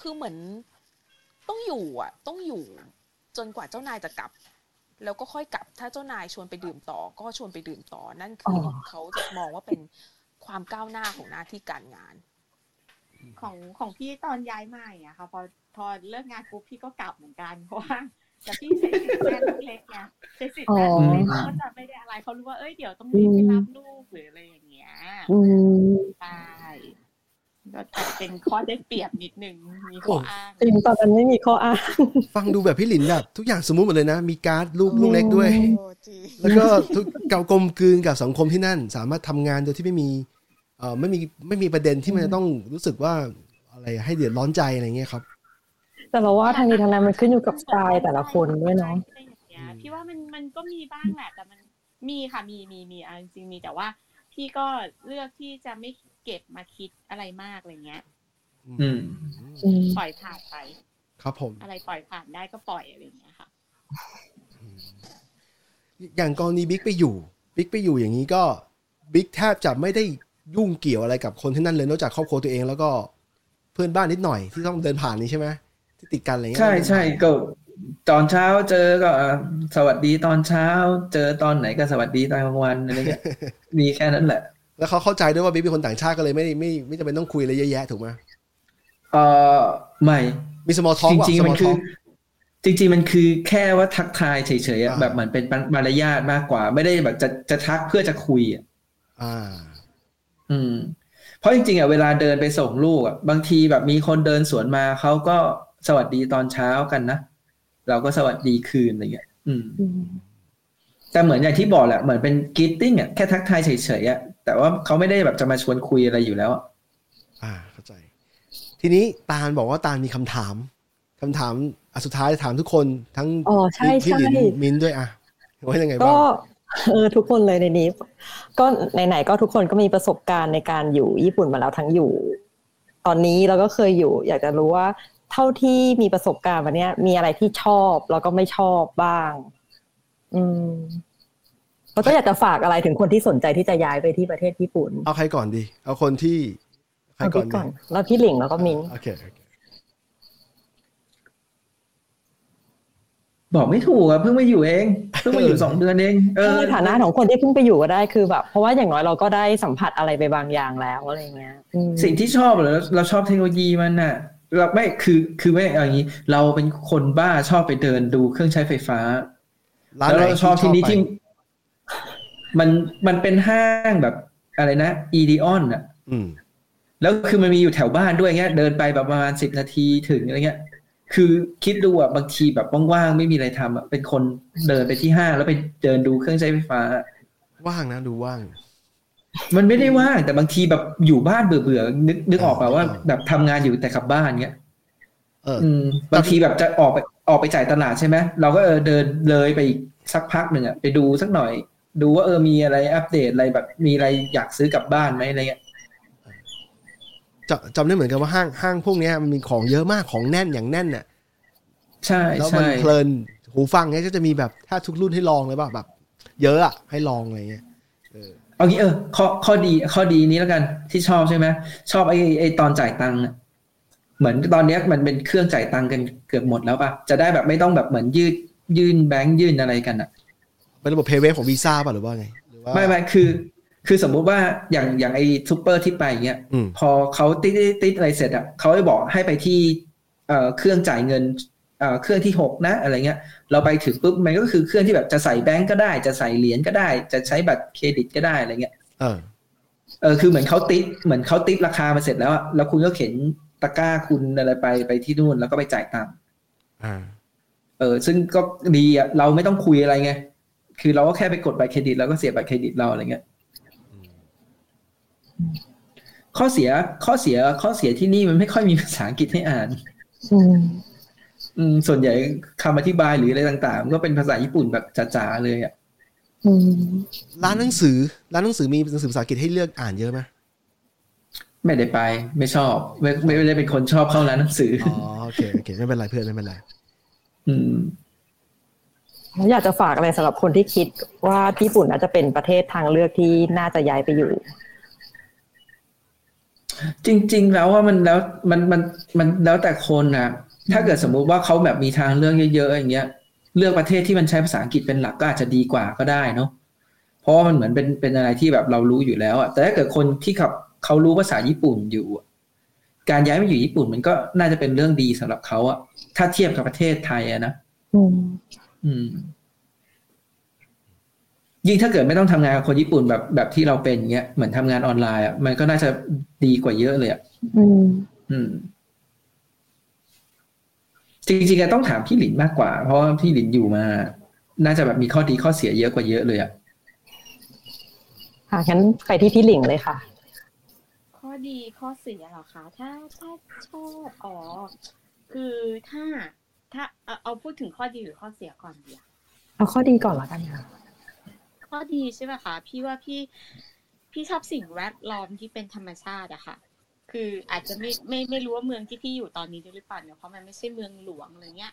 คือเหมือนต้องอยู่อะ ต้องอยู่จนกว่าเจ้านายจะกลับ แล้วก็ค่อยกลับถ้าเจ้านายชวนไปดื่มต่อ ก็ชวนไปดื่มต่อนั่นคือออเขาจะมองว่าเป็นความก้าวหน้าของหน้าที่การงาน ของของพี่ตอนย้ายมาอย่างเงี้ยค่ะพอพอเลิกงานปุ๊บพี่ก็กลับเหมือนกันเพราะว่าแต่พี่ใช้สิทธิ์แม่ลูกเล็กไงใช้สิทธิ์แม่ลูกเล็กเขาก็จะไม่ได้อะไรเขารู้ว่าเอ้ยเดี๋ยวต้องรีบไปรับลูกหรืออะไรอย่างเงี้ยอืมใช่ก็จะ เป็นข้อได้เปรียบนิดนึงมีข้ออ้างจริงตอนนั้นไม่มีข้ออ้างฟังดูแบบพี่หลินแบบทุกอย่างสมมุติหมดเลยนะ มีการ์ดลูกลูกเล็กด้วยโอ้จริงแล้วก็ทุกเกากลมกลืนกับสังคมที่นั่น สามารถทำงานโดยที่ไม่มีเอ่อไม่มีไม่มีประเด็นที่มันจะต้องรู้สึกว่าอะไรให้เดือดร้อนใจอะไรเงี้ยครับ แต่เราว่าทางนี้ทางนั้นมันขึ้นอยู่กับสไตล์แต่ละคนด้วยเนาะอะไรอย่างเงี้ยพี่ว่ามันมันก็มีบ้างแหละแต่มันมีค่ะมีมีมีเอาจริงๆมีแต่ว่าพี่ก็เลือกที่จะไม่ เก็บมาคิดอะไรมากอะไรเงี้ยอืมอืมปล่อยผ่านไป ครับผม อะไรปล่อยผ่านได้ก็ปล่อยอะไรอย่างเงี้ยค่ะ อย่างกรณีบิ๊กไปอยู่ บิ๊กไปอยู่อย่างนี้ก็บิ๊กแทบจะไม่ได้ยุ่งเกี่ยวอะไรกับคนที่นั่นเลยนอกจากครอบครัวตัวเองแล้วก็เพื่อนบ้านนิดหน่อยที่ต้องเดินผ่านนี้ใช่ไหมที่ติดกันอะไรเงี้ยใช่ใช่ก็ตอนเช้าเจอก็เอ่อสวัสดีตอนเช้า เจอตอนไหนก็สวัสดีตอนกลางวันอะไรเงี้ยมีแค่นั้นแหละ แล้วเขาเข้าใจด้วยว่าบิ๊กเป็นคนต่างชาติก็เลยไม่ไม่ไม่จำเป็นต้องคุยอะไรเยอะแยะถูกไหมเออไม่มี small talk จว่ะริงๆมัน small คือ talk จริง ๆ มันคือแค่ว่าทักทายเฉยๆอะอ่าแบบเหมือนเป็นมารยาทมากกว่า ไม่ได้แบบจะจะทักเพื่อจะคุยอะอ่า อืม เพราะจริงๆอะเวลาเดินไปส่งลูกอะบางทีแบบมีคนเดินสวนมาเขาก็สวัสดีตอนเช้ากันนะเราก็สวัสดีคืนอะไรเงี้ย อืมอืมแต่เหมือนอย่างที่บอกแหละเหมือนเป็นกีตติ้งอะแค่ทักทายเฉยๆอะ แต่ว่าเขาไม่ได้แบบจะมาชวนคุยอะไรอยู่แล้วอะอ่าเข้าใจ ทีนี้ตาลบอกว่าตาลมีคำถามคำถามอะสุดท้ายถามทุกคนทั้งอ๋อใช่พี่ใช่หลินมิ้นท์ด้วยอะว่ายังไงบ้าก็งเออทุกคนเลยในนี้ ก็ไหนๆก็ทุกคนก็มีประสบการณ์ในการอยู่ญี่ปุ่นมาแล้วทั้งอยู่ ตอนนี้เราก็เคยอยู่ อยากจะรู้ว่า เท่าที่มีประสบการณ์วันเนี้ยมีอะไรที่ชอบแล้วก็ไม่ชอบบ้าง อืม แล้วก็อยากจะฝากอะไรถึงคนที่สนใจที่จะย้ายไปที่ประเทศญี่ปุ่น เอาใครก่อนดี เอาคนที่ใครเอาก่อพี่นก่ดีอนแล้วพี่หลิงแล้วก็มิ้นโอเคโอเคบอกไม่ถูกอะเพิ่งมาอยู่เองเพิ่งมาอยู่สองเดือนเองเออในฐานะของคนที่เพิ่งไปอยู่ก็ได้คือแบบเพราะว่าอย่างน้อยเราก็ได้สัมผัสอะไรไปบางอย่างแล้วอะไรเงี้ยอืมสิ่งที่ชอบเหรอเราชอบเทคโนโลยีมันน่ะเราไม่คือคือไม่เอาอย่างนี้ เราเป็นคนบ้าชอบไปเดินดูเครื่องใช้ไฟฟ้าร้านแล้วไหนเราชอบที่นี้ไปที่ มันมันเป็นห้างแบบอะไรนะอีดีออนอะอืมแล้วคือมันมีอยู่แถวบ้านด้วยเงี้ย เดินไปแบบประมาณสิบนาทีถึงอะไรเงี้ย คือคิดดูอะบางทีแบบว่างๆไม่มีอะไรทำอะเป็นคนเดินไปที่ห้างแล้วไปเดินดูเครื่องใช้ไฟฟ้า ว่างนะดูว่าง มันไม่ได้ว่างแต่บางทีแบบอยู่บ้านเบื่อๆนึกนึกออกป่ะว่าอ่าแบบทำงานอยู่แต่กลับบ้านเงี้ยเอออืมบางทีแบบจะออกไปออกไปจ่ายตลาดใช่ไหมเราก็เออเดินเลยไปอีกสักพักหนึ่งอะไปดูสักหน่อย ดูว่าเออมีอะไรอัปเดตอะไรแบบมีอะไรอยากซื้อกลับบ้านไหมอะไรเงี้ยจะจำได้เหมือนกันว่าห้างห้างพวกเนี้ยมันมีของเยอะมากของแน่นอย่างแน่นน่ะใช่แล้วมันใช่เพลินหูฟังเนี้ยก็จะมีแบบถ้าทุกรุ่นให้ลองเลยป่ะแบบ เยอะอะให้ลองอะไรเงี้ยเอางี้เออข้อข้อดีข้อดีนี้แล้วกันที่ชอบใช่ไหมชอบไอ้ไอ้ตอนจ่ายตังค์อะเหมือนตอนเนี้ยมันเป็นเครื่องจ่ายตังค์กันเกือบหมดแล้วป่ะจะได้แบบไม่ต้องแบบเหมือนยืดยื่นแบงค์ยื่นอะไรกันอะ เป็นระบบเพย์เวฟของวีซ่าป่ะหรือว่าไงหรือว่าไม่ไม่คือ คือสมมุติว่าอย่างอย่างไอ้ซูเปอร์ที่ไปเงี้ยอืมพอเขาติดติดติดอะไรเสร็จอะเขาจะบอกให้ไปที่เอ่อเครื่องจ่ายเงินเอ่อเครื่องที่หกนะอะไรเงี้ย เราไปถึงปุ๊บมันก็คือเครื่องที่แบบจะใส่แบงก์ก็ได้ จะใส่เหรียญก็ได้ จะใช้บัตรเครดิตก็ได้อะไรเงี้ยเออเออคือเหมือนเขาติดเหมือนเขาติดราคามาเสร็จแล้วอะแล้วคุณก็เข็นตะกร้าคุณอะไรไปไปที่นู่นแล้วก็ไปจ่ายตังค์อ่าเออ ซึ่งก็ดีอะเราไม่ต้องคุยอะไรไง คือเราก็แค่ไปกดบัตรเครดิตแล้วก็เสียบัตรเครดิตเราอะไรเงี้ยข้อเสียข้อเสียข้อเสียที่นี่มันไม่ค่อยมีภาษาอังกฤษให้อ่านอืมอืมส่วนใหญ่คำอธิบายหรืออะไรต่างๆ ก็เป็นภาษาญี่ปุ่นแบบจ๋าๆเลยอะอืมร้านหนังสือ ร้านหนังสือมีหนังสือภาษาอังกฤษให้เลือกอ่านเยอะไหมไม่ได้ไป ไม่ชอบไม่ไม่ไม่ได้เป็นคนชอบเข้าร้านหนังสืออ๋อโอเคโอเคไม่เป็นไรเพื่อนไม่เป็นไรอืมแล้ว อยากจะฝากอะไรสำหรับคนที่คิดว่าญี่ปุ่นน่าจะเป็นประเทศทางเลือกที่น่าจะย้ายไปอยู่ จริง ๆ แล้วว่ามันแล้วมันมันมันแล้วแต่คนนะถ้าเกิดสมมุติว่าเขาแบบมีทางเลือกเยอะๆอย่างเงี้ย เลือกประเทศที่มันใช้ภาษาอังกฤษเป็นหลักก็อาจจะดีกว่าก็ได้เนาะเพราะว่ามันเหมือนเป็นเป็นอะไรที่แบบเรารู้อยู่แล้วอะแต่ถ้าเกิดคนที่เขาเขารู้ภาษาญี่ปุ่นอยู่อะการย้ายมาอยู่ญี่ปุ่นมันก็น่าจะเป็นเรื่องดีสำหรับเขาอะถ้าเทียบกับประเทศไทยอะนะ อืมอืม ยิ่งถ้าเกิดไม่ต้องทำงานกับคนญี่ปุ่นแบบแบบที่เราเป็นเงี้ยเหมือนทำงานออนไลน์อะมันก็น่าจะดีกว่าเยอะเลยอะอืม อืมจริงๆอะต้องถามพี่หลินมากกว่า เพราะว่าพี่หลินอยู่มา น่าจะแบบมีข้อดีข้อเสียเยอะกว่าเยอะเลยอะค่ะงั้นไปที่พี่หลิงเลยค่ะ ข้อดีข้อเสียเหรอคะถ้าถ้าชอบอ๋อคือถ้า ถ้าเอาเอาพูดถึงข้อดีหรือข้อเสียก่อนดีอะเอาข้อดีก่อนละกันค่ะข้อดีใช่ไหมคะพี่ว่าพี่พี่ชอบสิ่งแวดล้อมที่เป็นธรรมชาติอะค่ะ คืออาจจะไม่ไม่ไม่รู้ว่าเมืองที่พี่อยู่ตอนนี้ด้วยหรือเปล่าเนี่ยเพราะมันไม่ใช่เมืองหลวงอะไรเงี้ย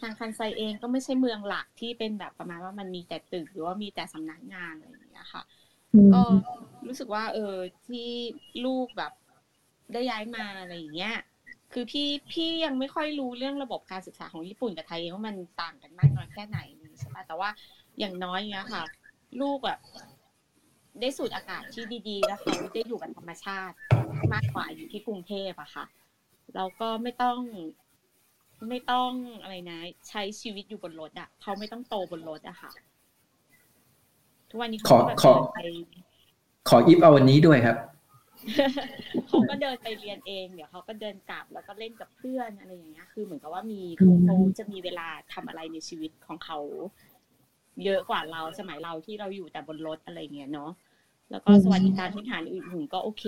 ทางคันไซเองก็ไม่ใช่เมืองหลักที่เป็นแบบประมาณว่ามันมีแต่ตึกหรือว่ามีแต่สำนักงานอะไรอย่างเงี้ยค่ะ ก็รู้สึกว่า เออที่ลูกแบบได้ย้ายมาอะไรอย่างเงี้ย คือพี่พี่ยังไม่ค่อยรู้เรื่องระบบการศึกษาของญี่ปุ่นกับไทยเองว่ามันต่างกันมากน้อยแค่ไหนใช่ปะแต่ว่าอย่างน้อยเงี้ยค่ะ ลูกแบบได้สูดอากาศที่ดีๆ แล้วเขาได้อยู่กับธรรมชาติ มากกว่าอยู่ที่กรุงเทพอะค่ะแล้วก็ไม่ต้องไม่ต้องอะไรนะ ใช้ชีวิตอยู่บนรถอะเขาไม่ต้องโตบนรถอะค่ะ ทุกวันนี้เขาก็แบบขอขอเดินไปขออิฟเอาวันนี้ด้วยครับ เขาก็เดินไปเรียนเอง เดี๋ยวเขาก็เดินกลับแล้วก็เล่นกับเพื่อนอะไรอย่างเงี้ย คือเหมือนกับว่ามีเขาจะมีเวลาทำอะไรในชีวิตของเขา เยอะกว่าเราสมัยเราที่เราอยู่แต่บนรถอะไรเงี้ยเนาะ แล้วก็สวัสดิการพื้นฐานอื่นๆก็โอเค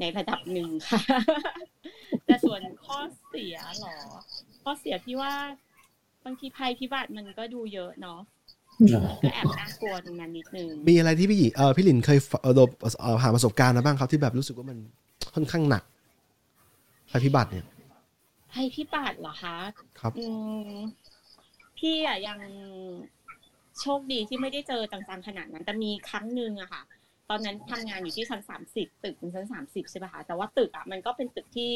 ในระดับหนึ่งค่ะ แต่ส่วนข้อเสียหรอ ข้อเสียพี่ว่าบางทีภัยพิบัติมันก็ดูเยอะเนาะ ก็แอบน่ากลัวตรงนั้นนิดนึงมีอะไรที่พี่หญิงเออพี่หลินเคยเออโดนเอ่อผ่านประสบการณ์มาบ้างครับที่แบบรู้สึกว่ามันค่อนข้างหนักภัยพิบัติเนี่ยภัยพิบัติเหรอคะครับอืมพี่อะยังโชคดีที่ไม่ได้เจอต่างๆขนาดนั้น แต่มีครั้งหนึ่งอะค่ะ ตอนนั้นทำงานอยู่ที่ชั้นสามสิบตึกเป็นชั้นสามสิบใช่ป่ะคะแต่ว่าตึกอะมันก็เป็นตึกที่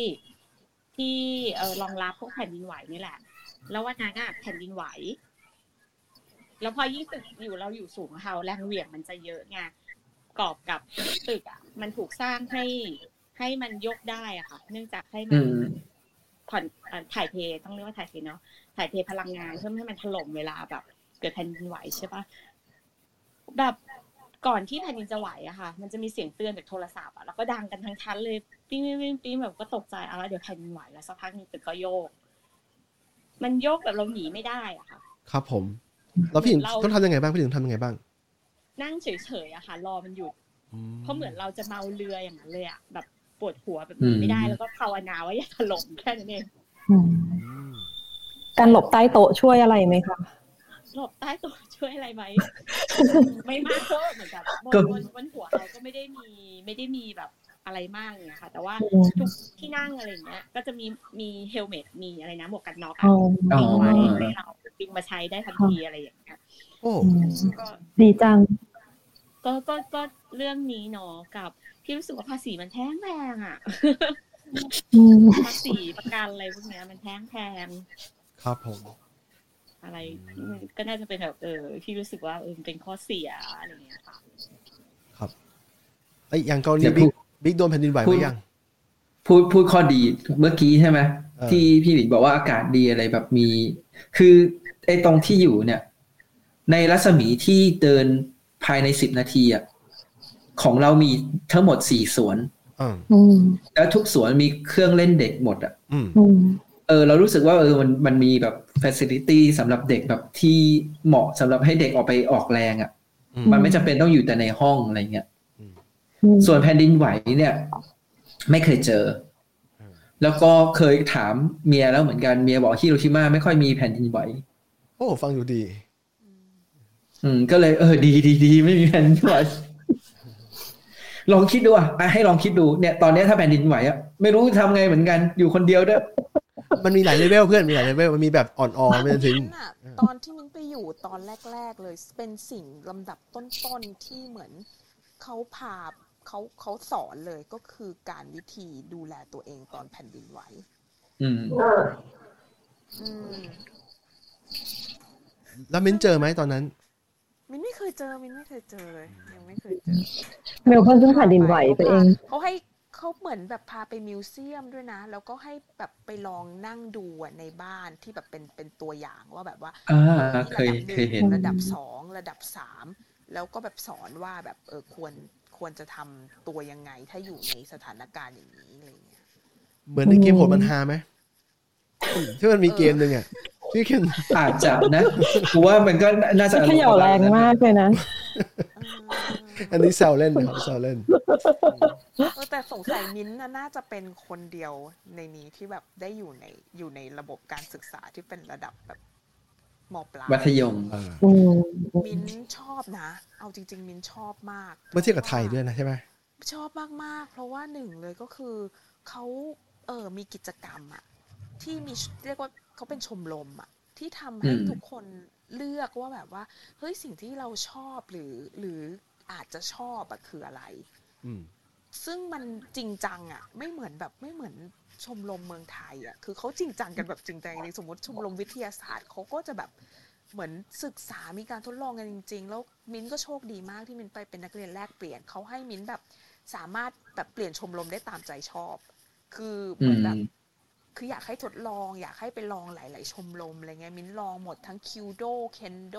ที่เออรองรับพวกแผ่นดินไหวนี่แหละ แล้ววันนั้นอะแผ่นดินไหว แล้วพอยิ่งตึกอยู่เราอยู่สูงอะค่ะแรงเหวี่ยงมันจะเยอะไงกรอบกับตึกอะมันถูกสร้างให้ให้มันยกได้อะค่ะ เนื่องจากให้มัอืนมผ่อนเอ่อถ่ายเทต้องเรียกว่าถ่ายเทเนาะถ่ายเทพลังงานเพื่อไม่ให้มันถล่มเวลาแบบ เกิดแผ่นดินไหวใช่ปะแบบก่อนที่แผ่นดินจะไหวอะค่ะ มันจะมีเสียงเตือนจากโทรศัพท์อะแล้วก็ดังกันทั้งชั้นเลยปิ้งปิ้งปิ้งปิ้งแบบก็ตกใจเอาแล้วเดี๋ยวแผ่นดินไหวแล้วสักพักหนึงตึกก็โยก มันโยกแบบเราหนีไม่ได้อะค่ะ ครับผม แล้วพี่หญิงเราต้องทำยังไงบ้างพี่หญิงทำยังไงบ้าง นั่งเฉยๆอะค่ะ รอมันหยุดเพราะเหมือนเราจะเมาเรืออย่างนั้นเลยอะแบบปวดหัวแบบหนีไม่ได้อืมแล้วก็ภาวนาว่าอย่าถล่มแค่นั้นเองอืมการหลบใต้โต๊ะช่วยอะไรไหมคะหลบใต้โต๊ะช่วยอะไรไหมไม่มากก็เหมือนกับบก็นบนบนหัวเราก็ไม่ได้มีไม่ได้มีแบบอะไรมากเนี่ยค่ะ แต่ว่าอืมทุกที่นั่งอะไรอย่างเงี้ย ก็จะมีมีเฮลเมตมีอะไรนะหมวกกันน็อกอ๋อะอติดไว้อ๋อให้เรา ดึงมาใช้ได้ทันทีอะไรอย่างเงี้ยโอ้อืมก็ดีจัง ก็ก็ก็เรื่องนี้เนาะกับพี่รู้สึกว่าภาษีมันแพงแพงอะอืมภาษีประกันอะไรพวกเนี้ย มันแพงแพงครับผม อะไรก็น่าจะเป็นแบบเออที่รู้สึกว่าเออมันเป็นข้อเสียอะไรอย่างเงี้ยค่ะครับไอยอย่างกรณีเดี๋ยวพูบิ๊กดบิ๊กโดนแผ่นดินไหวพูไปดยังพูดพูดข้อดีเมื่อกี้ใช่ไหมเออที่พี่หลินบอกว่าอากาศดีอะไรแบบมี คือ ไอ้ตรงที่อยู่เนี่ย ในรัศมีที่เดินภายในสิบนาทีอะของเรามีทั้งหมดสี่สวนอ่าอืมแล้วทุกสวนมีเครื่องเล่นเด็กหมดอะอืมอืมเออ เรารู้สึกว่าเออมันมันมีแบบ facility สำหรับเด็กแบบที่เหมาะสำหรับให้เด็กออกไปออกแรงอะอืมมันไม่จำเป็นต้องอยู่แต่ในห้องอะไรเงี้ยอืมส่วนแผ่นดินไหวเนี่ย ไม่เคยเจอ แล้วก็เคยถามเมียแล้วเหมือนกันเมียบอกฮิโรชิมาไม่ค่อยมีแผ่นดินไหวโอ้ฟังดูดี อืม ก็เลยเออดีดีดีไม่มีแผ่นดินไหวลองคิดดูอะอะให้ลองคิดดูเนี่ย ตอนนี้ถ้าแผ่นดินไหวอะไม่รู้จะทำไงเหมือนกัน อยู่คนเดียวด้วยมันมีหลายเลเวลเพื่อนมีหลายเลเวลมันมีแบบอ่อนๆไปจนถึงนั้นน่ะตอนที่มิ้นไปอยู่ตอนแรก ๆ เลย เป็นสิ่งลำดับต้นๆที่เหมือนเขาพาเขาเขาสอนเลยก็คือการวิธีดูแลตัวเองตอนแผ่นดินไหวอืมอืม แล้วมิ้นเจอไหมตอนนั้น มินไม่เคยเจอ มินไม่เคยเจอเลยยังไม่เคยเจอเมลเพิ่งเพิ่งผ่านดินไหวไปเองเขาให้เขาเหมือนแบบพาไปมิวเซียมด้วยนะ แล้วก็ให้แบบไปลองนั่งดูอะในบ้านที่แบบเป็นเป็นตัวอย่างว่าแบบว่าอ่าออเคยระดับเคยเห็นนึ่งระดับสองระดับสามแล้วก็แบบสอนว่าแบบเออควรควรจะทำตัวยังไงถ้าอยู่ในสถานการณ์อย่างนี้อะไรอย่างเงี้ยเหมือนในเกมโหดมันฮาไหม ที่มันมีเกมหนึ่งอะที่เกมอาจจะนะกูว่ามันก็น่าจะเขย่าแรงมากเลยนะ อันนี้แซวเล่นนะครับแซวเล่นเออแต่สงสัยมิ้นท์น่ะน่าจะเป็นคนเดียวในนี้ที่แบบได้อยู่ในอยู่ในระบบการศึกษาที่เป็นระดับแบบมปลายมัธยมอ่าอืมมิ้นท์ชอบนะ เอาจริง ๆ มิ้นท์ชอบมากเมื่อเทียบกับไทยด้วยนะใช่ไหมชอบมากๆ เพราะว่าหนึ่งเลยก็คือเขาเออมีกิจกรรมอะ ที่มีเรียกว่าเขาเป็นชมรมอะที่ทำให้อืมทุกคนเลือกว่าแบบว่าเฮ้ยสิ่งที่เราชอบหรือ หรืออาจจะชอบอะคืออะไรอืมซึ่งมันจริงจังอะไม่เหมือนแบบไม่เหมือนชมรมเมืองไทยอะคือเขาจริงจังกันแบบจริงจังจริงๆสมมติชมรมวิทยาศาสตร์เขาก็จะแบบเหมือนศึกษามีการทดลองกันจริง ๆ แล้วมิ้นก็โชคดีมากที่มิ้นไปเป็นนักเรียนแลกเปลี่ยนเขาให้มิ้นแบบสามารถแบบเปลี่ยนชมรมได้ตามใจชอบ คือเหมือนแบบอืม คืออยากให้ทดลอง อยากให้ไปลองหลาย ๆ ชมรมอะไรเงี้ยมิ้นลองหมดทั้งคิวโดเคนโด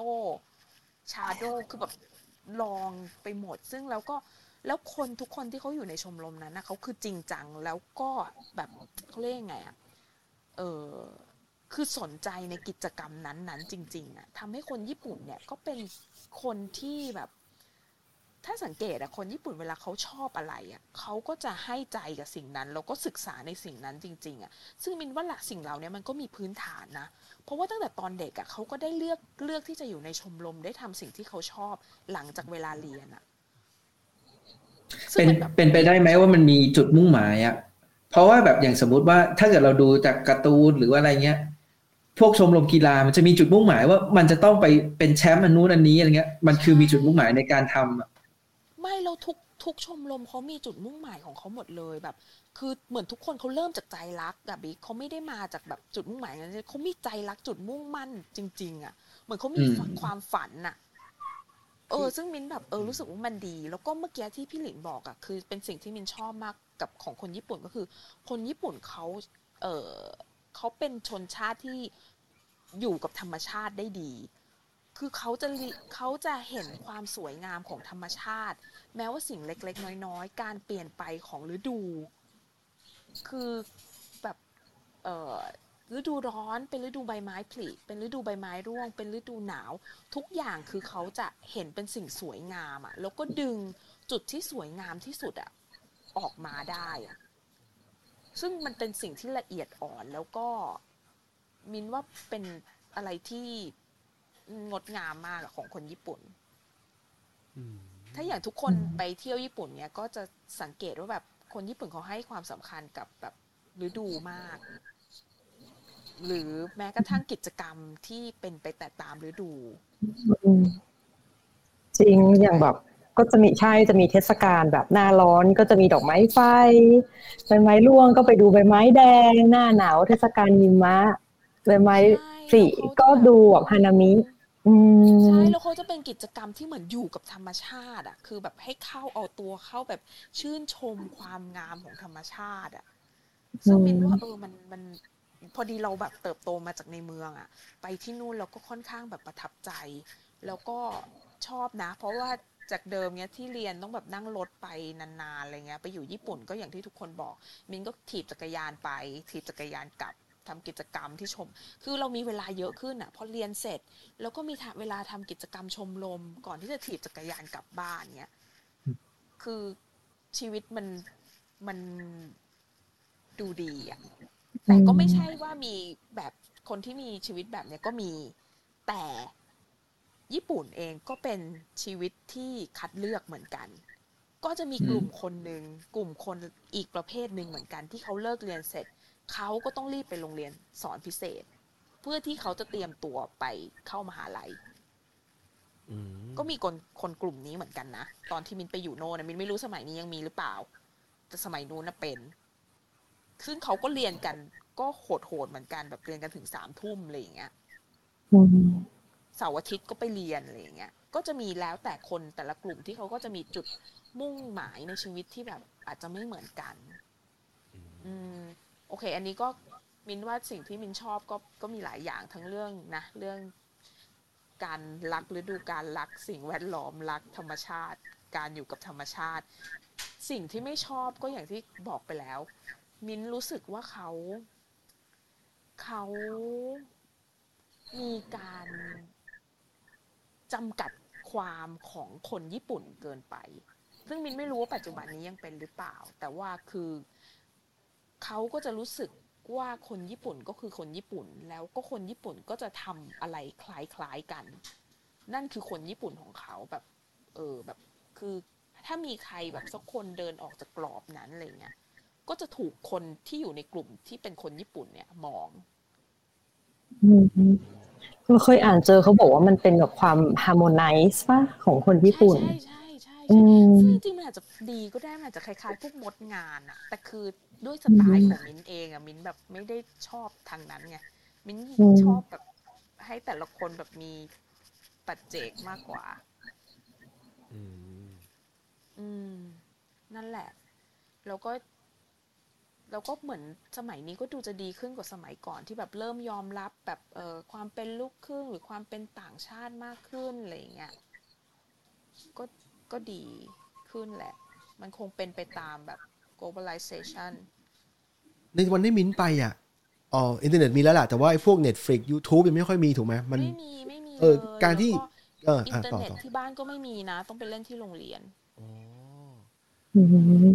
ชาโดคือแบบลองไปหมด ซึ่งแล้วก็แล้วคนทุกคนที่เขาอยู่ในชมรมนั้นนะเขาคือจริงจังแล้วก็แบบเขาเรียกยังไงอะเออคือสนใจในกิจกรรมนั้นๆ จริง ๆอะทำให้คนญี่ปุ่นเนี่ยก็เป็นคนที่แบบ ถ้าสังเกตอะคนญี่ปุ่นเวลาเขาชอบอะไรอะเขาก็จะให้ใจกับสิ่งนั้นแล้วก็ศึกษาในสิ่งนั้นจริง ๆอะซึ่งมินว่าหลักสิ่งเหล่านี้มันก็มีพื้นฐานนะ เพราะว่าตั้งแต่ตอนเด็กอะเขาก็ได้เลือกเลือกที่จะอยู่ในชมรมได้ทำสิ่งที่เขาชอบหลังจากเวลาเรียนอะซึ่เป็งนมันแบบเป็นไปได้ไหมว่ามันมีจุดมุ่งหมายอะเพราะว่าแบบอย่างสมมุติว่าถ้าเกิดเราดูจากการ์ตูนหรือว่าอะไรเงี้ยพวกชมรมกีฬามันจะมีจุดมุ่งหมายว่ามันจะต้องไปเป็นแชมป์อันนู้นอันนี้อะไรเงี้ยมันคือมีจุดมุ่งหมายในการทำอะ ไม่แล้วทุกทุกชมรมเขามีจุดมุ่งหมายของเขาหมดเลยแบบ คือเหมือนทุกคนเขาเริ่มจากใจรักอะบิ๊กเขาไม่ได้มาจากแบบจุดมุ่งหมายนั้นเขามีใจรักจุดมุ่งมั่นจริง ๆอะเหมือนเขามีฝันความฝันน่ะเออซึ่งมินแบบเออรู้สึกว่ามันดี แล้วก็เมื่อกี้ที่พี่หลินบอกอะคือเป็นสิ่งที่มินชอบมากกับของคนญี่ปุ่นก็คือ คนญี่ปุ่นเขาเออเขาเป็นชนชาติที่อยู่กับธรรมชาติได้ดี คือเขาจะลิเขาจะเห็นความสวยงามของธรรมชาติ แม้ว่าสิ่งเล็ก ๆ น้อยๆ การเปลี่ยนไปของฤดู คือแบบเอ่อฤดูร้อนเป็นฤดูใบไม้ผลิเป็นฤดูใบไม้ร่วง เป็นฤดูหนาว ทุกอย่างคือเขาจะเห็นเป็นสิ่งสวยงามอะแล้วก็ดึงจุดที่สวยงามที่สุดอะออกมาได้อะซึ่งมันเป็นสิ่งที่ละเอียดอ่อนแล้วก็มินว่าเป็นอะไรที่งดงามมากของคนญี่ปุ่น ถ้าอย่างทุกคนไปเที่ยวญี่ปุ่นเนี่ยก็จะสังเกตว่าแบบคนญี่ปุ่นเขาให้ความสำคัญกับแบบฤดูมาก หรือแม้กระทั่งกิจกรรมที่เป็นไปแต่ตามฤดูอืมจริงอย่างแบบก็จะมีใช่จะมีเทศกาลแบบหน้าร้อนก็จะมีดอกไม้ไฟใบไม้ร่วงก็ไปดูใบไม้แดง หน้าหนาว เทศกาลหิมะใบไม้ผลิก็ดูแบบฮานามิ อืมใช่แล้วเขาจะเป็นกิจกรรมที่เหมือนอยู่กับธรรมชาติ อะ คือแบบให้เข้าเอาตัวเข้าแบบชื่นชมความงามของธรรมชาติ อะซึ่งมินว่าเออมันมันพอดีเราแบบเติบโตมาจากในเมืองอะ ไปที่นู่นเราก็ค่อนข้างแบบประทับใจ แล้วก็ชอบนะ เพราะว่าจากเดิมเนี้ยที่เรียนต้องแบบนั่งรถไปนานๆอะไรเงี้ย ไปอยู่ญี่ปุ่นก็อย่างที่ทุกคนบอก มินก็ถีบจักรยานไป ถีบจักรยานกลับ ทำกิจกรรมที่ชม คือเรามีเวลาเยอะขึ้นอะพอเรียนเสร็จ แล้วก็มีเวลาทำกิจกรรมชมรมก่อนที่จะถีบจักรยานกลับบ้านเนี้ยคือชีวิตมันมันดูดีอะแต่ก็ไม่ใช่ว่ามีแบบคนที่มีชีวิตแบบเนี้ยก็มีแต่ญี่ปุ่นเองก็เป็นชีวิตที่คัดเลือกเหมือนกัน ก็จะมีกลุ่มคนหนึ่งกลุ่มคนอีกประเภทหนึ่งเหมือนกันที่เขาเลิกเรียนเสร็จ เขาก็ต้องรีบไปโรงเรียนสอนพิเศษ เพื่อที่เขาจะเตรียมตัวไปเข้ามหาลัยอืมก็มีคนคนกลุ่มนี้เหมือนกันนะ ตอนที่มินไปอยู่โน่นนะมินไม่รู้สมัยนี้ยังมีหรือเปล่า แต่สมัยนู้นนะเป็น ซึ่งเขาก็เรียนกัน ก็โหดโหดๆเหมือนกันแบบเรียนกันถึงสามทุ่มอะไรอย่างเงี้ยอืมเสาร์อาทิตย์ก็ไปเรียนอะไรอย่างเงี้ย ก็จะมีแล้วแต่คนแต่ละกลุ่มที่เขาก็จะมีจุดมุ่งหมายในชีวิตที่แบบอาจจะไม่เหมือนกัน อืม โอเค อันนี้ก็มินว่าสิ่งที่มินชอบก็ก็มีหลายอย่างทั้งเรื่องนะเรื่องการรักฤดูการรักสิ่งแวดล้อมรักธรรมชาติ การอยู่กับธรรมชาติ สิ่งที่ไม่ชอบก็อย่างที่บอกไปแล้ว มินรู้สึกว่าเขา เขามีการจำกัดความของคนญี่ปุ่นเกินไป ซึ่งมินไม่รู้ว่าปัจจุบันนี้ยังเป็นหรือเปล่า แต่ว่าคือ เขาก็จะรู้สึกว่าคนญี่ปุ่นก็คือคนญี่ปุ่น แล้วก็คนญี่ปุ่นก็จะทำอะไรคล้ายๆกัน นั่นคือคนญี่ปุ่นของเขาแบบ เออแบบ คือถ้ามีใครแบบสักคนเดินออกจากกรอบนั้นอะไรเงี้ยก็จะถูกคนที่อยู่ในกลุ่มที่เป็นคนญี่ปุ่นเนี่ยมองอืมคือเคยอ่านเจอเขาบอกว่ามันเป็นแบบความฮาร์โมไนซ์ป่ะของคนญี่ปุ่น ใช่ใช่ใช่อืใช่มซึ่งจริงๆมันอาจจะดีก็ได้มันอาจจะคล้ายๆพวกมดงานอะแต่คือ ด้วยสไตล์ของมิ้นเองอะมิ้นแบบไม่ได้ชอบทางนั้นไงมิ้นอืมชอบแบบให้แต่ละคนแบบมีปัจเจกมากกว่า อืม อืม นั่นแหละ แล้วก็แล้วก็เหมือนสมัยนี้ก็ดูจะดีขึ้นกว่าสมัยก่อนที่แบบเริ่มยอมรับแบบเอ่อความเป็นลูกครึ่งหรือความเป็นต่างชาติมากขึ้นอะไรอย่างเงี้ยก็ก็ดีขึ้นแหละ มันคงเป็นไปตามแบบ globalization ในวันที่มิ้นไปอะอ๋ออินเทอร์เน็ตมีแล้วแหละแต่ว่าไอ้พวก Netflix YouTube ยังไม่ค่อยมีถูกไหมมันไม่มี ไม่มีเออลยการที่แล้วเอออินอะเทอร์ต่อเน็ตต่อที่บ้านก็ไม่มีนะ ต้องไปเล่นที่โรงเรียนอ๋ออืม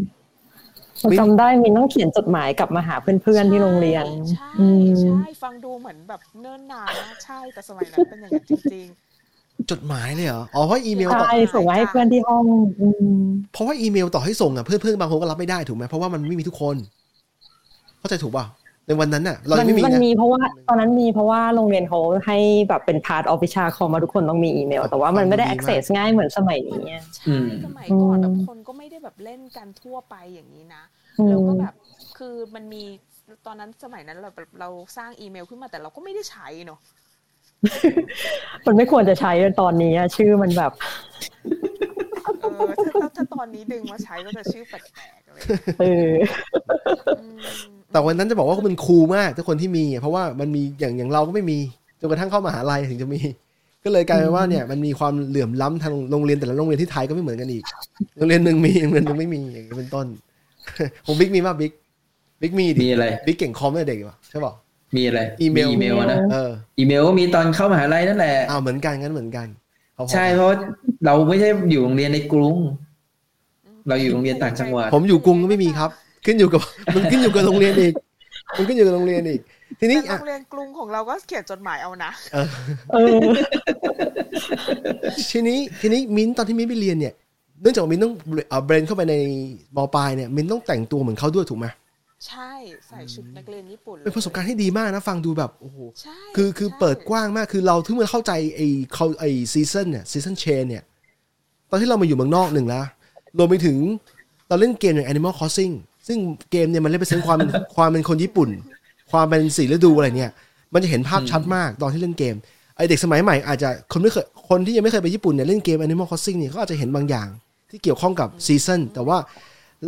ผมจำได้มินต้องเขียนจดหมายกลับมาหาเพื่อนๆที่โรงเรียน ใช่อืมใช่ฟังดูเหมือนแบบเนิ่นนานมากใช่แต่สมัยนั้นเป็นอย่างนั้นจริง จดหมายเลยเหรอ อ๋อเพราะอีเมลต่อใช่ส่งมาให้เพื่อนที่ห้องอืมเพราะว่าอีเมลต่อให้ส่งอะเพื่อนเพื่อนๆบางคนก็รับไม่ได้ถูกไหมเพราะว่ามันไม่มีทุกคน เข้าใจถูกป่ะในวันนั้นน่ะ เรามัยังไม่มีมันนะมีเพราะว่าตอนนั้นมีเพราะว่าโรงเรียนเขาให้แบบเป็น part of วิชาคอมมาทุกคนต้องมีอีเมล แต่ว่ามันไม่ได้ฟังดูดีมาก access ง่ายเหมือนสมัยนี้อะๆอืใช่มสมัยก่อนอืมแบบคนก็ไม่ได้แบบเล่นกันทั่วไปอย่างนี้นะอืมแล้วก็แบบคือมันมีตอนนั้นสมัยนั้นเราแบบเราสร้างอีเมลขึ้นมาแต่เราก็ไม่ได้ใช้เนอะ มันไม่ควรจะใช้ตอนนี้อะชื่อมันแบบเออถ้าถ้าถ้าตอนนี้ดึงมาใช้ก็จะชื่อแปลกๆอะไรอย่างเงี้ยเอออืมแต่วันนั้นจะบอกว่ามันคูลมากทุกคนที่มีอะเพราะว่ามันมีอย่างอย่างเราก็ไม่มีจนกระทั่งเข้ามหาลัยถึงจะมี ก็เลยกลายเป็นว่าเนี่ยมันมีความเหลื่อมล้ำทางโรงเรียนแต่ละโรงเรียนที่ไทยก็ไม่เหมือนกันอีก โรงเรียนหนึ่งมีโรงเรียนหนึ่งไม่มีอย่างนี้เป็นต้นของบิ๊กมีมากบิ๊กบิ๊กมีดิมีอะไรบิ๊กเก่งคอมตั้งแต่เด็กเหรอใช่ป่ะ มีอะไรอีเมลอีเมลอะนะเอออีเมลก็มีตอนเข้ามหาลัยนั่นแหละอ้าวเหมือนกันงั้นเหมือนกันพอๆใช่เพราะว่าเราไม่ใช่อยู่โรงเรียนในกรุง เราอยู่โรงเรียนต่างจังหวัดผมอยู่กรุงก็ไม่มีครับ ขึ้นอยู่กับมันขึ้นอยู่กับโรงเรียนอีกมันขึ้นอยู่กับโรงเรียนอีก ทีนี้แต่โรอะงเรียนกรุงของเราก็เขียนจดหมายเอานะเออเออทีนี้ทีนี้มิ้นท์ตอนที่มิ้นท์ไปเรียนเนี่ยเนื่องจากว่ามิ้นท์ต้องเบรนเข้าไปในมปลายเนี่ยมิ้นท์ต้องแต่งตัวเหมือนเขาด้วยถูกไหม ใช่ใส่ชุดนักเรียนญี่ปุ่นลยเป็นประสบการณ์ที่ดีมากนะ ฟังดูแบบโอ้โหใช่คือคือใช่เปิดกว้างมากคือเราถึงมาเข้าใจไอ้เขาไอ้ season เนี่ย season change เนี่ย ตอนที่เรามาอยู่เมืองนอกหนึ่งแล้วรวมไปถึงเราเล่นเกมอย่าง Animal Crossing ซึ่งเกมเนี่ยมันเล่นเป็น sense ความเป็นความเป็นคนญี่ปุ่น ความเป็นสีฤดูอะไรเนี่ย มันจะเห็นภาพชัดมากตอนที่เล่นเกมไอเด็กสมัยใหม่อาจจะคนไม่เคยคนที่ยังไม่เคยไปญี่ปุ่นเนี่ยเล่นเกม Animal Crossing เนี่ยเขาอาจจะเห็นบางอย่าง ที่เกี่ยวข้องกับซีซันแต่ว่า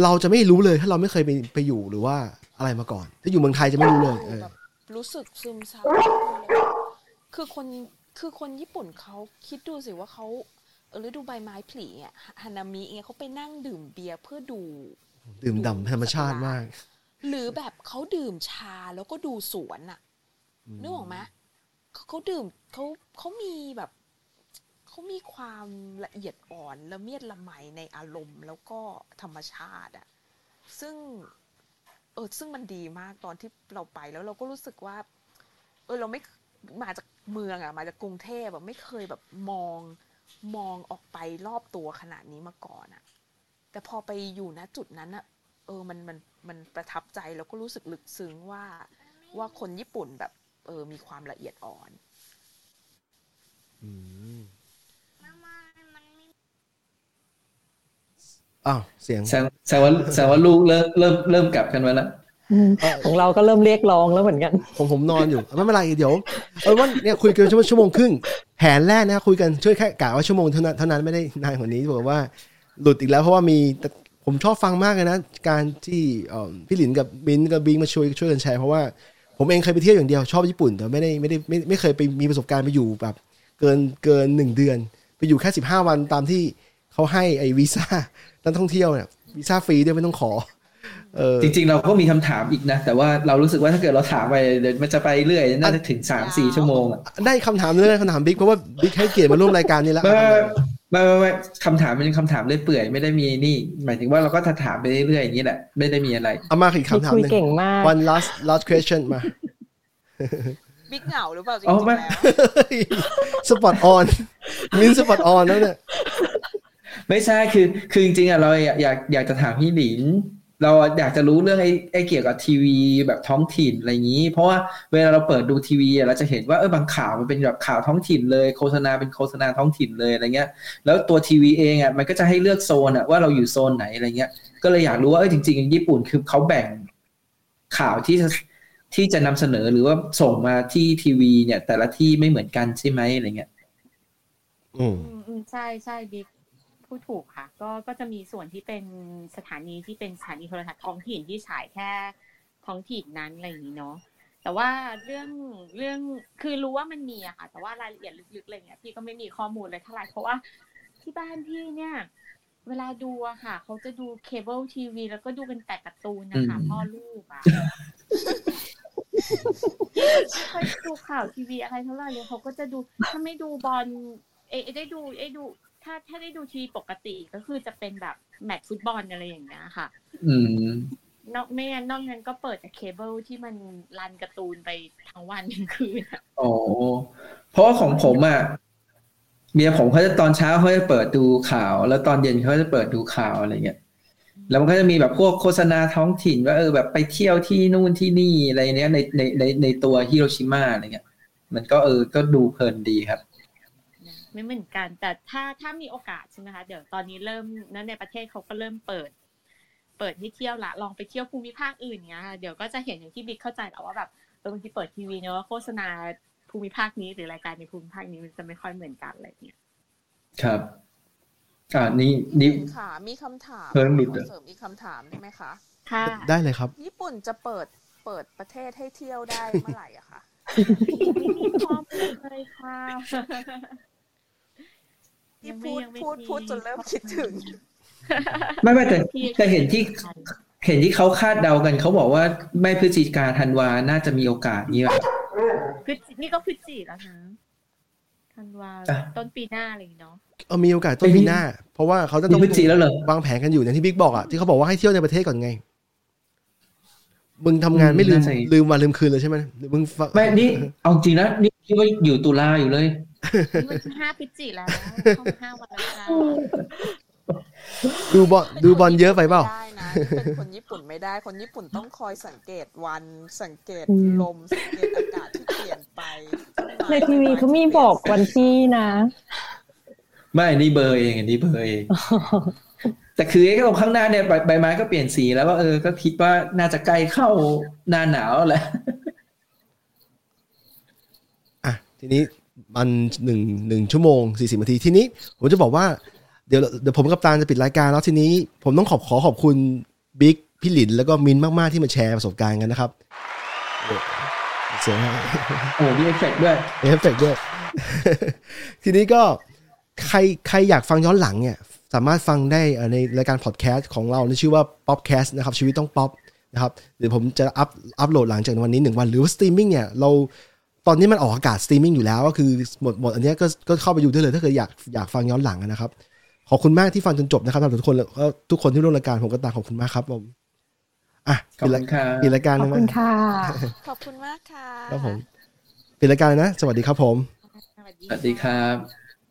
เราจะไม่รู้เลยถ้าเราไม่เคยไปไปอยู่หรือว่าอะไรมาก่อน ถ้าอยู่เมืองไทยจะไม่รู้เลยเออแบบรู้สึกซึมซับคือคนคือคนญี่ปุ่นเขาคิดดูสิว่าเขาเออฤดูใบไม้ผลิอะฮานามิเนี่ยเขาไปนั่งดื่มเบียร์เพื่อดู ดื่มด่ำธรรมชาติมาก หรือแบบเขาดื่มชาแล้วก็ดูสวนอะนึกออกไหมเขาเขาดื่มเขาเขามีแบบ เขามีความละเอียดอ่อนละเมียดละไมในอารมณ์ แล้วก็ธรรมชาติอะซึ่งเออซึ่งมันดีมากตอนที่เราไปแล้วเราก็รู้สึกว่า เออเราไม่มาจากเมืองอะมาจากกรุงเทพแบบไม่เคยแบบมองมองออกไปรอบตัวขนาดนี้มาก่อนอะแต่พอไปอยู่ณจุดนั้นอะเออมันมันมันประทับใจแล้วก็รู้สึกลึกซึ้งว่าว่าคนญี่ปุ่นแบบ เออมีความละเอียดอ่อนอ้าวเสียงแสดงแสดงว่าแสดงว่าลูกเริ่มเริ่มเริ่มกลับกันมาแล้วอืมของเราก็เริ่มเรียกร้องแล้วเหมือนกันผมผมนอนอยู่ไม่เป็นไรเดี๋ยวเออว่าเนี่ยคุยกันชั่วโมงชั่วโมงครึ่งแผนแรกนะคุยกันช่วยแค่กะว่าชั่วโมงเท่านั้นเท่านั้นไม่ได้นานกว่านี้บอกว่า หลุดอีกแล้วเพราะว่ามีแต่ผมชอบฟังมากเลยนะ การที่เอ่อพี่หลินกับบินกับบิงมาช่วยช่วยกันแชร์เพราะว่าผมเองเคยไปเที่ยวอย่างเดียวชอบญี่ปุ่นแต่ไม่ได้ไม่ได้ไม่ไม่เคยไปมีประสบการณ์ไปอยู่แบบเกินเกินหนึ่งเดือน ไปอยู่แค่สิบห้าวันตามที่เขาให้ไอ้วีซ่า นักท่องเที่ยวเนี่ยวีซ่าฟรีด้วยไม่ต้องขอเออจริง ๆ เราก็มีคำถามอีกนะ แต่ว่าเรารู้สึกว่าถ้าเกิดเราถามไปเดี๋ยวมันจะไปเรื่อยน่าจะถึงสามสี่ชั่วโมงอะได้คำถามเลยคำถามบิ๊กเพราะว่าบิ๊กให้เกียรติมาร่วมรายการนี้แล้วไม่ไม่ไม่ไม่ไม่คำถามเป็นคำถามเรื่อยเปื่อยไม่ได้มีนี่ หมายถึงว่าเราก็ถามไปเรื่อยๆอย่างนี้แหละ ไม่ได้มีอะไรเอามาอีกคำถามคุยหนึ่งเก่งมาก one last last question มาบิ๊กเหงาหรือเปล่าจริอ๋องไม่ๆแล้ว spot on มิน spot onแล้วเนี่ย ไม่ใช่คือคือจริงๆอะเราอยากอยากอยากจะถามพี่หลินเราอยากจะรู้เรื่องไอ้ไอ้เกี่ยวกับทีวีแบบท้องถิ่นอะไรอย่างนี้ เพราะว่าเวลาเราเปิดดูทีวีอะเราจะเห็นว่าเออบางข่าวมันเป็นแบบข่าวท้องถิ่นเลยโฆษณาเป็นโฆษณาท้องถิ่นเลยอะไรเงี้ย แล้วตัวทีวีเองอะมันก็จะให้เลือกโซนอะว่าเราอยู่โซนไหนอะไรเงี้ย ก็เลยอยากรู้ว่าเออจริงๆญี่ปุ่นคือเขาแบ่งข่าวที่จะที่จะนำเสนอหรือว่าส่งมาที่ทีวีเนี่ย แต่ละที่ไม่เหมือนกันใช่ไหมอะไรเงี้ย อืมอืมอืมใช่ใช่บิ๊ก พูดถูกค่ะ ก็ก็จะมีส่วนที่เป็นสถานีที่เป็นสถานีโทรทัศน์ท้องถิ่นที่ฉายแค่ท้องถิ่นนั้นอะไรอย่างนี้เนาะแต่ว่าเรื่องเรื่องคือรู้ว่ามันมีอะค่ะ แต่ว่ารายละเอียดลึกๆอะไรเงี้ยพี่ก็ไม่มีข้อมูลเลยเท่าไหร่เพราะว่าที่บ้านพี่เนี่ย เวลาดูอะค่ะเขาจะดูเคเบิลทีวีแล้วก็ดูเป็นแต่การ์ตูนนะคะอืมพ่อลูกอะไม่ค่อยดูข่าวทีวีอะไรเท่าไหร่เลยเขาก็จะดูถ้าไม่ดูบอลเอยได้ดูเอยดู ถ้าถ้าได้ดูทีวีปกติก็คือจะเป็นแบบแมตช์ฟุตบอลอะไรอย่างเงี้ยค่ะ อืมนอกไม่งั้นนอกนั้นก็เปิดแต่เคเบิลที่มันรันการ์ตูนไปทั้งวันทั้งคืนอะอ๋อเพราะว่าของผมอะเมียผมเขาจะตอนเช้าเขาจะเปิดดูข่าว แล้วตอนเย็นเขาจะเปิดดูข่าวอะไรเงี้ยแล้วมันก็จะมีแบบพวกโฆษณาท้องถิ่น ว่าเออแบบไปเที่ยวที่นู่นที่นี่อะไรเนี้ยในในในในตัวฮิโรชิมาอะไรเงี้ย มันก็เออก็ดูเพลินดีครับนะ ไม่เหมือนกัน แต่ถ้าถ้ามีโอกาสใช่ไหมคะเดี๋ยวตอนนี้เริ่มนั้นในประเทศเขาก็เริ่มเปิด เปิดให้เที่ยวละลองไปเที่ยวภูมิภาคอื่นเนี้ยค่ะเดี๋ยวก็จะเห็นอย่างที่บิ๊กเข้าใจแหละว่าแบบเออบางทีเปิดทีวีเนอะโฆษณาภูมิภาคนี้หรือรายการในภูมิภาคนี้มันจะไม่ค่อยเหมือนกันอะไรเงี้ยครับอ่านี่นี่ค่ะ มีคำถามเพิ่มหลุดขเหรออเสริมอีกคำถามได้ไหมคะค่ะได้เลยครับ ญี่ปุ่นจะเปิดเปิดประเทศให้เที่ยวได้เมื่อไหร่อะคะไม่มีข้อมูลเลยค่ะ ที่พูดยังไม่พูดมีพูดจนเริ่มคิดถึง ไม่ไม่แต่แต่เห็นที่เห็นที่เขาคาดเดากันเขาบอกว่าไม่พฤศจิกาธันวาน่าจะมีโอกาสนี้แบบพฤศจินี่ก็พฤศจิแล้วนะธันวาอะต้นปีหน้าอะไรอย่างงี้เนาะเออมีโอกาสต้นปีหน้า เพราะว่าเขาจะมีต้องพฤศจิแล้วเหรอวางแผนกันอยู่อย่างที่บิ๊กบอกอะที่เขาบอกว่าให้เที่ยวในประเทศก่อนไงมึงทำงานไม่ลืมน่าจะลืมวันลืมคืนเลยใช่ไหมหรือมึงฟังไม่นี่เอาจริงนะนี่คิดว่าอยู่ตุลาอยู่เลย นี่มันห้าพฤศจิแล้วเข้ามาห้าวันแล้วค่ะดูบอลดูบอลเยอะไปเปล่าไม่ได้นะเป็นคนญี่ปุ่นไม่ได้ คนญี่ปุ่นต้องคอยสังเกตวันสังเกตอืมลมสังเกตอากาศที่เปลี่ยนไป ในทีวีเขามีบอกวันที่นะ ไม่นี่เบอร์เองอันนี้เบอร์เองแต่คือไอ้ตรงข้างหน้าเนี่ยใบใบไม้ก็เปลี่ยนสีแล้วก็เออก็คิดว่าน่าจะใกล้เข้าหน้าหนาวแล้วแหละอะทีนี้ มันหนึ่งหนึ่งชั่วโมงสี่สิบนาทีทีนี้ ผมจะบอกว่าเดี๋ยวเดี๋ยวผมกับตาลจะปิดรายการแล้วทีนี้ ผมต้องขอบขอขอบคุณบิ๊กพี่หลินแล้วก็มินมาก ๆ ที่มาแชร์ประสบการณ์กันนะครับเออเสียงให้โอ้มีเอฟเฟกต์ด้วยเอฟเฟกต์ด้วย ทีนี้ก็ใครใครอยากฟังย้อนหลังเนี่ย สามารถฟังได้เอ่อในรายการพอดแคสต์ของเราที่ชื่อว่า Popcast นะครับ ชีวิตต้องป๊อปนะครับเดี๋ยวผมจะอัพอัพโหลดหลังจากวันนี้หนึ่งวัน หรือว่าสตรีมมิ่งเนี่ย เราต อนนี้มันออกอากาศสตรีมมิ่งอยู่แล้วก็คือหมดหมดอันเนี้ยก็ก็เข้าไปดูได้เลย ถ้าเกิดอยากอยากฟังย้อนหลังนะครับ ขอบคุณมากที่ฟังจนจบนะครับสำหรับทุกคนแล้วก็ทุกคนที่ร่วมรายการผมก็ตามขอบคุณมากครับผมอะขอบปิดคุรายณครับปิดรายการขอบนะคุณค่ะขอบคุณมากค่ะครับผมปิดรายการเลยนะ สวัสดีครับผม สวัสดีสวัสดีครับ